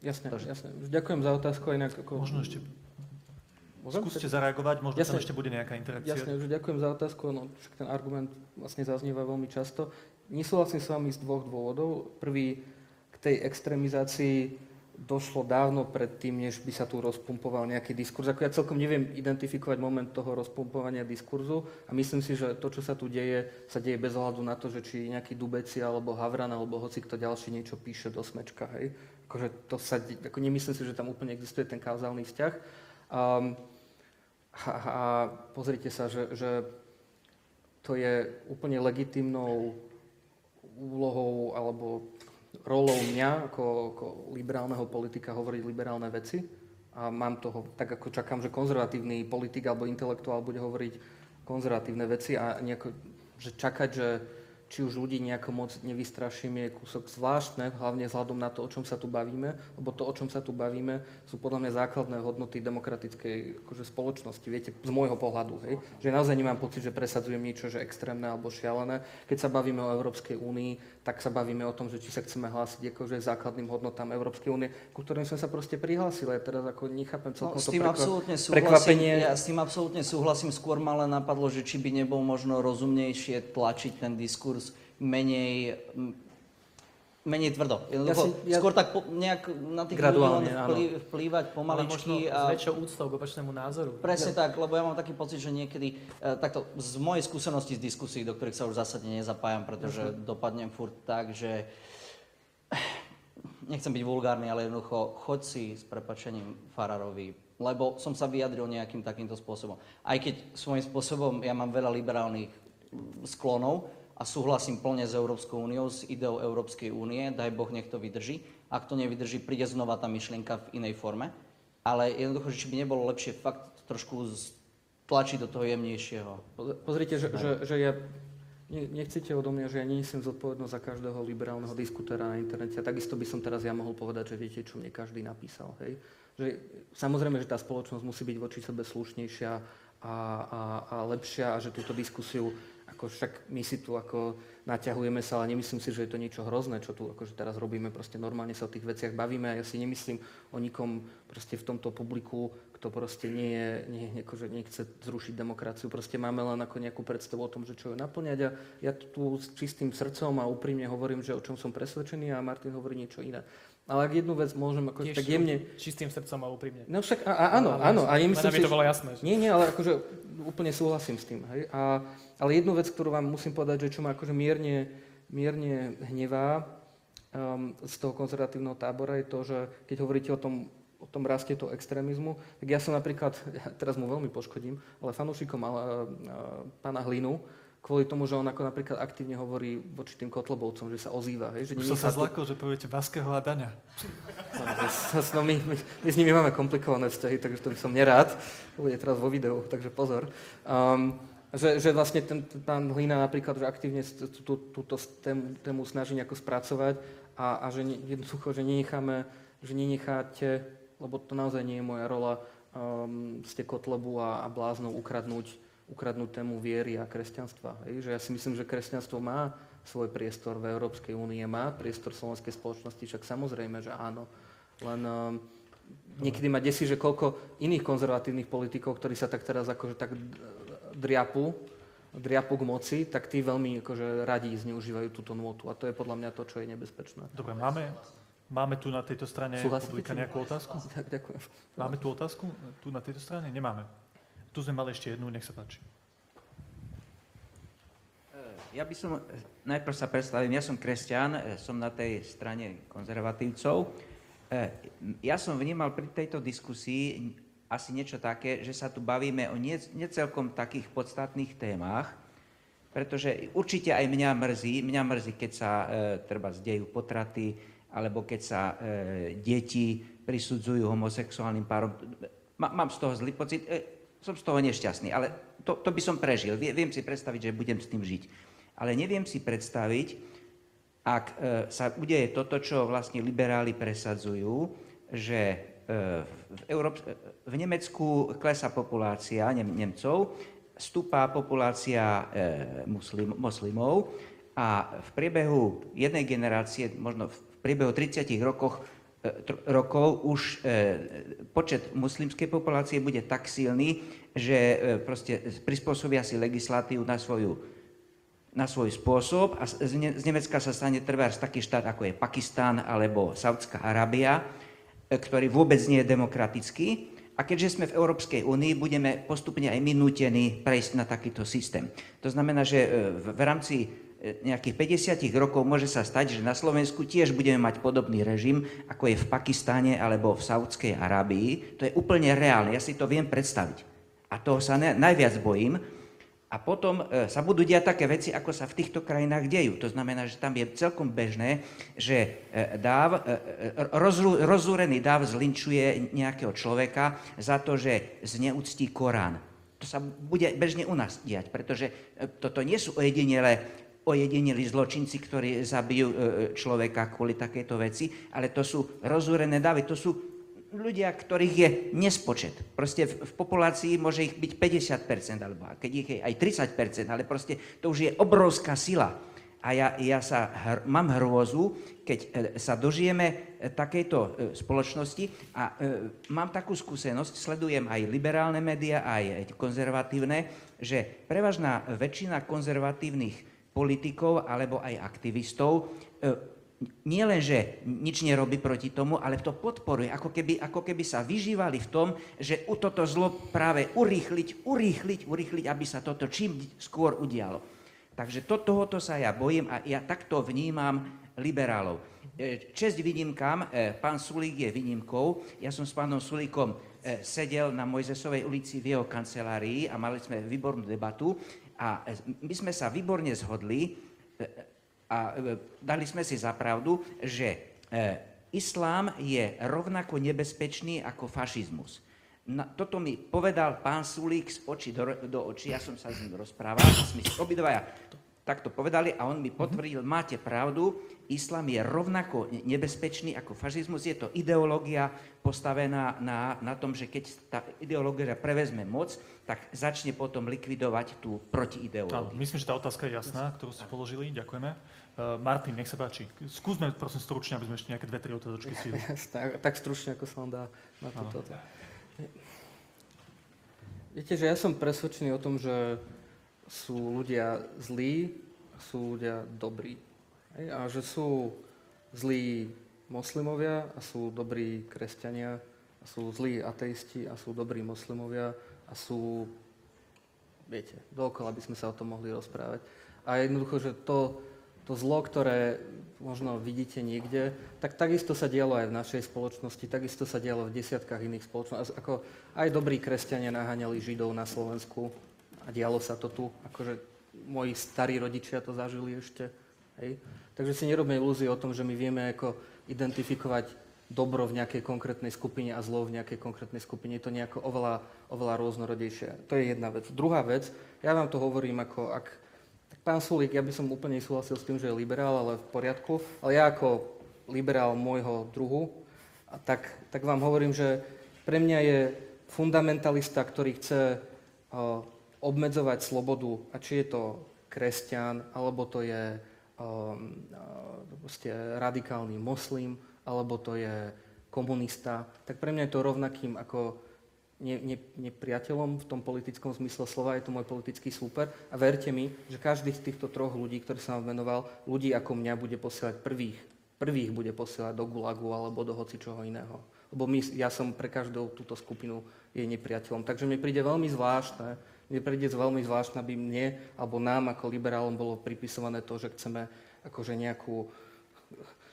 Jasne, jasne. Ďakujem za otázku. Inak ako... Možno ešte Môžem? Skúste zareagovať, možno jasne, tam ešte bude nejaká interakcia. Jasne, už ďakujem za otázku, no však ten argument vlastne zaznieva veľmi často. Nesúhlasím s vami z dvoch dôvodov. Prvý, k tej extrémizácii došlo dávno pred tým, než by sa tu rozpumpoval nejaký diskurs. Ako ja celkom neviem identifikovať moment toho rozpumpovania diskurzu a myslím si, že to, čo sa tu deje, sa deje bez ohľadu na to, že či nejaký Dubeci alebo Havran alebo hoci kto ďalší niečo píše do smečka. Hej. Akože to sa, ako nemyslím si, že tam úplne existuje ten kauzálny vzťah. Um, a, a pozrite sa, že, že to je úplne legitimnou úlohou alebo rolou mňa ako, ako liberálneho politika hovoriť liberálne veci. A mám toho, tak ako čakám, že konzervatívny politik alebo intelektuál bude hovoriť konzervatívne veci a nejako, že čakať, že či už ľudí nejako moc nevystraším, je kúsok zvláštne, hlavne vzhľadom na to, o čom sa tu bavíme, lebo to, o čom sa tu bavíme, sú podľa mňa základné hodnoty demokratickej akože, spoločnosti, viete, z môjho pohľadu, hej? že naozaj nemám pocit, že presadzujem niečo, že extrémne alebo šialené. Keď sa bavíme o Európskej únii, tak sa bavíme o tom, že či sa chceme hlásiť akože základným hodnotám Európskej únie, ku ktorým sme sa proste prihlásili. Ja teraz ako nechápem celkom no, s to tým súhlasím, prekvapenie. Ja s tým absolútne súhlasím, skôr ma len napadlo, že či by nebol možno rozumnejšie tlačiť ten diskurs menej, menej tvrdo. Ja si- ja- skôr tak po, nejak na tých ľudí vplý, vplývať Ale možno pomaličky. s A, väčšou úctou k opačnému názoru. presne tak, lebo ja mám taký pocit, že niekedy, e, takto z mojej skúsenosti z diskusí, do ktorých sa už zásadne nezapájam, pretože dopadnem furt tak, že nechcem byť vulgárny, ale jednoducho choď si s prepačením Fararovi, lebo som sa vyjadril nejakým takýmto spôsobom. Aj keď svojím spôsobom ja mám veľa liberálnych sklonov a súhlasím plne s Európskou úniou, s ideou Európskej únie, daj Boh, nech to vydrží. Ak to nevydrží, príde znova tá myšlienka v inej forme. Ale jednoducho, že či by nebolo lepšie fakt trošku tlačiť do toho jemnejšieho. Poz- Pozrite, že, že, že ja ne- nechcete odo mňa, že ja nenesiem zodpovednosť za každého liberálneho diskutéra na internete. A takisto by som teraz ja mohol povedať, že viete, čo mne každý napísal. Hej? Že, samozrejme, že tá spoločnosť musí byť voči sebe slušnejšia a, a, a lepšia a že túto diskusiu, ako však my si tu ako naťahujeme sa, ale nemyslím si, že je to niečo hrozné, čo tu akože teraz robíme, proste normálne sa o tých veciach bavíme a ja si nemyslím o nikom proste v tomto publiku, kto proste nie je, nie, akože nechce zrušiť demokraciu. Proste máme len ako nejakú predstavu o tom, že čo ju naplňať a ja tu s čistým srdcom a úprimne hovorím, že o čom som presvedčený a Martin hovorí niečo iné. Ale ak jednu vec môžem ako Tiež tak jemne... Čistým srdcom a úprimne. No však a, a, áno, Ale áno. A aby si, to bolo jasné. že- nie, nie, ale akože úplne súhlasím s tým. Hej? A, ale jednu vec, ktorú vám musím povedať, že čo ma akože mierne, mierne hnevá um, z toho konzervatívneho tábora je to, že keď hovoríte o tom, o tom raste toho extrémizmu, tak ja som napríklad, ja teraz mu veľmi poškodím, ale fanúšikom ale, uh, pána Hlinu, kvôli tomu, že on ako napríklad aktívne hovorí voči tým kotlobovcom, že sa ozýva. Hej? Že Už som sa zlakol, že poviete Vaského a Daňa. No, my, my, my s nimi máme komplikované vzťahy, takže to by som nerád. To bude teraz vo videu, takže pozor. Um, že, že vlastne ten, pán Hlina napríklad, že aktívne tú, túto tému, tému snaží nejako spracovať a, a že ne, jednoducho, že nenecháme, že nenecháte, lebo to naozaj nie je moja rola, um, ste Kotlebu a, a bláznou ukradnúť, ukradnúť tému viery a kresťanstva. Hej? Že ja si myslím, že kresťanstvo má svoj priestor v Európskej únie, má priestor slovenskej spoločnosti, však samozrejme, že áno. Len um, niekedy ma desí, že koľko iných konzervatívnych politikov, ktorí sa tak teraz akože tak driapu, driapu k moci, tak tí veľmi akože radí zneužívajú túto nôtu. A to je podľa mňa to, čo je nebezpečné. Dobre, máme, máme tu na tejto strane publika nejakú otázku? Tak, ďakujem. Máme tu otázku? Tu na tejto strane? Nemáme. Tu sme mali ešte jednu, nech sa páči. Ja by som, najprv sa predstavím, ja som kresťan, e, som na tej strane konzervatívcov. E, Ja som vnímal pri tejto diskusii asi niečo také, že sa tu bavíme o necelkom takých podstatných témach, pretože určite aj mňa mrzí, mňa mrzí, keď sa e, treba zdejú potraty, alebo keď sa e, deti prisudzujú homosexuálnym párom. Mám z toho zlý pocit, e, som z toho nešťastný, ale to, to by som prežil. Vie, viem si predstaviť, že budem s tým žiť. Ale neviem si predstaviť, ak e, sa udeje toto, čo vlastne liberáli presadzujú, že e, v, Európ- v Nemecku klesá populácia Nem- Nemcov, stúpa populácia e, muslim, moslimov a v priebehu jednej generácie, možno v priebehu 30 rokoch, rokov už e, počet muslimskej populácie bude tak silný, že e, proste prispôsobia si legislatívu na svoju na svoj spôsob a z, z Ne- z Nemecka sa stane trvárs taký štát, ako je Pakistán alebo Saudská Arábia, e, ktorý vôbec nie je demokratický. A keďže sme v Európskej únii, budeme postupne aj my prejsť na takýto systém. To znamená, že v, rámci nejakých 50 rokov môže sa stať, že na Slovensku tiež budeme mať podobný režim, ako je v Pakistáne alebo v Saudskej Arábii. To je úplne reálne, ja si to viem predstaviť. A toho sa najviac bojím, A potom e, sa budú diať také veci, ako sa v týchto krajinách dejú. To znamená, že tam je celkom bežné, že e, dáv, e, rozrú, rozúrený dáv zlinčuje nejakého človeka za to, že zneúctí Korán. To sa bude bežne u nás diať, pretože toto nie sú ojedinele ojedinili zločinci, ktorí zabijú človeka kvôli takejto veci, ale to sú rozúrené davy, to sú ľudia, ktorých je nespočet. Proste v, v populácii môže ich byť 50%, alebo keď ich je aj 30%, ale proste to už je obrovská sila. A ja, ja sa hr, mám hrôzu, keď e, sa dožijeme e, takejto e, spoločnosti a mám takú skúsenosť, sledujem aj liberálne médiá, aj konzervatívne, že prevažná väčšina konzervatívnych politikov alebo aj aktivistov nie len, že nič nerobí proti tomu, ale to podporuje, ako keby, ako keby sa vyžívali v tom, že u toto zlo práve urýchliť, urýchliť, urýchliť, aby sa toto čím skôr udialo. Takže to, tohoto sa ja bojím a ja takto vnímam liberálov. E, česť výnimkám, e, pán Sulík je výnimkou. Ja som s pánom Sulíkom e, sedel na Mojzesovej ulici v jeho kancelárii a mali sme výbornú debatu a my sme sa výborne zhodli, a e, dali sme si za pravdu, že e, islám je rovnako nebezpečný ako fašizmus. Na, toto mi povedal pán Sulík z očí do, do očí, ja som sa s ním rozprával, a sme si obidvaja takto povedali a on mi potvrdil, máte pravdu, islám je rovnako nebezpečný ako fašizmus, je to ideológia postavená na, na tom, že keď tá ideológia prevezme moc, tak začne potom likvidovať tú protiideológiu. Myslím, že tá otázka je jasná, ktorú ste položili, ďakujeme. Uh, Martin, nech sa páči. Skúsme prosím stručne, aby sme ešte nejaké dve, tri otázočky stihli. tak, tak stručne, ako sa vám dá na túto. Viete, že ja som presvedčený o tom, že sú ľudia zlí, sú ľudia dobrí. Hej? A že sú zlí moslimovia a sú dobrí kresťania, a sú zlí ateisti a sú dobrí moslimovia a sú, viete, dookola by sme sa o tom mohli rozprávať. A jednoducho, že to, to zlo, ktoré možno vidíte niekde, tak takisto sa dialo aj v našej spoločnosti, takisto sa dialo v desiatkách iných spoločností. Ako aj dobrí kresťania naháňali Židov na Slovensku, a dialo sa to tu, akože moji starí rodičia to zažili ešte. Hej. Takže si nerobme ilúzie o tom, že my vieme ako identifikovať dobro v nejakej konkrétnej skupine a zlo v nejakej konkrétnej skupine. Je to nejako oveľa, oveľa rôznorodejšie. To je jedna vec. Druhá vec, ja vám to hovorím ako, ak, tak pán Sulík, ja by som úplne súhlasil s tým, že je liberál, ale v poriadku, ale ja ako liberál môjho druhu, a tak, tak vám hovorím, že pre mňa je fundamentalista, ktorý chce obmedzovať slobodu, a či je to kresťan, alebo to je um, uh, radikálny moslim, alebo to je komunista, tak pre mňa je to rovnakým ako ne, ne, nepriateľom v tom politickom zmysle slova, je to môj politický súper a verte mi, že každý z týchto troch ľudí, ktorý som vám venoval, ľudí ako mňa bude posielať prvých, prvých bude posielať do Gulagu alebo do hoci čoho iného. Lebo my, ja som pre každú túto skupinu je nepriateľom. Takže mi príde veľmi zvláštne, mne príde veľmi zvláštne, aby mne alebo nám ako liberálom bolo pripisované to, že chceme akože nejakú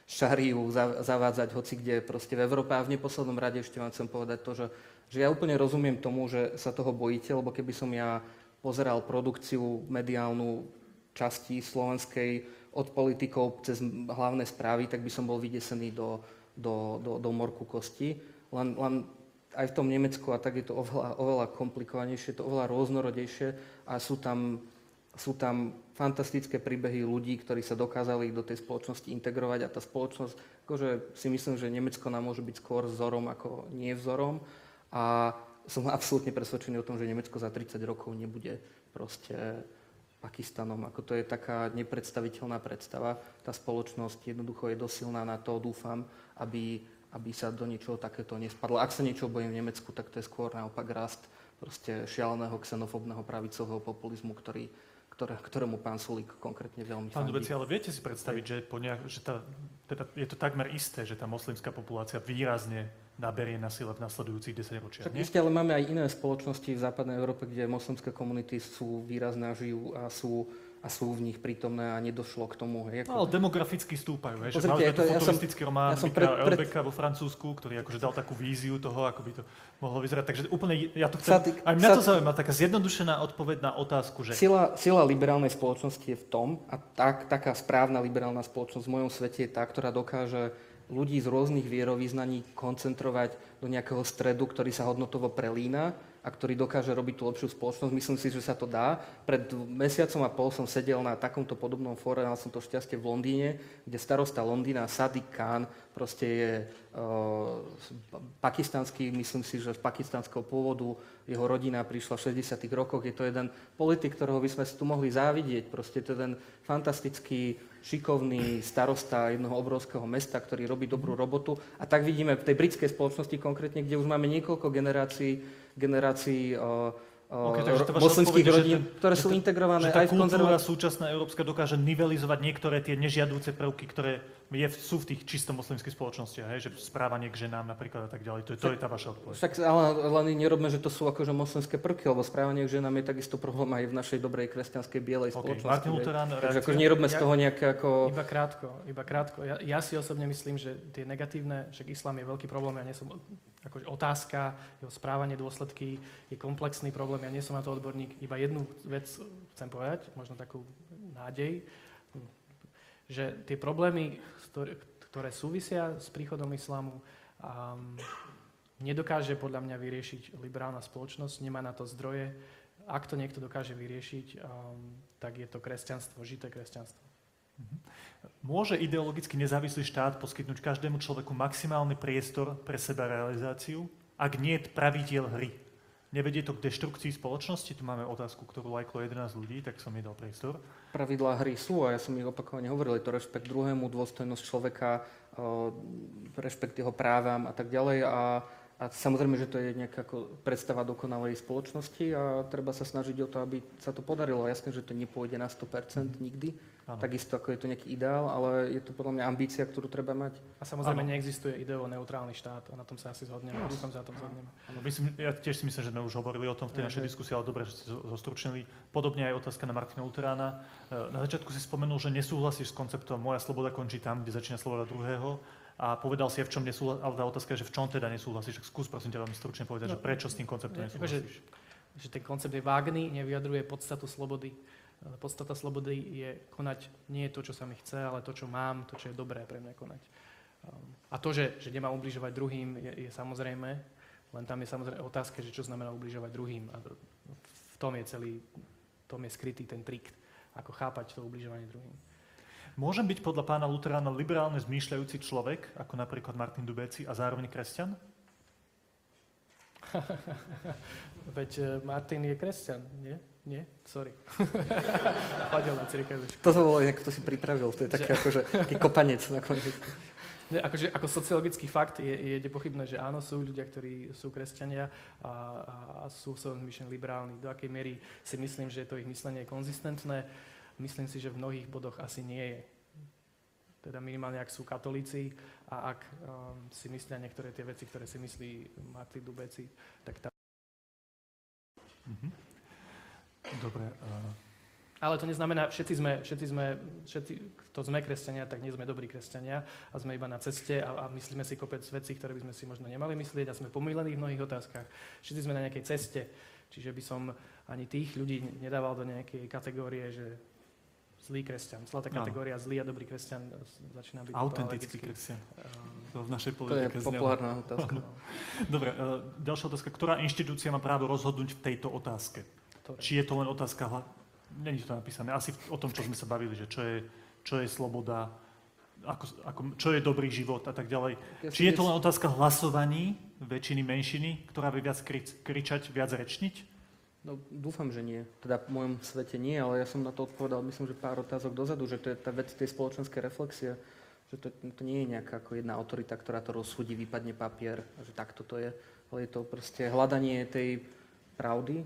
šariu zavádzať hoci kde proste v Európe. A v neposlednom rade ešte vám chcem povedať to, že, že ja úplne rozumiem tomu, že sa toho bojíte, lebo keby som ja pozeral produkciu mediálnu časti slovenskej od politikov cez hlavné správy, tak by som bol vydesený do, do, do, do morku kosti. Len, len aj v tom Nemecku a tak je to oveľa, oveľa komplikovanejšie, to oveľa rôznorodejšie a sú tam, sú tam fantastické príbehy ľudí, ktorí sa dokázali do tej spoločnosti integrovať a tá spoločnosť, akože si myslím, že Nemecko nám môže byť skôr vzorom ako nie vzorom a som absolútne presvedčený o tom, že Nemecko za 30 rokov nebude proste Pakistanom. Ako to je taká nepredstaviteľná predstava. Tá spoločnosť jednoducho je dosilná na to, dúfam, aby aby sa do niečoho takéto nespadlo. Ak sa niečo bojím v Nemecku, tak to je skôr naopak rast proste šialeného xenofobného pravicového populizmu, ktorý, ktoré, ktorému pán Sulík konkrétne veľmi Pán Dubeci, ale viete si predstaviť, že, po nejak, že tá, teda je to takmer isté, že tá moslimská populácia výrazne naberie na sile v nasledujúcich 10 ročiach. Však isté, ale máme aj iné spoločnosti v západnej Európe, kde moslimské komunity sú výrazné a žijú a sú a sú v nich prítomné a nedošlo k tomu. Hej, No, ale demograficky stúpajú. Že Pozrite, to- ja som- futuristický román ja som pred- pred- Elbeka vo Francúzsku, ktorý akože dal takú víziu toho, ako by to mohlo vyzerať. Takže úplne, ja to chcem... ty- Aj mňa sa- to zaujíma, taká zjednodušená odpoveď na otázku, že... Sila, sila liberálnej spoločnosti je v tom, a tak, taká správna liberálna spoločnosť v mojom svete je tá, ktorá dokáže ľudí z rôznych vierovýznaní koncentrovať do nejakého stredu, ktorý sa hodnotovo prelína a ktorý dokáže robiť tú lepšiu spoločnosť. Myslím si, že sa to dá. Pred mesiacom a pol som sedel na takomto podobnom fóre, mal som to šťastie v Londýne, kde starosta Londýna Sadiq Khan proste je uh, pakistanský, myslím si, že z pakistanského pôvodu, jeho rodina prišla v 60 rokoch, je to jeden politik, ktorého by sme si tu mohli závidieť, proste to je ten fantastický, šikovný starosta jednoho obrovského mesta, ktorý robí dobrú robotu. A tak vidíme v tej britskej spoločnosti konkrétne, kde už máme niekoľko generácií, generácií Ok, takže to vaša moslimských že rodín, ten- ktoré že sú integrované že aj v kultúra konzervatívnych súčasná európska dokáže nivelizovať niektoré tie nežiadúce prvky, ktoré je, v- sú v tých čisto moslimských spoločnostiach, hej? že správanie k ženám napríklad a tak ďalej. To je, to je tá vaša odpoveď. Však ale len nerobme, že to sú akože moslimské prvky, lebo správanie k ženám je takisto problém aj v našej dobrej kresťanskej bielej OK, spoločnosti. Martin. Luterán, Takže akože nerobme z Ja- toho nejaké ako... Iba krátko, iba krátko. Ja, ja si osobne myslím, že tie negatívne, však islám je veľký problém, ja nie som akože otázka, jeho správanie, dôsledky je komplexný problém, ja nie som na to odborník. Iba jednu vec chcem povedať, možno takú nádej, že tie problémy, ktoré, súvisia s príchodom islámu, um, nedokáže podľa mňa vyriešiť liberálna spoločnosť, nemá na to zdroje. Ak to niekto dokáže vyriešiť, um, tak je to kresťanstvo, žité kresťanstvo. Môže ideologicky nezávislý štát poskytnúť každému človeku maximálny priestor pre seba realizáciu, ak nie je pravidiel hry? Nevedie to k deštrukcii spoločnosti? Tu máme otázku, ktorú lajklo 11 ľudí, tak som jej dal priestor. Pravidlá hry sú a ja som ich opakovane hovoril, je to rešpekt druhému, dôstojnosť človeka, eh, rešpekt jeho právam a tak ďalej a, a samozrejme, že to je nejaká ako predstava dokonalej spoločnosti a treba sa snažiť o to, aby sa to podarilo. Jasné, že to nepôjde na 100% nikdy, Áno. takisto ako je to nejaký ideál, ale je to podľa mňa ambícia, ktorú treba mať. A samozrejme Áno. neexistuje ideovo neutrálny štát a na tom sa asi zhodneme. Dúfam, že sa na tom zhodneme. Áno, Myslím, ja tiež si myslím, že sme už hovorili o tom v tej našej Mhm. diskusii, ale dobre, že ste zo- zostručnili. Podobne aj otázka na Martina Luterána. E, Na začiatku si spomenul, že nesúhlasíš s konceptom moja sloboda končí tam, kde začína sloboda druhého. A povedal si v čom nesúhlasíš, ale tá otázka je, že v čom teda nesúhlasíš. Tak skús prosím ťa veľmi stručne povedať, No, že prečo s tým konceptom nie, akože- nesúhlasíš. Že ten koncept je vágný, nevyjadruje podstatu slobody. Podstata slobody je konať nie to, čo sa mi chce, ale to, čo mám, to, čo je dobré pre mňa konať. A to, že, že nemám ubližovať druhým, je, je samozrejme, len tam je samozrejme otázka, že čo znamená ubližovať druhým. A v tom je celý, v tom je skrytý ten trik, ako chápať to ubližovanie druhým. Môžem byť podľa pána Luterána liberálne zmýšľajúci človek, ako napríklad Martin Dubeci, a zároveň kresťan? Veď e, Martin je kresťan, nie? Nie? Sorry. Chodil na cirkev. To bolo, jak to si pripravil, to je také akože taký kopanec nakoniec. Ne, akože, ako sociologický fakt je, je nepochybné, že áno, sú ľudia, ktorí sú kresťania a, a, a sú v svojom zmyšlení liberálni. Do akej miery si myslím, že to ich myslenie je konzistentné, myslím si, že v mnohých bodoch asi nie je. Teda minimálne, ak sú katolíci a ak um, si myslia niektoré tie veci, ktoré si myslí Martin Dubeci, tak tá... Mhm. Dobre. e, Ale to neznamená, všetci sme, všetci sme, všetci, kto sme kresťania, tak nie sme dobrí kresťania a sme iba na ceste a, a myslíme si kopec vecí, ktoré by sme si možno nemali myslieť a sme pomýlení v mnohých otázkach. Všetci sme na nejakej ceste, čiže by som ani tých ľudí nedával do nejakej kategórie, že zlý kresťan. Zlatá Áno. kategória zlý a dobrý kresťan e, začína byť Autentický kresťan. Ehm, To v našej To je politike populárna otázka. Dobre, e, ďalšia otázka. Ktorá inštitúcia má právo rozhodnúť v tejto otázke? ktoré- Či je to len otázka, hla- není to napísané, asi o tom, čo sme sa bavili, že čo je, čo je sloboda, ako, ako, čo je dobrý život a tak ďalej. Ja Či je to len otázka hlasovaní väčšiny, menšiny, ktorá vie viac krič, kričať, viac rečniť? No, dúfam, že nie. Teda v mojom svete nie, ale ja som na to odpovedal, myslím, že pár otázok dozadu, že to je tá vec tej spoločenskej reflexie, že to, to nie je nejaká ako jedna autorita, ktorá to rozsúdi, vypadne papier, že takto to je, ale je to proste hľadanie tej pravdy.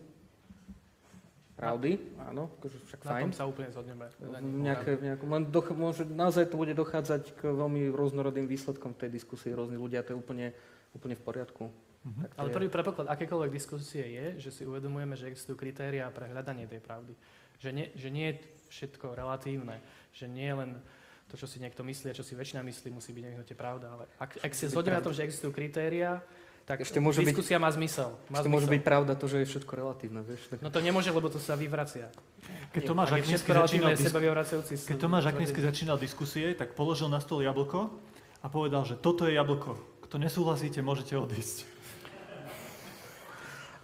Pravdy, áno, akože však Na fajn. tom sa úplne zhodneme. Teda Nejaké, nejaké, len doch, môže, naozaj to bude dochádzať k veľmi rôznorodým výsledkom tej diskusii, rôzni ľudia, to je úplne, úplne v poriadku. Tak to Ale je- prvý predpoklad akékoľvek diskusie je, že si uvedomujeme, že existujú kritériá pre hľadanie tej pravdy. Že nie, že nie je všetko relatívne, že nie je len to, čo si niekto myslí a čo si väčšina myslí, musí byť nevyhnutne pravda. Ale ak, ak si zhodneme na tom, že existujú kritériá, tak Ešte môže byť- diskusia má zmysel. Má Ešte môže zmysel. byť pravda to, že je všetko relatívne, vieš. Tak... No to nemôže, lebo to sa vyvracia. Keď Tomáš Akvinsky začínal, je dis- seba vyvracajúci. keď Tomáš Akvinsky začínal diskusie, tak položil na stôl jablko a povedal, že toto je jablko. Kto nesúhlasíte, môžete odísť.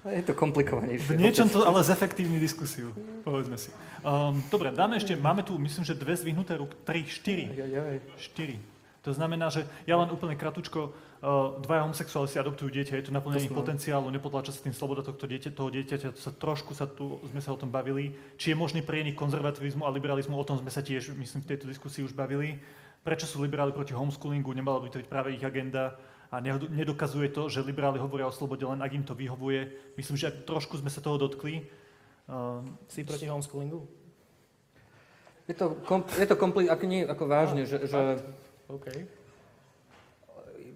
Je to komplikovanejšie. V niečom to ale zefektívni diskusiu, povedzme si. Um, dobre, dáme ešte, máme tu, myslím, že dve zdvihnuté rúk, tri, štyri. Aj, aj, aj. Štyri. To znamená, že ja len úplne kratučko, uh, dvaja homosexuáli si adoptujú dieťa, je To sme- potenciálu, nepotláča sa tým sloboda tohto dieťa, toho dieťaťa, sa trošku sa tu, sme sa o tom bavili. Či je možný prienik konzervativizmu a liberalizmu, o tom sme sa tiež, myslím, v tejto diskusii už bavili. Prečo sú liberáli proti homeschoolingu, nemala by to byť práve ich agenda a ne- nedokazuje to, že liberáli hovoria o slobode len ak im to vyhovuje. Myslím, že trošku sme sa toho dotkli. Um, Si proti homeschoolingu? Je to, kom, je to kompli- ako nie, ako vážne, že, že OK.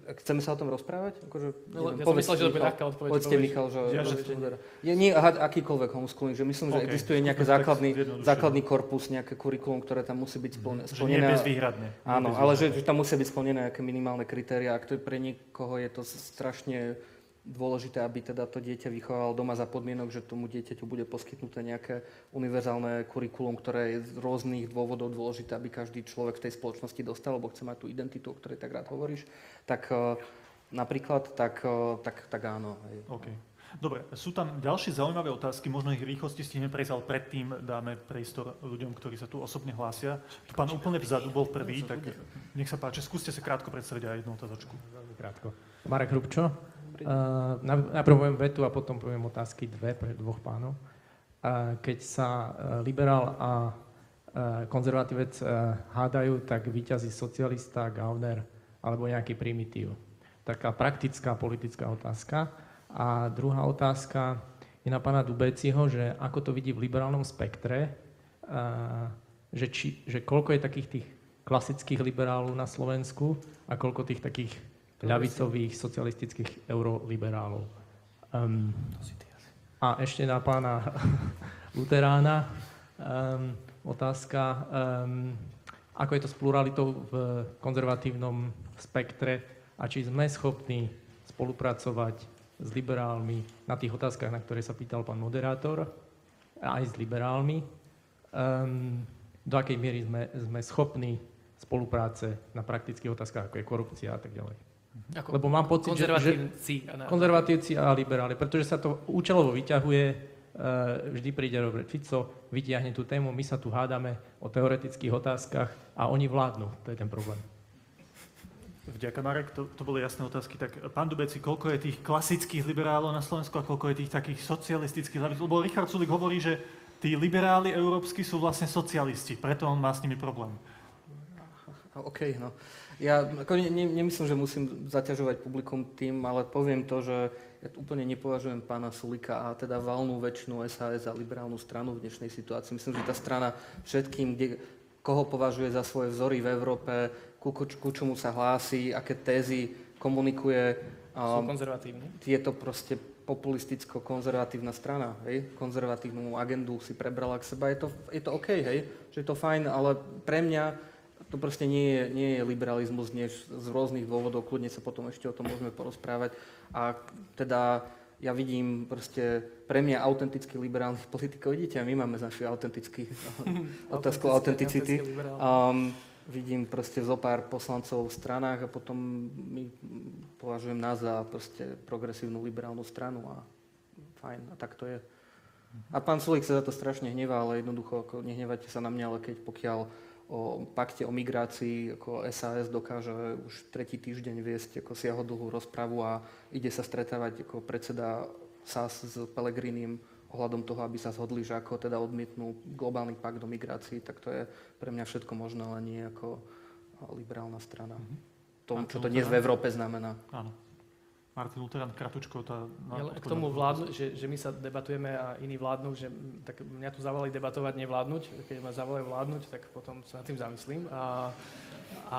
Chceme sa o tom rozprávať? Akože, No, neviem, ja som myslel, že to bude ľahká odpoveď. Povedzte. Michal, že... Ja, že že je, nie, aha, akýkoľvek homeschooling, že myslím, že OK, existuje nejaký základný, základný korpus, nejaké kurikulum, ktoré tam musí byť že nie splnené. bezvýhradne. Nie Áno, ale že, že tam musia byť splnené nejaké minimálne kritéria. Ak to je pre niekoho je to strašne dôležité, aby teda to dieťa vychovalo doma za podmienok, že tomu dieťaťu bude poskytnuté nejaké univerzálne kurikulum, ktoré je z rôznych dôvodov dôležité, aby každý človek v tej spoločnosti dostal, lebo chce mať tú identitu, o ktorej tak rád hovoríš, tak eh, napríklad, tak, eh, tak, tak áno. Hej. OK. Dobre, sú tam ďalšie zaujímavé otázky, možno ich rýchlosti stihneme prejsť, ale predtým dáme priestor ľuďom, ktorí sa tu osobne hlásia. Tu pán úplne vzadu bol prvý, tak nech sa páči, skúste sa krátko predstaviť aj jednu otázočku. Veľmi krátko. Marek Hrubčo. Uh, najprv poviem vetu a potom poviem otázky dve pre dvoch pánov. Uh, keď sa uh, liberál a konzervatívec hádajú, tak vyťazí socialista, Gauner alebo nejaký primitív. Taká praktická politická otázka. A druhá otázka je na pána Dubeciho, že ako to vidí v liberálnom spektre, že, či, že koľko je takých tých klasických liberálov na Slovensku a koľko tých takých ľavicových socialistických euroliberálov. Um, a ešte na pána Luterána um, otázka, um, ako je to s pluralitou v konzervatívnom spektre a či sme schopní spolupracovať s liberálmi na tých otázkach, na ktoré sa pýtal pán moderátor, aj s liberálmi. Um, do akej miery sme, sme schopní spolupráce na praktických otázkach, ako je korupcia a tak ďalej. Ako Lebo mám pocit, že, že konzervatívci. a konzervatívci liberáli, pretože sa to účelovo vyťahuje, e, vždy príde Robert Fico, vytiahne tú tému, my sa tu hádame o teoretických otázkach a oni vládnu. To je ten problém. Vďaka, Marek, to, to boli jasné otázky. Tak pán Dubeci, koľko je tých klasických liberálov na Slovensku a koľko je tých takých socialistických? Lebo Richard Sulik hovorí, že tí liberáli európsky sú vlastne socialisti, preto on má s nimi problém. OK, no. Ja ako ne, ne, nemyslím, že musím zaťažovať publikum tým, ale poviem to, že ja úplne nepovažujem pána Sulika a teda valnú väčšinu SAS za liberálnu stranu v dnešnej situácii. Myslím, že tá strana všetkým, kde, koho považuje za svoje vzory v Európe, ku, ku, ku čomu sa hlási, aké tézy komunikuje, Sú konzervatívni. je to proste populisticko-konzervatívna strana, hej? konzervatívnu agendu si prebrala k seba, je to, je to OK, hej? že je to fajn, ale pre mňa to proste nie je, nie je liberalizmus než z rôznych dôvodov, kľudne sa potom ešte o tom môžeme porozprávať. A teda ja vidím proste pre mňa autentických liberálnych politikov, vidíte, a my máme z našich autentických otázku autenticity. Autentický. Um, vidím proste zo pár poslancov v stranách a potom my považujem nás za proste progresívnu liberálnu stranu a fajn, a tak to je. A pán Sulik sa za to strašne hnevá, ale jednoducho ako, nehnevajte sa na mňa, ale keď pokiaľ o pakte o migrácii ako SAS dokáže už tretí týždeň viesť ako siahodlhú rozpravu a ide sa stretávať ako predseda SAS s Pelegrinim ohľadom toho, aby sa zhodli, že ako teda odmietnú globálny pakt o migrácii, tak to je pre mňa všetko možné, ale nie ako liberálna strana. Tom, čo to dnes v Európe znamená. Áno. Martin Lutheran, kratučko. Tá, Ja k tomu vládnu, že, že my sa debatujeme a iní vládnu, že tak mňa tu zavolali debatovať, nevládnuť. Keď ma zavolajú vládnuť, tak potom sa nad tým zamyslím. A, a,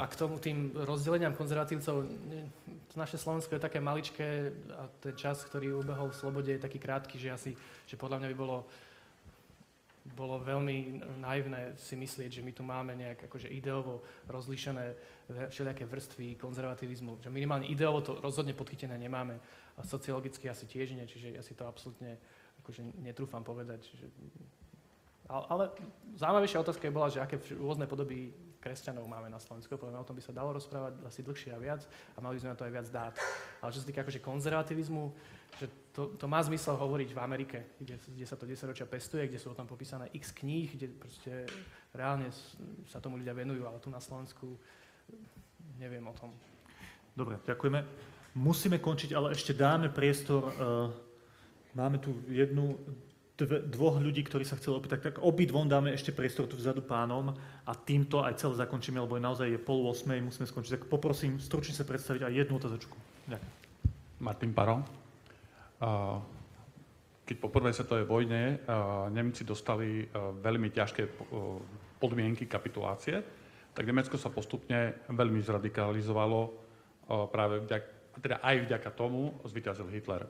a k tomu tým rozdeleniam konzervatívcov, ne, naše Slovensko je také maličké a ten čas, ktorý ubehol v slobode, je taký krátky, že asi, že podľa mňa by bolo bolo veľmi naivné si myslieť, že my tu máme nejak akože ideovo rozlíšené všelijaké vrstvy konzervativizmu. Že minimálne ideovo to rozhodne podchytené nemáme a sociologicky asi tiež nie, čiže ja si to absolútne akože netrúfam povedať. Že... Ale, ale zaujímavejšia otázka je bola, že aké rôzne podoby kresťanov máme na Slovensku. Poviem, o tom by sa dalo rozprávať asi dlhšie a viac a mali by sme na to aj viac dát. Ale čo sa týka akože konzervativizmu, že to, to má zmysel hovoriť v Amerike, kde, kde sa to 10 ročia pestuje, kde sú o tom popísané x kníh, kde proste reálne sa tomu ľudia venujú, ale tu na Slovensku neviem o tom. Dobre, ďakujeme. Musíme končiť, ale ešte dáme priestor. Uh, máme tu jednu, dve, dvoch ľudí, ktorí sa chceli opýtať, tak obidvom dáme ešte priestor tu vzadu pánom a týmto aj celé zakončíme, lebo je naozaj je pol osmej, musíme skončiť. Tak poprosím stručne sa predstaviť aj jednu otázočku. Ďakujem. Martin Paro. Keď po prvej svetovej vojne Nemci dostali veľmi ťažké podmienky kapitulácie, tak Nemecko sa postupne veľmi zradikalizovalo práve vďaka, teda aj vďaka tomu zvyťazil Hitler.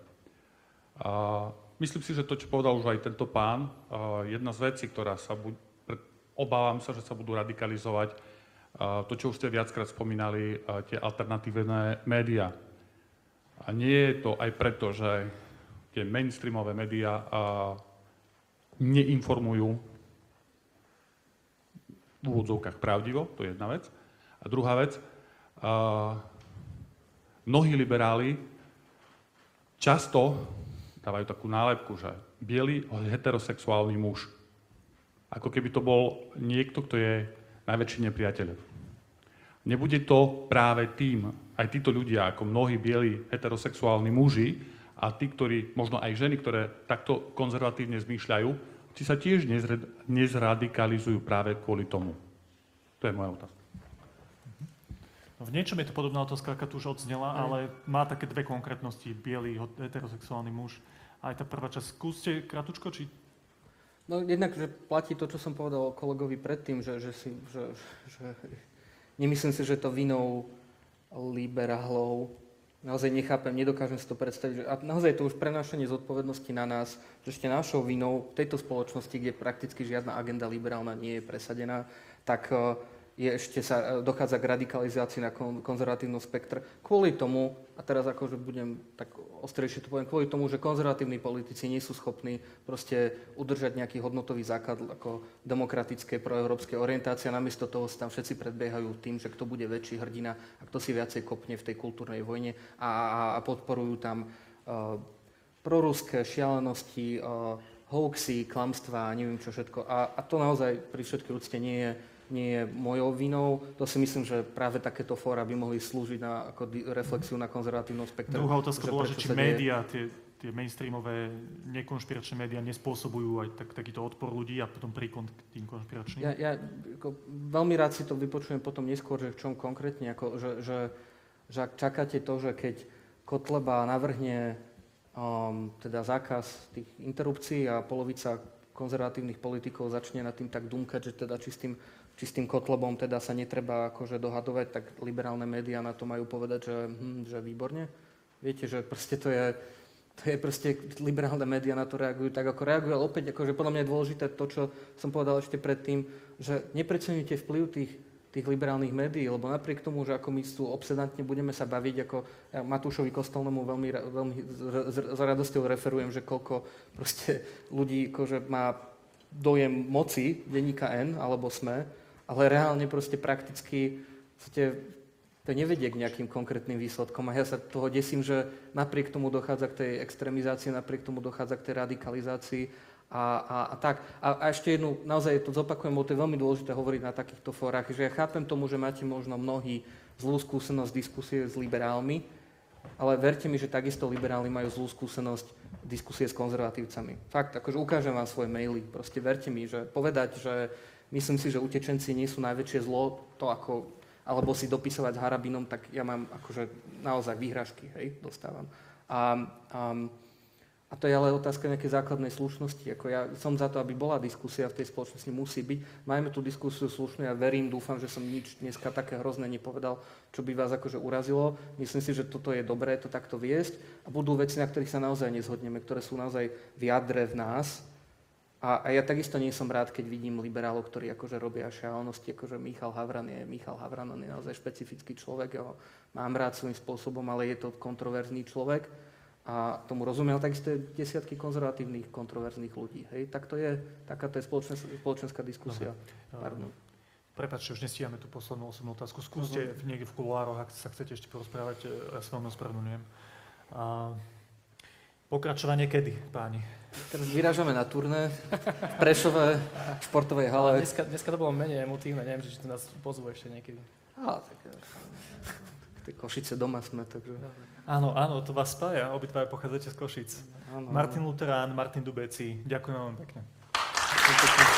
Myslím si, že to, čo povedal už aj tento pán, jedna z vecí, ktorá sa buď, obávam sa, že sa budú radikalizovať, to, čo už ste viackrát spomínali, tie alternatívne médiá. A nie je to aj preto, že tie mainstreamové médiá neinformujú v úvodzovkách pravdivo, to je jedna vec. A druhá vec, mnohí liberáli často dávajú takú nálepku, že biely heterosexuálny muž. Ako keby to bol niekto, kto je najväčší nepriateľ. Nebude to práve tým, aj títo ľudia, ako mnohí bieli heterosexuálni muži a tí, ktorí, možno aj ženy, ktoré takto konzervatívne zmýšľajú, či sa tiež nezradikalizujú práve kvôli tomu. To je moja otázka. V niečom je to podobná otázka, aká tu už odznela, ale má také dve konkrétnosti. Bielý heterosexuálny muž aj tá prvá časť. Skúste kratučko, či... No jednak, že platí to, čo som povedal kolegovi predtým, že, že, si, že, že nemyslím si, že to vinou liberálov naozaj nechápem, nedokážem si to predstaviť. A naozaj je to už prenášanie zodpovednosti na nás, že ešte našou vinou v tejto spoločnosti, kde prakticky žiadna agenda liberálna nie je presadená, tak uh, je ešte sa, e, dochádza k radikalizácii na kon, konzervatívnom spektre kvôli tomu, a teraz akože budem tak ostrejšie to poviem, kvôli tomu, že konzervatívni politici nie sú schopní proste udržať nejaký hodnotový základ ako demokratické proeurópske orientácie namiesto toho sa tam všetci predbiehajú tým, že kto bude väčší hrdina a kto si viacej kopne v tej kultúrnej vojne a, a, a podporujú tam uh, proruské šialenosti, uh, hoaxy, klamstvá neviem čo všetko. A, a to naozaj pri všetkej úcte nie je nie je mojou vinou. To si myslím, že práve takéto fóra by mohli slúžiť na ako di- reflexiu na konzervatívnom spektre. Druhá otázka bola, že či médiá, tie, tie mainstreamové nekonšpiračné médiá nespôsobujú aj tak, takýto odpor ľudí a potom príkon k tým konšpiračným? Ja, ja ako, veľmi rád si to vypočujem potom neskôr, že v čom konkrétne, ako, že, že, že ak čakáte to, že keď Kotleba navrhne um, teda zákaz tých interrupcií a polovica konzervatívnych politikov začne nad tým tak dumkať, že teda či s tým či s tým Kotlebom teda sa netreba akože dohadovať, tak liberálne médiá na to majú povedať, že, hm, že výborne. Viete, že proste to je, to je proste, liberálne médiá na to reagujú tak, ako reagujú, ale opäť, akože podľa mňa je dôležité to, čo som povedal ešte predtým, že nepreceňujte vplyv tých, tých liberálnych médií, lebo napriek tomu, že ako my tu obsedantne budeme sa baviť, ako ja Matúšovi Kostolnému veľmi, veľmi s radosťou referujem, že koľko proste ľudí akože má dojem moci denníka N alebo SME, ale reálne proste prakticky to nevedie k nejakým konkrétnym výsledkom. A ja sa toho desím, že napriek tomu dochádza k tej extrémizácii, napriek tomu dochádza k tej radikalizácii a, a, a tak. A, a ešte jednu, naozaj to zopakujem, bo to je veľmi dôležité hovoriť na takýchto fórach, že ja chápem tomu, že máte možno mnohí zlú skúsenosť diskusie s liberálmi, ale verte mi, že takisto liberáli majú zlú skúsenosť diskusie s konzervatívcami. Fakt, akože ukážem vám svoje maily. Proste verte mi, že povedať, že Myslím si, že utečenci nie sú najväčšie zlo, to ako, alebo si dopisovať s harabinom, tak ja mám akože naozaj výhražky, hej, dostávam. A, a, a to je ale otázka nejakej základnej slušnosti. Ako ja som za to, aby bola diskusia v tej spoločnosti, musí byť. Majme tú diskusiu slušnú, ja verím, dúfam, že som nič dneska také hrozné nepovedal, čo by vás akože urazilo. Myslím si, že toto je dobré to takto viesť a budú veci, na ktorých sa naozaj nezhodneme, ktoré sú naozaj v jadre v nás. A, a ja takisto nie som rád, keď vidím liberálov, ktorí akože robia šialenosti, akože Michal Havran je, Michal Havran on je naozaj špecifický človek, ja ho mám rád svojím spôsobom, ale je to kontroverzný človek a tomu rozumiem, ale takisto je desiatky konzervatívnych, kontroverzných ľudí. Hej? Tak to je, takáto je spoločenská, spoločenská diskusia. Pardon. Prepačte, už nestíhame tú poslednú osobnú otázku. Skúste v, niekde v kuloároch, ak sa chcete ešte porozprávať, e, ja sa veľmi ospravedlňujem. A pokračovanie kedy, páni? Teraz vyrážame na turné v Prešove, v športovej hale. Dneska, dneska to bolo menej emotívne, neviem, či to nás pozvú ešte niekedy. Á, tak, eh, tie Košice doma sme, takže... Áno, áno, to vás spája. Obidvaja pochádzate z Košic. Áno, Martin Luterán, Martin Dubeci. Ďakujem vám pekne. áno.